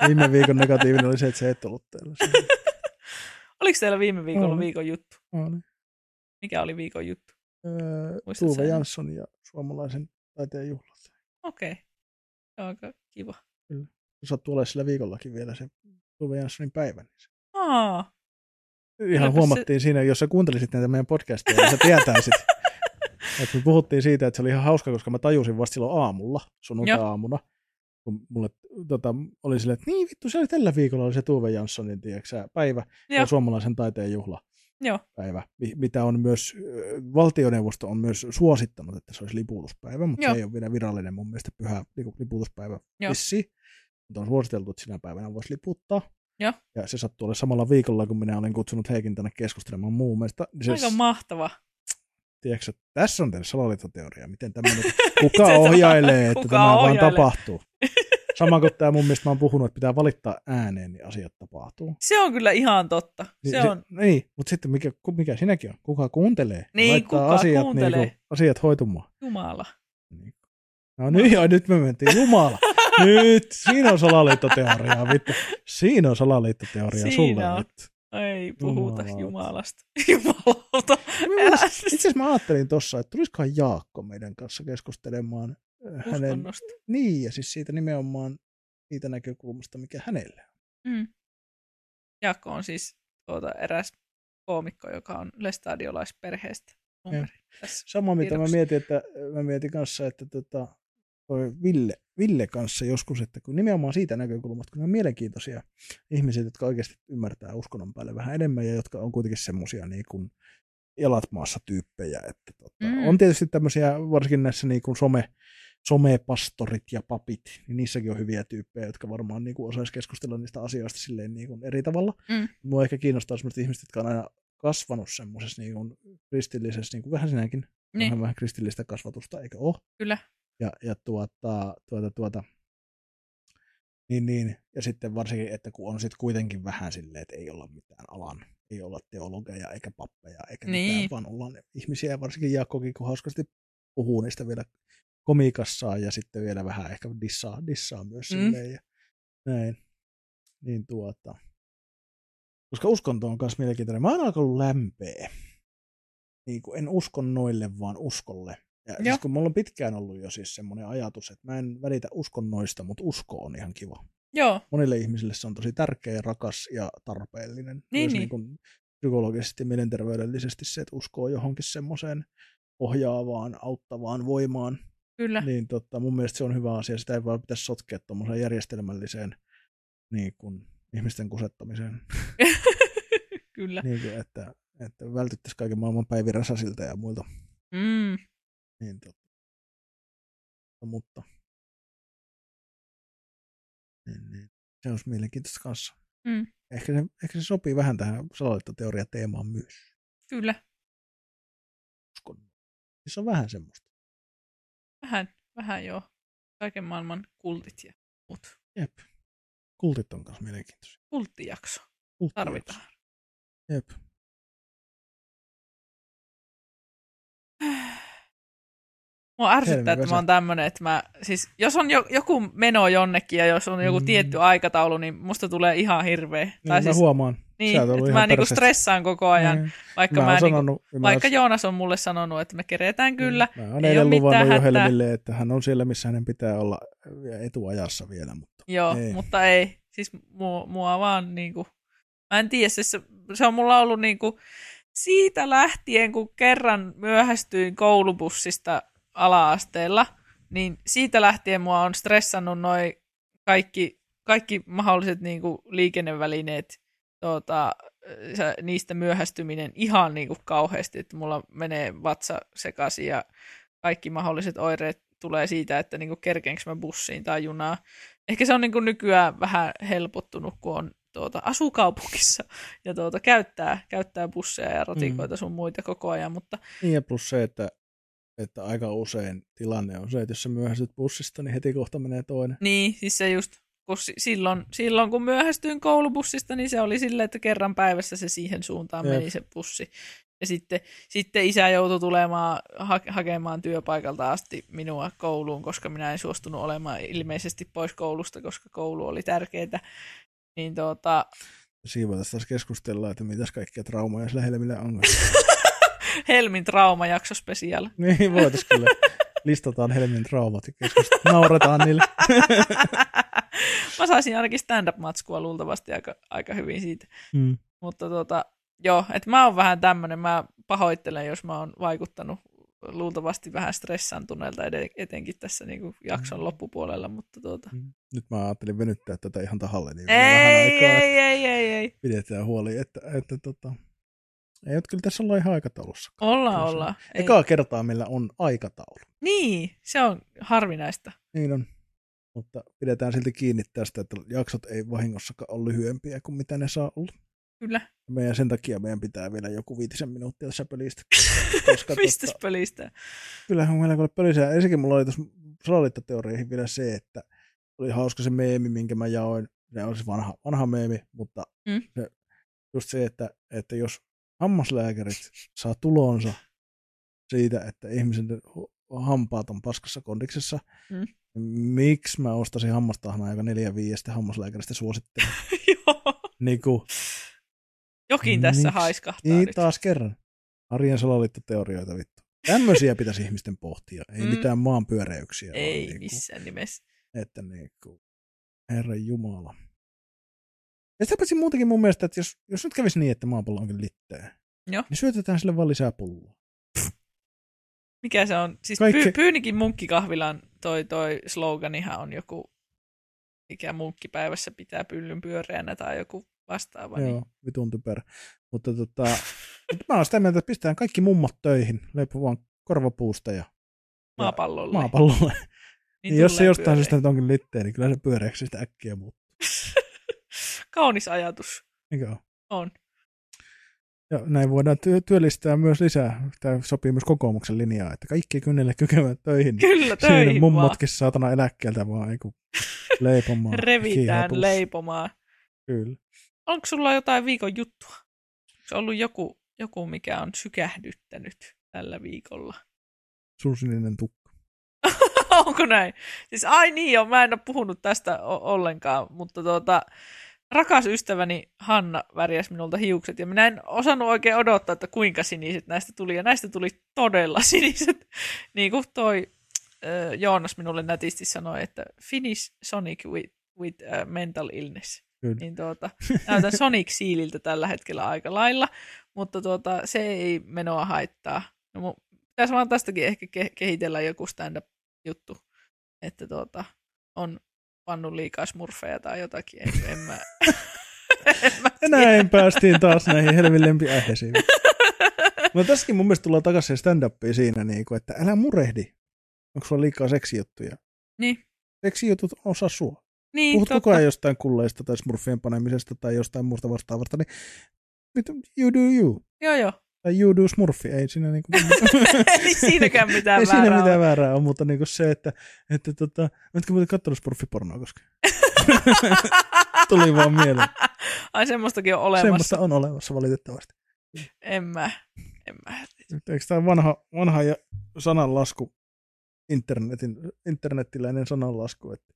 viime viikon negatiivinen oli se, että se et ollut täällä. Oliko teillä viime viikolla On. viikon juttu? Niin. Mikä oli viikon juttu? Öö, Tuve? Jansson ja suomalaisen taiteen juhlat. Okei. Okay. Se on aika kiva. Sattuu olemaan sillä viikollakin vielä se Tuve Janssonin päivä. Niin se Aa, Ihan Kylläpä huomattiin siinä, jos sä kuuntelisit näitä meidän podcasteja, niin sä tietäisit. että me puhuttiin siitä, että se oli ihan hauska, koska mä tajusin vasta silloin aamulla, sunnuntai-aamuna, kun mulle tota, oli silleen, että niin vittu, se oli tällä viikolla oli se Tuve Janssonin tiedätkö, sä, päivä Joo. ja suomalaisen taiteen juhla. joo. päivä, mi- mitä on myös, valtioneuvosto on myös suosittanut, että se olisi liputuspäivä, mutta Joo. se ei ole vielä virallinen mun mielestä pyhä lipu- liputuspäivä Joo. vissi. Mutta on suositeltu, että sinä päivänä voisi liputtaa. Joo. Ja se sattuu olla samalla viikolla, kun minä olin kutsunut Heikin tänne keskustelemaan muun mielestä. Niin se, Aika mahtava. Tiedätkö, tässä on teille salaliittoteoria, miten tämmöinen, kuka ohjailee, että kuka tämä vaan tapahtuu. Sama kuin tämä mun mielestä mä oon puhunut, että pitää valittaa ääneen, niin asiat tapahtuu. Se on kyllä ihan totta. Niin, Se on, niin mutta sitten mikä, mikä sinäkin on? Kuka kuuntelee? Niin, laittaa kuka asiat, kuuntelee? Niinku, asiat hoitumaan. Jumala. Niin. No niin, ja nyt me mentiin. Jumala. nyt, siinä on salaliittoteoriaa, vittu. Siinä on salaliittoteoriaa Siinä sulle on. nyt. Ei puhuta Jumalauta. Jumalasta. Jumalauta. Itse asiassa mä ajattelin tossa, että tulisikohan Jaakko meidän kanssa keskustelemaan hänen, niin, ja siis siitä nimenomaan siitä näkökulmasta, mikä hänelle on. Mm. Jaakko on siis tuota, eräs koomikko, joka on lestadiolaisperheestä. Sama, mitä mä mietin, että mä mietin kanssa, että tota, toi Ville, Ville kanssa joskus, että kun nimenomaan siitä näkökulmasta, kun ne on mielenkiintoisia ihmisiä, jotka oikeasti ymmärtää uskonnon päälle vähän enemmän ja jotka on kuitenkin semmoisia niin kuin jalat maassa tyyppejä. Että tota, Mm. On tietysti tämmöisiä, varsinkin näissä niin kuin some, somepastorit ja papit, niin niissäkin on hyviä tyyppejä, jotka varmaan niin osaisi keskustella niistä asioista silleen niin kuin eri tavalla. Mm. Mua ehkä kiinnostaa semmoiset ihmiset, jotka on aina kasvanut semmoisessa niin kuin kristillisessä, niin kuin vähän sinäkin, Niin. vähän, vähän kristillistä kasvatusta, eikö ole? Kyllä. Ja, ja tuota, tuota, tuota, niin, niin, ja sitten varsinkin, että kun on sitten kuitenkin vähän silleen, että ei olla mitään alan, ei olla teologeja eikä pappeja eikä Niin. mitään, vaan ollaan ihmisiä, ja varsinkin Jaakkokin, kun hauskasti puhuu niistä vielä komiikassaan ja sitten vielä vähän ehkä dissaa, dissaa myös Mm. silleen ja näin. Niin tuota, koska uskonto on myös mielenkiintoinen. Mä oon alkanut lämpeä. Niin kuin en uskonnoille, vaan uskolle. Ja Joo. siis kun mulla on pitkään ollut jo siis semmoinen ajatus, että mä en välitä uskonnoista, mutta usko on ihan kiva. Joo, Monille ihmisille se on tosi tärkeä rakas ja tarpeellinen. Niin, Myös niin. niin kuin psykologisesti ja mielenterveydellisesti se, että uskoo johonkin semmoiseen ohjaavaan, auttavaan voimaan. kyllä. Niin tota, mun mielestä se on hyvä asia. Sitä ei vaan pitäisi sotkea tuommoiseen järjestelmälliseen niin kuin, ihmisten kusettamiseen. kyllä. niin kuin, että, että vältyttäisiin kaiken maailman päiviräsäsiltä ja muilta. Mm. Niin, tota. Mutta niin, niin. se olisi mielenkiintoista kanssa. Mm. Ehkä, se, ehkä se sopii vähän tähän salaliittoteoria-teemaan myös. Kyllä. Uskon. Siis Se on vähän semmoista. Vähän, vähän joo. Kaiken maailman kultit ja muut. Jep. Kultit on kanssa mielenkiintoisia. Kulttijakso. Kulttijakso. Tarvitaan. Jep. Mua ärsyttää, että mä oon tämmönen, että mä, siis jos on jo, joku meno jonnekin ja jos on joku Mm. tietty aikataulu, niin musta tulee ihan hirveä. Niin, tai mä siis, huomaan. niin, että mä niinku stressaan koko ajan, Niin. vaikka mä, mä, niinku, sanonut, vaikka oon- Joonas on mulle sanonut, että me keretään kyllä, Mä oon ei eilen luvannut jo. Helmille, että hän on siellä, missä hänen pitää olla etuajassa vielä. Mutta joo, Ei. mutta ei. Siis mua, mua vaan niinku, mä en tiedä, siis se, se on mulla ollut niinku, siitä lähtien, kun kerran myöhästyin koulubussista ala-asteella, niin siitä lähtien mua on stressannut noin kaikki, kaikki mahdolliset niinku liikennevälineet, tuota, niistä myöhästyminen ihan niinku kauheasti, että mulla menee vatsa sekaisin ja kaikki mahdolliset oireet tulee siitä, että niinku kerkeenkö mä bussiin tai junaan. Ehkä se on niinku nykyään vähän helpottunut, kun on tuota, asuu kaupungissa ja tuota, käyttää, käyttää busseja ja ratikoita sun muita koko ajan, mutta Niin ja plus se, että, että aika usein tilanne on se, että jos sä myöhästyt bussista, niin heti kohta menee toinen. Niin, siis se just, kun si- silloin, silloin kun myöhästyin koulubussista, niin se oli silleen, että kerran päivässä se siihen suuntaan Jep. meni se bussi. Ja sitten, sitten isä joutui tulemaan ha- hakemaan työpaikalta asti minua kouluun, koska minä en suostunut olemaan ilmeisesti pois koulusta, koska koulu oli tärkeää. Niin tuota, Siinä voitaisiin taas keskustella, että mitäs kaikkia traumaja sillä Helmillä on. Helmin traumajakso special. niin voitaisiin kyllä. Listataan Helmin traumat ja. Nauretaan niille. Mä saisin ainakin stand-up-matskua luultavasti aika, aika hyvin siitä. Mm. Mutta tota, joo, että mä oon vähän tämmönen, mä pahoittelen, jos mä oon vaikuttanut luultavasti vähän stressantuneelta etenkin tässä niinku jakson Mm. loppupuolella, mutta tuota... Nyt mä ajattelin venyttää tätä ihan tahalle, niin vielä vähän Ei, aikaa, että ei, ei, ei, ei. pidetään huoli, että, että tota, ei, mutta kyllä tässä ollaan ihan aikataulussa. Kyllä se- ollaan. Ei. Ekaa kertaa meillä on aikataulu. Niin, se on harvinaista. Niin on. Mutta pidetään silti kiinni tästä, että jaksot ei vahingossakaan ole lyhyempiä kuin mitä ne saa olla. Kyllä. Meidän sen takia meidän pitää vielä joku viitisen minuuttia tässä pelistä. Koska Mistä tota, pelistä? kyllähän meillä kun pölisää. Ensinnäkin mulla oli tuossa salaliittoteorioihin vielä se, että oli hauska se meemi, minkä mä jaoin. Se on siis vanha, vanha meemi, mutta Mm. se, just se, että, että jos hammaslääkärit saa tulonsa siitä, että ihmisen hampaat on paskassa kondiksessa, Mm. niin miksi mä ostasin hammastahnaa, joka neljä viiestä hammaslääkäristä suosittelee? Joo. niin kuin, Jokin tässä Miksi? haiskahtaa niin nyt. taas kerran. Arjen salaliittoteorioita vittu. Tämmöisiä pitäisi ihmisten pohtia, ei Mm. mitään maan pyöräyksiä. vaan Ei niinku- missään nimessä. että niin kuin, Herran Jumala. Ja sitä paitsi muutenkin mun mielestä, että jos, jos nyt kävisi niin, että maapallo onkin litteä, Joo. niin syötetään sille vaan lisää pulloa. Mikä se on? Siis Kaikki- Py- Pyynikin munkkikahvilan toi, toi sloganihan on joku, mikä munkkipäivässä pitää pyllyn pyöreänä tai joku vastaava. Joo, Niin. vitun typerä. Mutta tota, mutta mä oon sitä mieltä, että pistetään kaikki mummot töihin, leipä vaan korvapuusta ja Maapallolle. maapallolle. Niin Niin jos se jostain pyöreä. syystä nyt onkin litteä, niin kyllä se pyöreäksi sitä äkkiä muuttuu. Kaunis ajatus. Eikö ole? On. Ja näin voidaan työ- työllistää myös lisää. Tämä sopii myös kokoomuksen linjaa, että kaikki kynnelle kykevät töihin. Kyllä, Siinä töihin vaan. mummotkin saatana eläkkeeltä vaan ei kun leipomaan. Revitään leipomaan. Kyllä. Onko sulla jotain viikon juttua? Se on ollut joku, joku, mikä on sykähdyttänyt tällä viikolla. Sun sininen tukka. Onko näin? Siis ai niin joo, mä en ole puhunut tästä o- ollenkaan, mutta tuota, rakas ystäväni Hanna värjäsi minulta hiukset ja minä en osannut oikein odottaa, että kuinka siniset näistä tuli ja näistä tuli todella siniset. Niin kuin toi äh, Joonas minulle nätisti sanoi, että Finish Sonic with, with uh, mental illness. Kyllä. Niin tuota, näytän Sonic Sealiltä tällä hetkellä aika lailla, mutta tuota, se ei menoa haittaa. No, mu- pitäisi vaan tästäkin ehkä ke- kehitellä joku stand-up-juttu, että tuota, on pannut liikaa smurfeja tai jotakin, en, en mä, en mä näin päästiin taas näihin helvin lempiaiheisiin. No tässäkin mun mielestä tullaan takaisin stand-upiin siinä, niin kuin, että älä murehdi. Onko sulla liikaa seksijuttuja? Niin. Seksijutut osaa sua. Niin, Puhut totta. koko ajan jostain kulleista tai smurfien panemisesta tai jostain muusta vastaavasta, niin you do you. Joo, joo. Tai you do smurfi, ei siinä niinku, Ei siinäkään mitään ei siinä väärää mitään ole. väärää on, mutta niinku se, että, että tota, oletko muuten katsonut smurfipornoa koskaan? Tuli vaan mieleen. Ai semmoistakin on olemassa. Semmoista on olemassa valitettavasti. En mä. En mä. Eikö tämä vanha, vanha ja sananlasku, internetin, internettiläinen sananlasku, että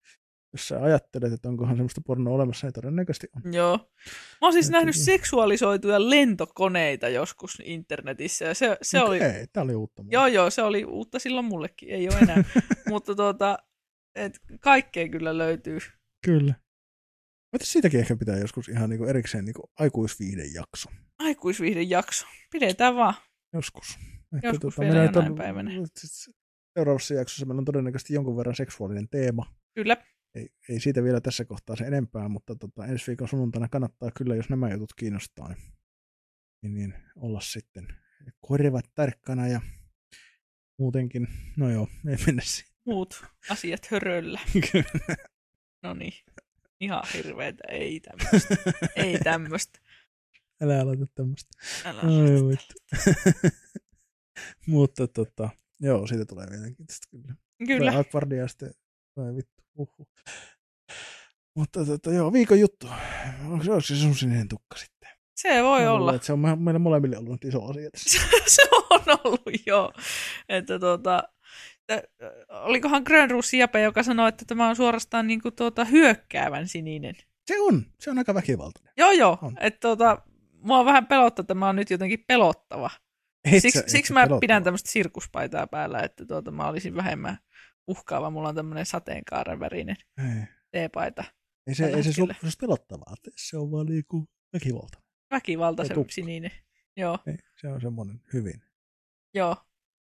jos sä ajattelet, että onkohan semmoista pornoa olemassa, niin todennäköisesti on. Joo. Mä oon siis Ja nähnyt kyllä. seksuaalisoituja lentokoneita joskus internetissä ja se, se oli... Okei, tää oli uutta. mulle. Joo, joo, se oli uutta silloin mullekin, ei ole enää. Mutta tuota, et kaikkea kyllä löytyy. Kyllä. Mutta siitäkin ehkä pitää joskus ihan niinku erikseen niinku aikuisviihden jakso. Aikuisviihden jakso. Pidetään vaan. Joskus. Ehkä Joskus vielä meillä jonain on- päivänä. Seuraavassa jaksossa meillä on todennäköisesti jonkun verran seksuaalinen teema. Kyllä. Ei, ei siitä vielä tässä kohtaa se enempää, mutta tota, ensi viikon sunnuntaina kannattaa kyllä, jos nämä jutut kiinnostaa, niin, niin, niin olla sitten korvat tarkkana ja muutenkin, no joo, ei mennä siihen. Muut asiat höröllä. No niin. Ihan hirveetä. Ei tämmöistä. Ei tämmöistä. Älä aloita tämmöistä. Älä aloita. Mutta tota, joo, siitä tulee mielenkiintoista kyllä. Kyllä. Tulee Aquardia sitten, vai vittu, uhu. Mutta tota, joo, viikon juttu. Onko se, onko se sun sininen tukka sitten? Se voi Mä olla. luulen, että se on me- meille molemmille ollut nyt iso asia tässä. se on ollut, joo. Että tuota, olikohan Grönruus Jape, joka sanoi, että tämä on suorastaan niin kuin tuota, hyökkäävän sininen. Se on. Se on aika väkivaltainen. Joo, joo. On. Että tuota, mua vähän pelottaa, että mä oon nyt jotenkin pelottava. Et Siksi, sä- et siksi mä pelottava. pidän tämmöistä sirkuspaitaa päällä, että tuota, mä olisin vähemmän uhkaava. Mulla on tämmöinen sateenkaaren värinen Ei, teepaita. ei se, ei se sun, pelottavaa. tee, Se on vaan niinku väkivaltainen. Väkivaltaisen Ja tukka. sininen. Joo, Ei, se on semmoinen hyvin. joo.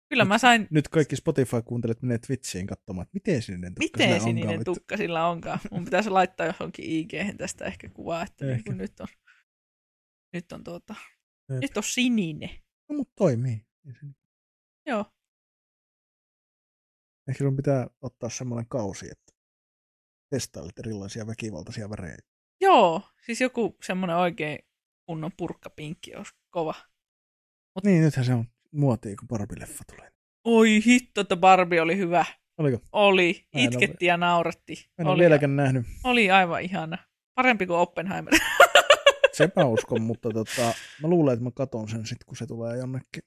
Kyllä mä sain, Nyt kaikki Spotify-kuuntelijat menee Twitchiin katsomaan, että miten sininen tukka miten sillä sininen onkaan, tukka sillä onkaan. Mun pitäisi laittaa johonkin ig tästä ehkä kuvaa, että niin Ehkä. kuin nyt on, nyt on tuota, Jep. nyt on sininen. No, mutta toimii. Se- Joo, Ehkä sun pitää ottaa semmoinen kausi, että testailet erilaisia väkivaltaisia värejä. joo. Siis joku semmoinen oikein kunnon purkkapinkki olisi kova. Niin, nythän se on muotia, kun Barbie-leffa tulee. Oi hitto, että Barbie oli hyvä. Oliko? Oli. Itkettiin ja naurettiin. Mä en ole Oli, vieläkään nähnyt. oli aivan ihana. Parempi kuin Oppenheimer. Sepä uskon, mutta tota, mä luulen, että mä katon sen sitten, kun se tulee jonnekin.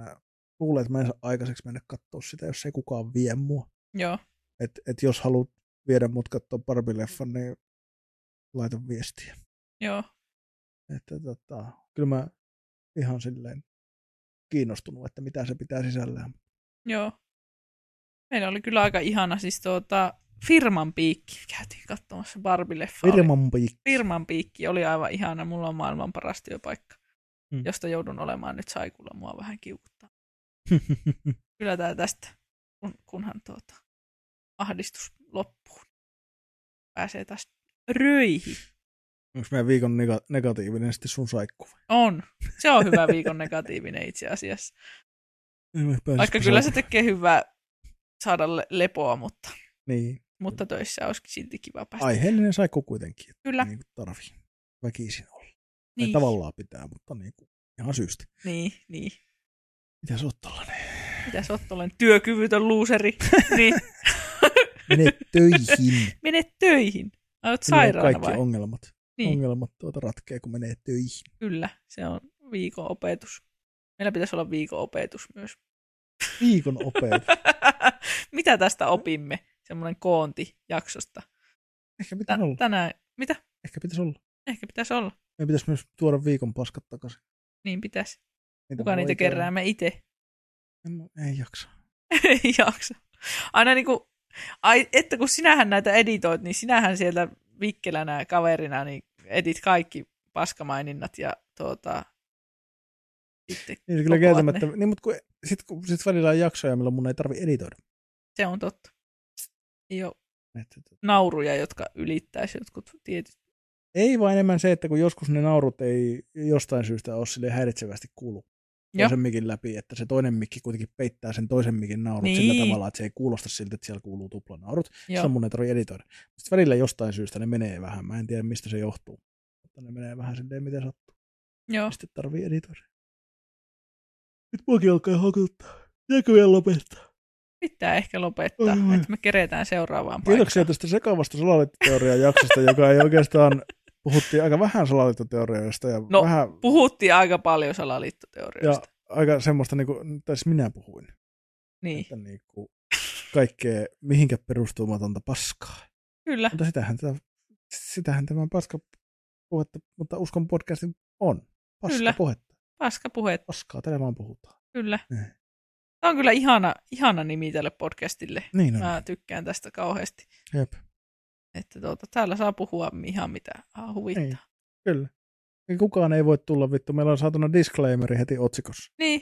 Mä luulen, että mä en saa aikaiseksi mennä katsoa sitä, jos ei kukaan vie mua. Joo, Et, et jos haluat viedä mut katsoa Barbie-leffan, niin laita viestiä. joo. Että tota, kyllä mä ihan silleen kiinnostunut, että mitä se pitää sisällään. Joo. Meillä oli kyllä aika ihana siis tuota, Firman piikki. Käytiin katsomassa Barbie-leffa. Oli- Firman piikki. Firman piikki oli aivan ihana. Mulla on maailman paras työpaikka, Mm. josta joudun olemaan nyt saikulla. Mua vähän kiukuttaa. Kyllä tää tästä, kun, kunhan tuota, ahdistus loppuu. Pääsee taas röihin. Onko meidän viikon nega- negatiivinen sitten sun saikku? On. Se on hyvä viikon negatiivinen itse asiassa. Vaikka kyllä se tekee hyvää saada le- lepoa, mutta, Niin, mutta töissä olisikin silti kiva päästä. aiheellinen saikku kuitenkin. Kyllä. Niin tarvii väkisin olla. Niin. Niin, Tavallaan pitää, mutta niin kuin, ihan syystä. niin, niin. Mitä sä oot tällainen? Mitä sä oot olen työkyvytön luuseri? niin, Mene töihin. mene töihin. Kyllä sairaana kaikki vai? ongelmat, Niin, ongelmat tuota ratkee, kun menee töihin. kyllä. Se on viikon opetus. Meillä pitäisi olla viikon opetus myös. Viikon opetus. Mitä tästä opimme? Semmoinen koonti jaksosta. Ehkä pitäisi olla. Tänään, mitä? Ehkä pitäisi olla. Ehkä pitäisi olla. Meidän pitäisi myös tuoda viikon paskat takaisin. Niin pitäisi. Niitä Kuka niitä kerää? Me itse. En, ei jaksa. Ei jaksa. Aina niinku, ai, että kun sinähän näitä editoit, niin sinähän sieltä vikkelänä kaverina niin edit kaikki paskamaininnat ja tuota, sitten Niin se kyllä kieltämättä. ne. Niin, mutta kun, sit, kun sit välillä on jaksoja, milloin mun ei tarvi editoida. Se on totta. Että, nauruja, jotka ylittäisi jotkut tietyt. ei vaan enemmän se, että kun joskus ne naurut ei jostain syystä ole sille häiritsevästi kuulu Joo. Toisen mikin läpi, että se toinen mikki kuitenkin peittää sen toisen mikin naurut Niin. sillä tavalla, että se ei kuulosta siltä, että siellä kuuluu tuplanaurut. Joo. Silloin mun ei tarvitse editoida. Sitten välillä jostain syystä ne menee vähän. Mä en tiedä, mistä se johtuu. Mutta ne menee vähän silleen, miten sattuu. Joo. Sitten tarvii editoida. Nyt muakin alkaa hakuttaa. Jääkö vielä lopettaa? Pitää ehkä lopettaa, oi. että me keretään seuraavaan Kiitoksia paikkaan. tästä sekavasta salaliittoteorian jaksosta, joka ei oikeastaan puhuttiin aika vähän salaliittoteorioista ja No, vähän Puhuttiin aika paljon salaliittoteorioista. ja aika semmoista, niin kuin, tai siis minä puhuin, Niin, että niin kuin, kaikkea mihinkä perustumatonta paskaa. kyllä. Mutta sitähän, tätä, sitähän tämä paska puhetta, mutta uskon podcastin on. Paska Kyllä. puhetta. Paska puhet, Paskaa, tällä vaan puhutaan. kyllä. Niin. Tämä on kyllä ihana, ihana nimi tälle podcastille. Niin on. Mä tykkään tästä kauheasti. Jep. Että tuota, täällä saa puhua ihan mitä huvittaa. Niin. Kyllä. Ja kukaan ei voi tulla vittu. Meillä on saatuna disclaimeri heti otsikossa. Niin,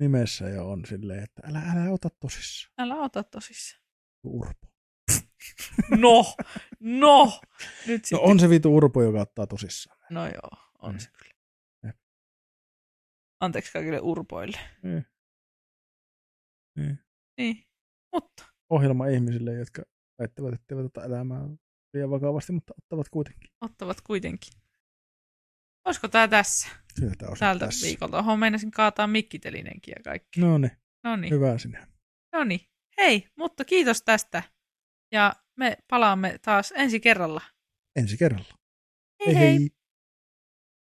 Nimessä jo on silleen, että älä, älä ota tosissaan. älä ota tosissaan. Urpo. No, no. Nyt No sitten. on se vitu urpo, joka ottaa tosissaan. No joo, on Mm. se kyllä. Anteeksi kaikille urpoille. Niin. Niin. Niin, mutta Ohjelma ihmisille, jotka väittävät, että eivät ota elämää liian vakavasti, mutta ottavat kuitenkin. ottavat kuitenkin. Olisiko tämä tässä? Kyllä tämä on Tältä tässä. viikolta. Oho, meinasin kaataa mikkitelinenkin ja kaikki. No niin, No niin, hyvä sinä. no niin. Hei, mutta kiitos tästä. Ja me palaamme taas ensi kerralla. Ensi kerralla. hei. hei. hei.